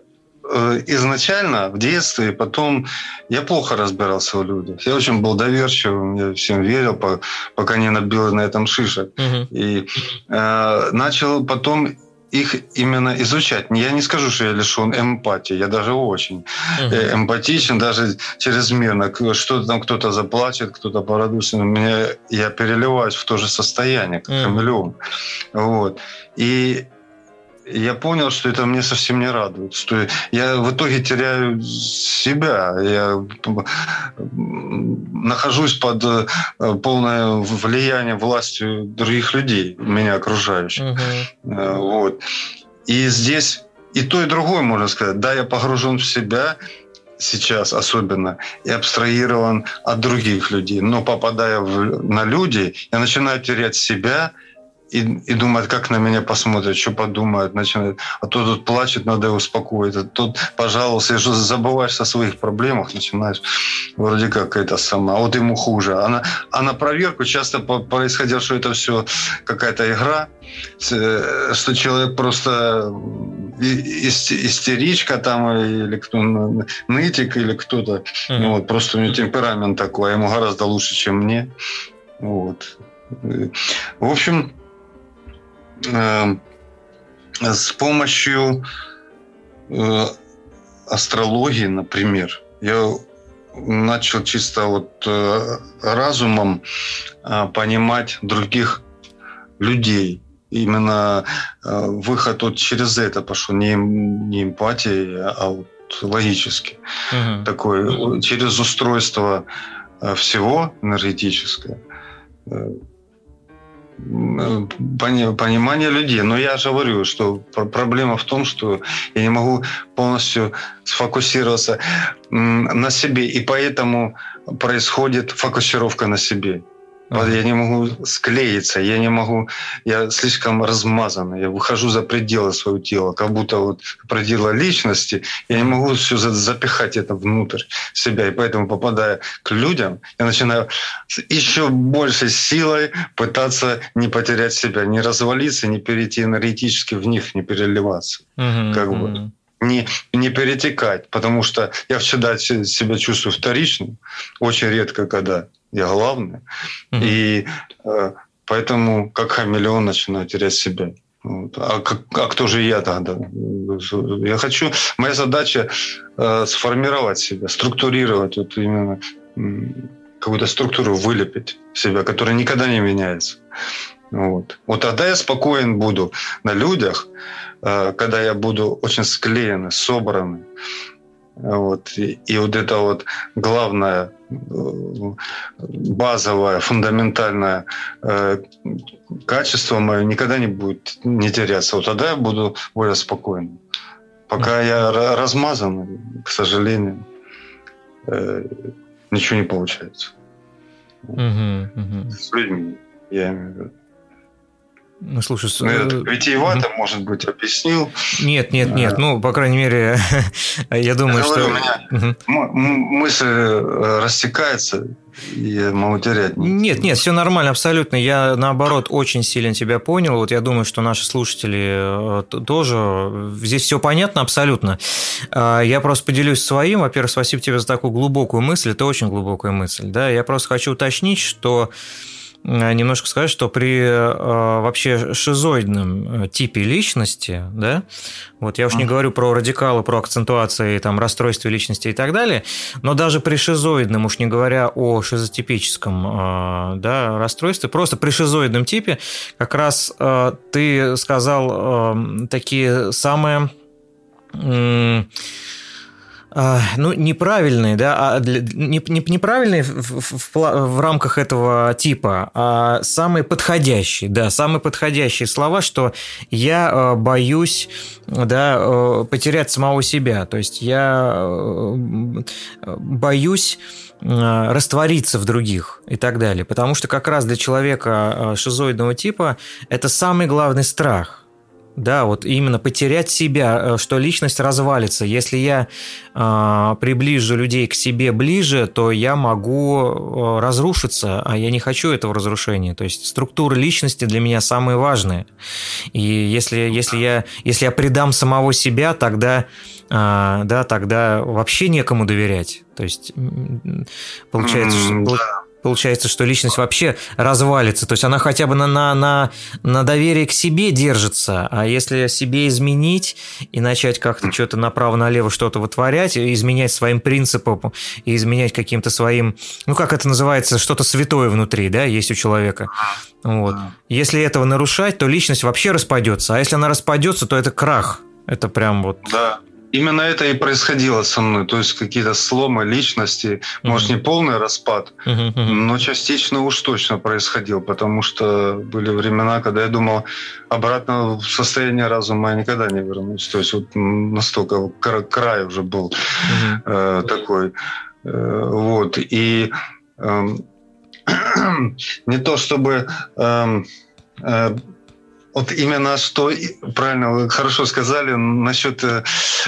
изначально в детстве, потом я плохо разбирался в людях. Я очень был доверчивым, я всем верил, пока не набил на этом шишек. Угу. И э, начал потом их именно изучать. Я не скажу, что я лишен эмпатии, я даже очень uh-huh. эмпатичен, даже чрезмерно. Что там кто-то заплачет, кто-то порадуется, меня, я переливаюсь в то же состояние, как uh-huh. хамелеон. Вот. И я понял, что это мне совсем не радует, что я в итоге теряю себя, я нахожусь под э, полное влияние властью других людей, меня окружающих. Угу. Вот. И здесь и то, и другое, можно сказать. Да, я погружен в себя, сейчас особенно, и абстрагирован от других людей. Но попадая в, на люди, я начинаю терять себя – и, и думает, как на меня посмотрят, что подумают, начинает. А то тут плачет, надо его успокоить. А тут, пожалуйста, и что забываешь о своих проблемах, начинаешь вроде как это сама. А вот ему хуже. А на, а на проверку часто происходило, что это все какая-то игра, э, что человек просто истеричка там или кто нытик или кто-то. Mm-hmm. Вот, просто у него темперамент такой, а ему гораздо лучше, чем мне. Вот. В общем, с помощью э, астрологии, например, я начал чисто вот э, разумом э, понимать других людей. Именно выход вот через это пошел, не, не эмпатия, а вот логически. Угу. Такой, через устройство всего энергетическое понимание людей. Но я же говорю, что проблема в том, что я не могу полностью сфокусироваться на себе, и поэтому происходит фокусировка на себе. Ага. Я не могу склеиться, я не могу, я слишком размазанный, я выхожу за пределы своего тела, как будто вот пределы личности, я не могу все запихать это внутрь себя, и поэтому, попадая к людям, я начинаю с еще большей силой пытаться не потерять себя, не развалиться, не перейти энергетически в них, не переливаться. Угу, как бы не, не перетекать, потому что я всегда себя чувствую вторичным, очень редко когда я главный. Mm-hmm. И э, поэтому как хамелеон начинаю терять себя. Вот. А, как, а кто же я тогда? Я хочу, моя задача э, сформировать себя, структурировать вот именно какую-то структуру вылепить себя, которая никогда не меняется. Вот. вот тогда я спокоен буду на людях, э, когда я буду очень склеенный, собранный. Вот. И, и вот это вот главное, э, базовое, фундаментальное э, качество мое никогда не будет не теряться. Вот тогда я буду более спокойным. Пока я размазан, к сожалению, э, ничего не получается. Угу, угу. С людьми, я имею в виду. Ну, слушай, ну, это э, витиевато, угу. может быть, объяснил. Нет, нет, нет. А... Ну, по крайней мере, (laughs) я думаю, что... У меня мысль э, растекается, и я могу терять. Нет, нет, все нормально, абсолютно. Я, наоборот, очень сильно тебя понял. Вот я думаю, что наши слушатели э, тоже... Здесь все понятно абсолютно. А, я просто поделюсь своим. Во-первых, спасибо тебе за такую глубокую мысль. Это очень глубокая мысль. Да? Я просто хочу уточнить, что Э, немножко сказать, что при э, вообще шизоидном э, типе личности, да, вот я уж не говорю про радикалы, про акцентуации, там, расстройстве личности и так далее, но даже при шизоидном, уж не говоря о шизотипическом да, расстройстве, просто при шизоидном типе как раз ты сказал такие самые ну, неправильные, да, а для, не, не, неправильные в, в, в, в рамках этого типа, а самые подходящие, да, самые подходящие слова, что я э, боюсь, да, э, потерять самого себя, то есть я э, боюсь раствориться в других и так далее. Потому что как раз для человека шизоидного типа это самый главный страх – да, вот именно потерять себя, э, что личность развалится. Если я э, приближу людей к себе ближе, то я могу э, разрушиться, а я не хочу этого разрушения. То есть структура личности для меня самая важная. И если, если, я, если я предам самого себя, тогда, э, да, тогда вообще некому доверять. То есть получается, mm, что... Да получается, что личность вообще развалится. То есть она хотя бы на, на, на, на доверие к себе держится. А если себе изменить и начать как-то что-то направо-налево что-то вытворять, изменять своим принципам и изменять каким-то своим, ну как это называется, что-то святое внутри, да, есть у человека. Вот. Если этого нарушать, то личность вообще распадется. А если она распадется, то это крах. Это прям вот... Да. Именно это и происходило со мной, то есть какие-то сломы личности, mm-hmm. может не полный распад, mm-hmm. но частично уж точно происходил, потому что были времена, когда я думал, обратно в состояние разума я никогда не вернусь, то есть вот настолько край уже был mm-hmm. э, такой, э, вот и э, (clears throat) не то чтобы э, э, вот именно что, правильно, вы хорошо сказали насчет э,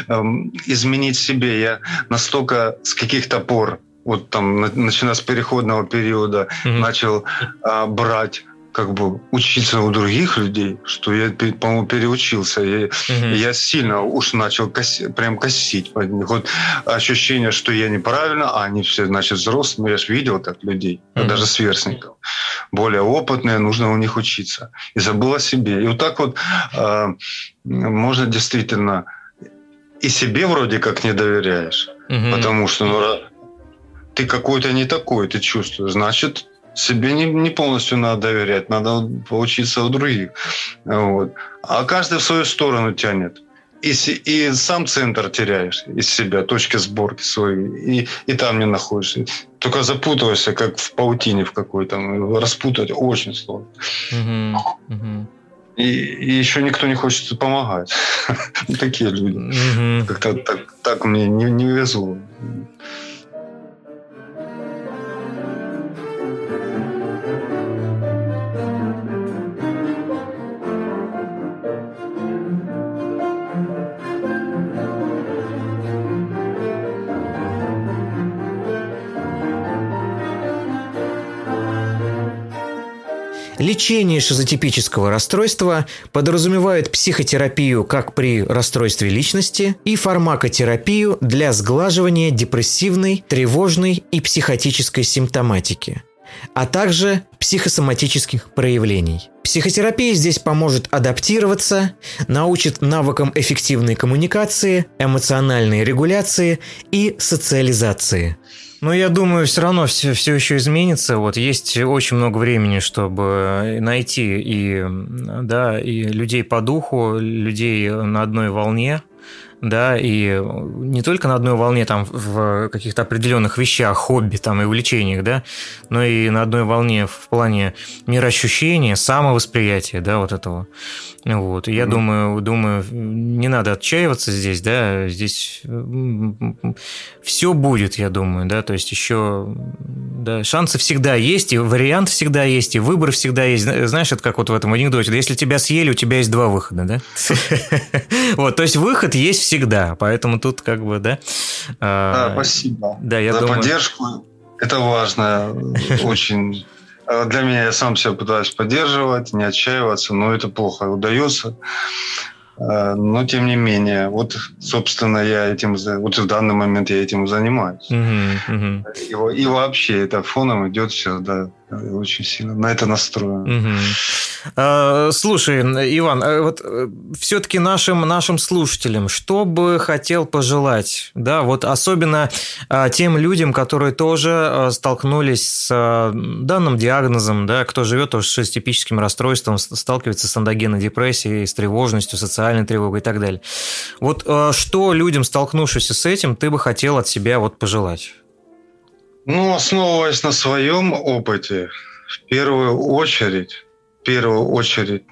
э, изменить себе. Я настолько с каких-то пор, вот там, начиная с переходного периода, mm-hmm. начал э, брать как бы учиться у других людей, что я, по-моему, переучился. Я, угу. я сильно уж начал коси, прям косить под них. Вот ощущение, что я неправильно, а они все, значит, взрослые. Я же видел так людей, угу. даже сверстников. Более опытные, нужно у них учиться. И забыл о себе. И вот так вот э, можно действительно и себе вроде как не доверяешь, угу. потому что ну, ты какой-то не такой, ты чувствуешь. Значит, себе не, не полностью надо доверять, надо поучиться у других. Вот. А каждый в свою сторону тянет. И, и сам центр теряешь из себя, точки сборки свои, и, и там не находишься. Только запутываешься, как в паутине в какой-то. Распутать очень сложно. Uh-huh. Uh-huh. И, и еще никто не хочет помогать. (laughs) Такие люди. Как-то так, мне не, не везло. Лечение шизотипического расстройства подразумевает психотерапию как при расстройстве личности и фармакотерапию для сглаживания депрессивной, тревожной и психотической симптоматики а также психосоматических проявлений. Психотерапия здесь поможет адаптироваться, научит навыкам эффективной коммуникации, эмоциональной регуляции и социализации. Но я думаю, все равно все, все еще изменится. Вот есть очень много времени, чтобы найти и, да, и людей по духу, людей на одной волне, да, и не только на одной волне там в каких-то определенных вещах, хобби там и увлечениях, да, но и на одной волне в плане мироощущения, самовосприятия, да, вот этого. Вот. И я mm-hmm. думаю, думаю, не надо отчаиваться здесь, да, здесь все будет, я думаю, да, то есть еще, да, шансы всегда есть, и вариант всегда есть, и выбор всегда есть. Знаешь, это как вот в этом анекдоте, если тебя съели, у тебя есть два выхода, да? (laughs) Вот, то есть выход есть всегда, поэтому тут как бы, да. А, да, спасибо. Да, я За поддержку. Это важно (laughs) очень а для меня я сам себя пытаюсь поддерживать, не отчаиваться, но это плохо удается. А, но тем не менее, вот, собственно, я этим, вот в данный момент я этим занимаюсь. Uh-huh, uh-huh. И, и вообще это фоном идет все, да, очень сильно на это настроен. А, слушай, Иван, а вот э, все-таки нашим, нашим слушателям, что бы хотел пожелать, да, вот особенно а, тем людям, которые тоже а, столкнулись с данным диагнозом, да, кто живет тоже с шестипическим расстройством, сталкивается с эндогенной депрессией, с тревожностью, социальной тревогой и так далее. Вот что людям, столкнувшимся с этим, ты бы хотел от себя вот пожелать? Ну, основываясь на своем опыте, в первую очередь первую очередь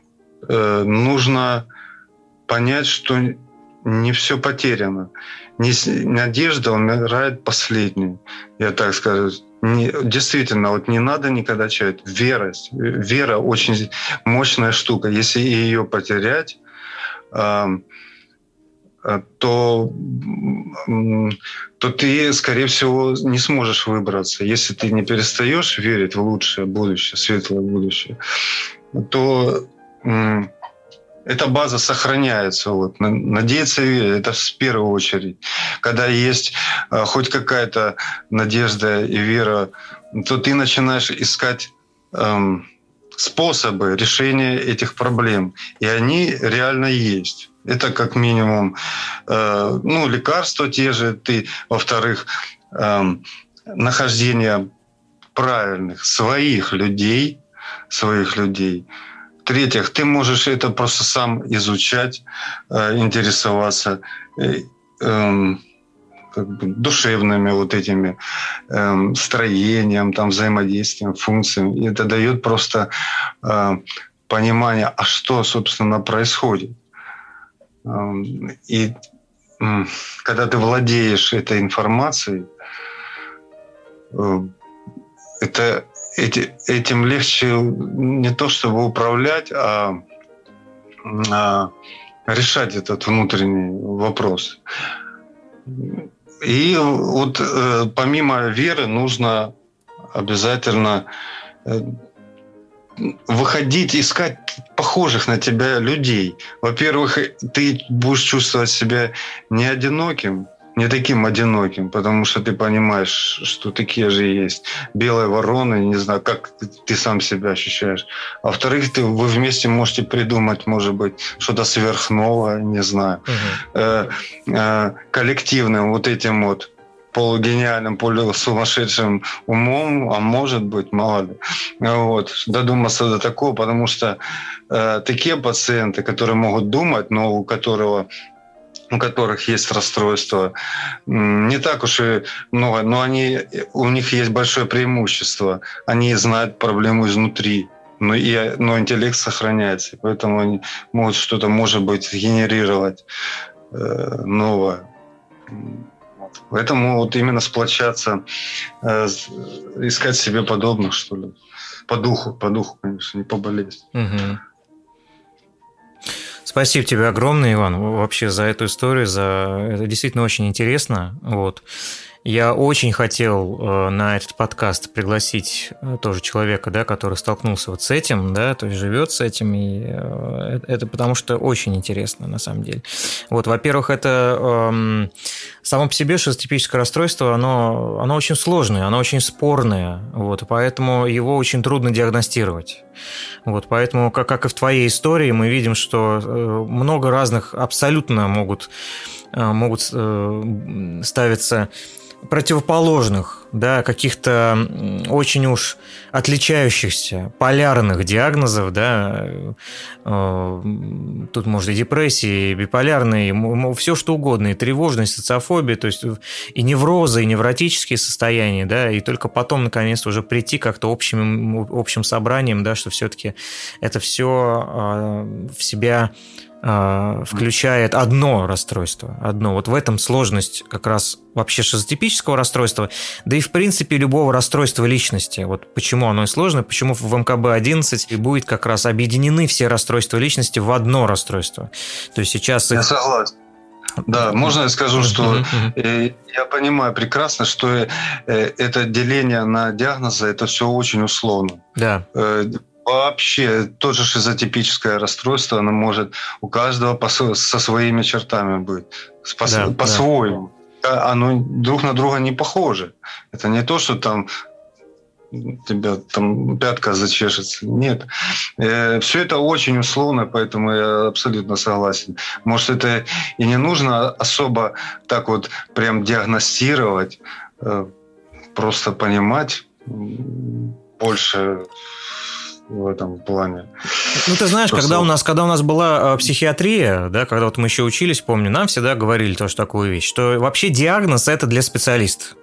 э, нужно понять, что не все потеряно. Не, надежда умирает последней, я так скажу. Не, действительно, вот не надо никогда чать. Вера, вера очень мощная штука. Если ее потерять, то, то ты, скорее всего, не сможешь выбраться. Если ты не перестаешь верить в лучшее будущее, светлое будущее, то эта база сохраняется. Вот. Надеяться это в первую очередь. Когда есть э, хоть какая-то надежда и вера, то ты начинаешь искать эм, способы решения этих проблем. И они реально есть. Это как минимум э, ну, лекарства те же, ты, во-вторых, э, нахождение правильных своих людей, своих людей – в-третьих, ты можешь это просто сам изучать, э, интересоваться э, эм, как бы душевными вот этими эм, строением, там, взаимодействием, функциями. И это дает просто э, понимание, а что, собственно, происходит. И когда ты владеешь этой информацией, это эти, этим легче не то чтобы управлять, а, а решать этот внутренний вопрос. И вот э, помимо веры нужно обязательно э, выходить, искать похожих на тебя людей. Во-первых, ты будешь чувствовать себя не одиноким, не таким одиноким, потому что ты понимаешь, что такие же есть белые вороны, не знаю, как ты, ты сам себя ощущаешь. А во-вторых, ты, вы вместе можете придумать, может быть, что-то сверхновое, не знаю, угу. э, э, коллективным вот этим вот полугениальным, полусумасшедшим умом, а может быть, мало ли. Вот. Додуматься до такого, потому что э, такие пациенты, которые могут думать, но у которого у которых есть расстройство, не так уж и много, но они, у них есть большое преимущество. Они знают проблему изнутри, но, и, но интеллект сохраняется, поэтому они могут что-то, может быть, генерировать э, новое. Поэтому вот именно сплочаться, э, искать себе подобных, что ли. По духу, по духу, конечно, не по болезни. Угу. Спасибо тебе огромное, Иван, вообще за эту историю, за это действительно очень интересно. Вот. Я очень хотел э, на этот подкаст пригласить э, тоже человека, да, который столкнулся вот с этим, да, то есть живет с этим, и э, это потому что очень интересно на самом деле. Вот, во-первых, это эм, само по себе шизотипическое расстройство, оно, оно очень сложное, оно очень спорное, вот, поэтому его очень трудно диагностировать. Вот, поэтому, как, как и в твоей истории, мы видим, что много разных абсолютно могут, могут ставиться противоположных, да, каких-то очень уж отличающихся, полярных диагнозов, да, э, тут может и депрессия, и биполярные, все что угодно, и тревожность, социофобия, то есть и неврозы, и невротические состояния, да, и только потом, наконец, уже прийти как-то общим, общим собранием, да, что все-таки это все э, в себя а, включает одно расстройство, одно. Вот в этом сложность как раз вообще шизотипического расстройства, да и в принципе любого расстройства личности. Вот почему оно и сложно, почему в МКБ-11 будет как раз объединены все расстройства личности в одно расстройство. То есть сейчас... Я согласен. Да, можно я скажу, что э, я понимаю прекрасно, что э, это деление на диагнозы, это все очень условно. Да. Э, Вообще, тоже шизотипическое расстройство, оно может у каждого по, со своими чертами быть, по, да, по-своему. Да. Оно друг на друга не похоже. Это не то, что там тебя там пятка зачешется. Нет. Э, все это очень условно, поэтому я абсолютно согласен. Может, это и не нужно особо так вот прям диагностировать, э, просто понимать больше в этом плане. Ну, ты знаешь, когда у нас, когда у нас была э, психиатрия, да, когда вот мы еще учились, помню, нам всегда говорили тоже такую вещь, что вообще диагноз это для специалиста.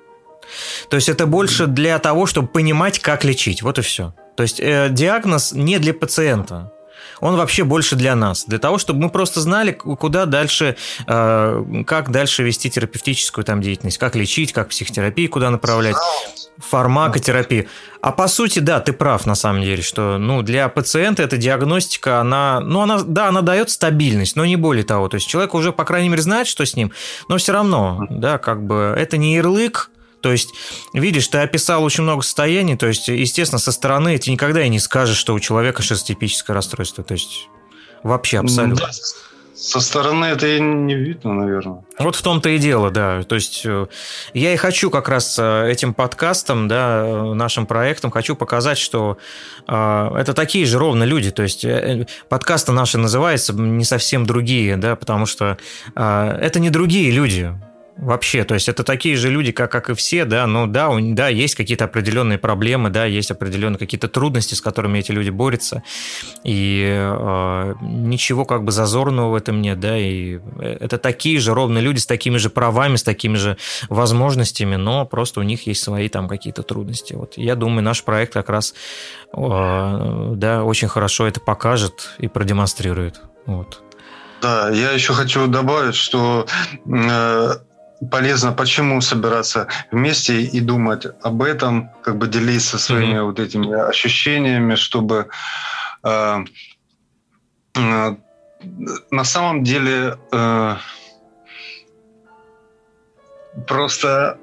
То есть это больше для того, чтобы понимать, как лечить. Вот и все. То есть э, диагноз не для пациента он вообще больше для нас, для того, чтобы мы просто знали, куда дальше, э, как дальше вести терапевтическую там деятельность, как лечить, как психотерапию куда направлять, фармакотерапию. А по сути, да, ты прав на самом деле, что ну, для пациента эта диагностика, она, ну, она, да, она дает стабильность, но не более того. То есть человек уже, по крайней мере, знает, что с ним, но все равно, да, как бы это не ярлык, то есть, видишь, ты описал очень много состояний, то есть, естественно, со стороны ты никогда и не скажешь, что у человека шизотипическое расстройство. То есть, вообще абсолютно. Да, со стороны это и не видно, наверное. Вот в том-то и дело, да. То есть э, я и хочу как раз э, этим подкастом, да, э, нашим проектом, хочу показать, что э, это такие же ровно люди. То есть подкасты наши называются не совсем другие, да, потому что э, это не другие люди. Вообще, то есть это такие же люди, как, как и все, да, но да, у, да, есть какие-то определенные проблемы, да, есть определенные какие-то трудности, с которыми эти люди борются, и э, ничего как бы зазорного в этом нет, да, и это такие же ровно люди с такими же правами, с такими же возможностями, но просто у них есть свои там какие-то трудности. Вот я думаю, наш проект как раз, э, да, очень хорошо это покажет и продемонстрирует, вот. Да, я еще хочу добавить, что э, полезно, почему собираться вместе и думать об этом, как бы делиться своими mm-hmm. вот этими ощущениями, чтобы э, э, на самом деле э, просто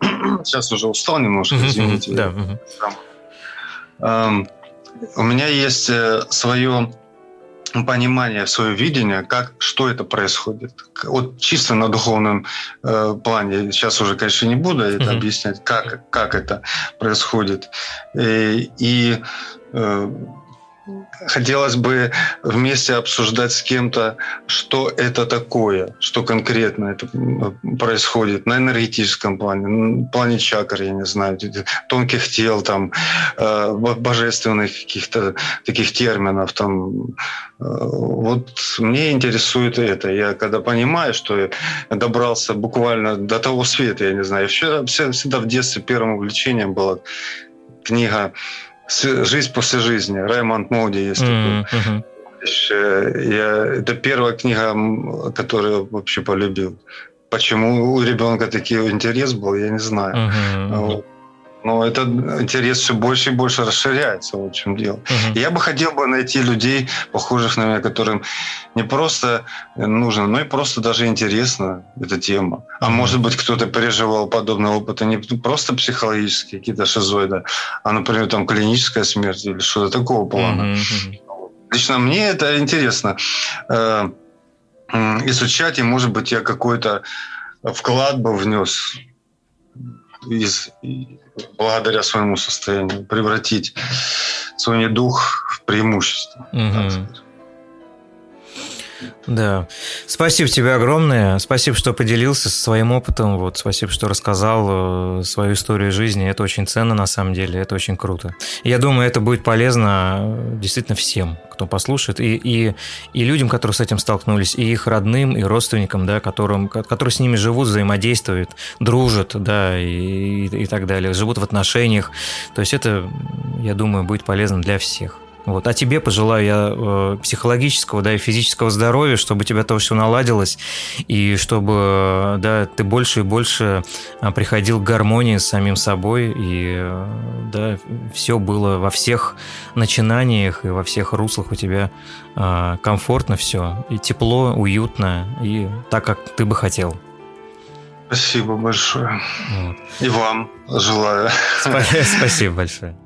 (clears throat) сейчас уже устал немножко, извините. Mm-hmm. Да. Э, у меня есть э, свое понимание, свое видение, как, что это происходит. Вот чисто на духовном э, плане, сейчас уже, конечно, не буду это mm-hmm. объяснять, как, как это происходит. И, и э, хотелось бы вместе обсуждать с кем-то, что это такое, что конкретно это происходит на энергетическом плане, на плане чакр, я не знаю, тонких тел, там, э, божественных каких-то таких терминов. Там. Э, вот мне интересует это. Я когда понимаю, что я добрался буквально до того света, я не знаю, я всегда в детстве первым увлечением была книга «Жизнь после жизни». Раймонд Моуди есть mm-hmm. такой. Я, это первая книга, которую вообще полюбил. Почему у ребенка такой интерес был, я не знаю. Uh-huh. Вот. Но этот интерес все больше и больше расширяется, вот в чем дело. Uh-huh. Я бы хотел бы найти людей, похожих на меня, которым не просто нужно, но и просто даже интересна эта тема. А может быть, кто-то переживал подобный опыт, не просто психологические какие-то шизоиды, а, например, там клиническая смерть или что-то такого плана. Uh-huh. Лично мне это интересно э, изучать, и, может быть, я какой-то вклад бы внес из, благодаря своему состоянию, превратить свой недух в преимущество. Угу. Да. Спасибо тебе огромное. Спасибо, что поделился своим опытом. Вот, спасибо, что рассказал э, свою историю жизни. Это очень ценно, на самом деле. Это очень круто. Я думаю, это будет полезно э, действительно всем, кто послушает. И, и, и людям, которые с этим столкнулись, и их родным, и родственникам, да, которым, которые с ними живут, взаимодействуют, дружат, да, и, и, и так далее, живут в отношениях. То есть это, я думаю, будет полезно для всех. Вот. А тебе пожелаю я э, психологического, да, и физического здоровья, чтобы у тебя то все наладилось, и чтобы, да, ты больше и больше э, приходил к гармонии с самим собой, и, э, да, все было во всех начинаниях и во всех руслах у тебя э, комфортно все, и тепло, уютно, и так, как ты бы хотел. Спасибо большое. Вот. И вам желаю. Спасибо большое.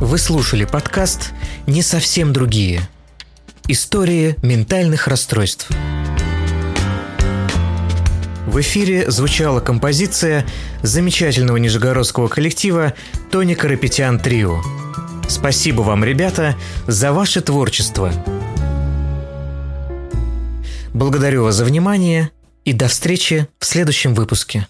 Вы слушали подкаст «Не совсем другие. Истории ментальных расстройств». В эфире звучала композиция замечательного нижегородского коллектива Тони Карапетян Трио. Спасибо вам, ребята, за ваше творчество. Благодарю вас за внимание и до встречи в следующем выпуске.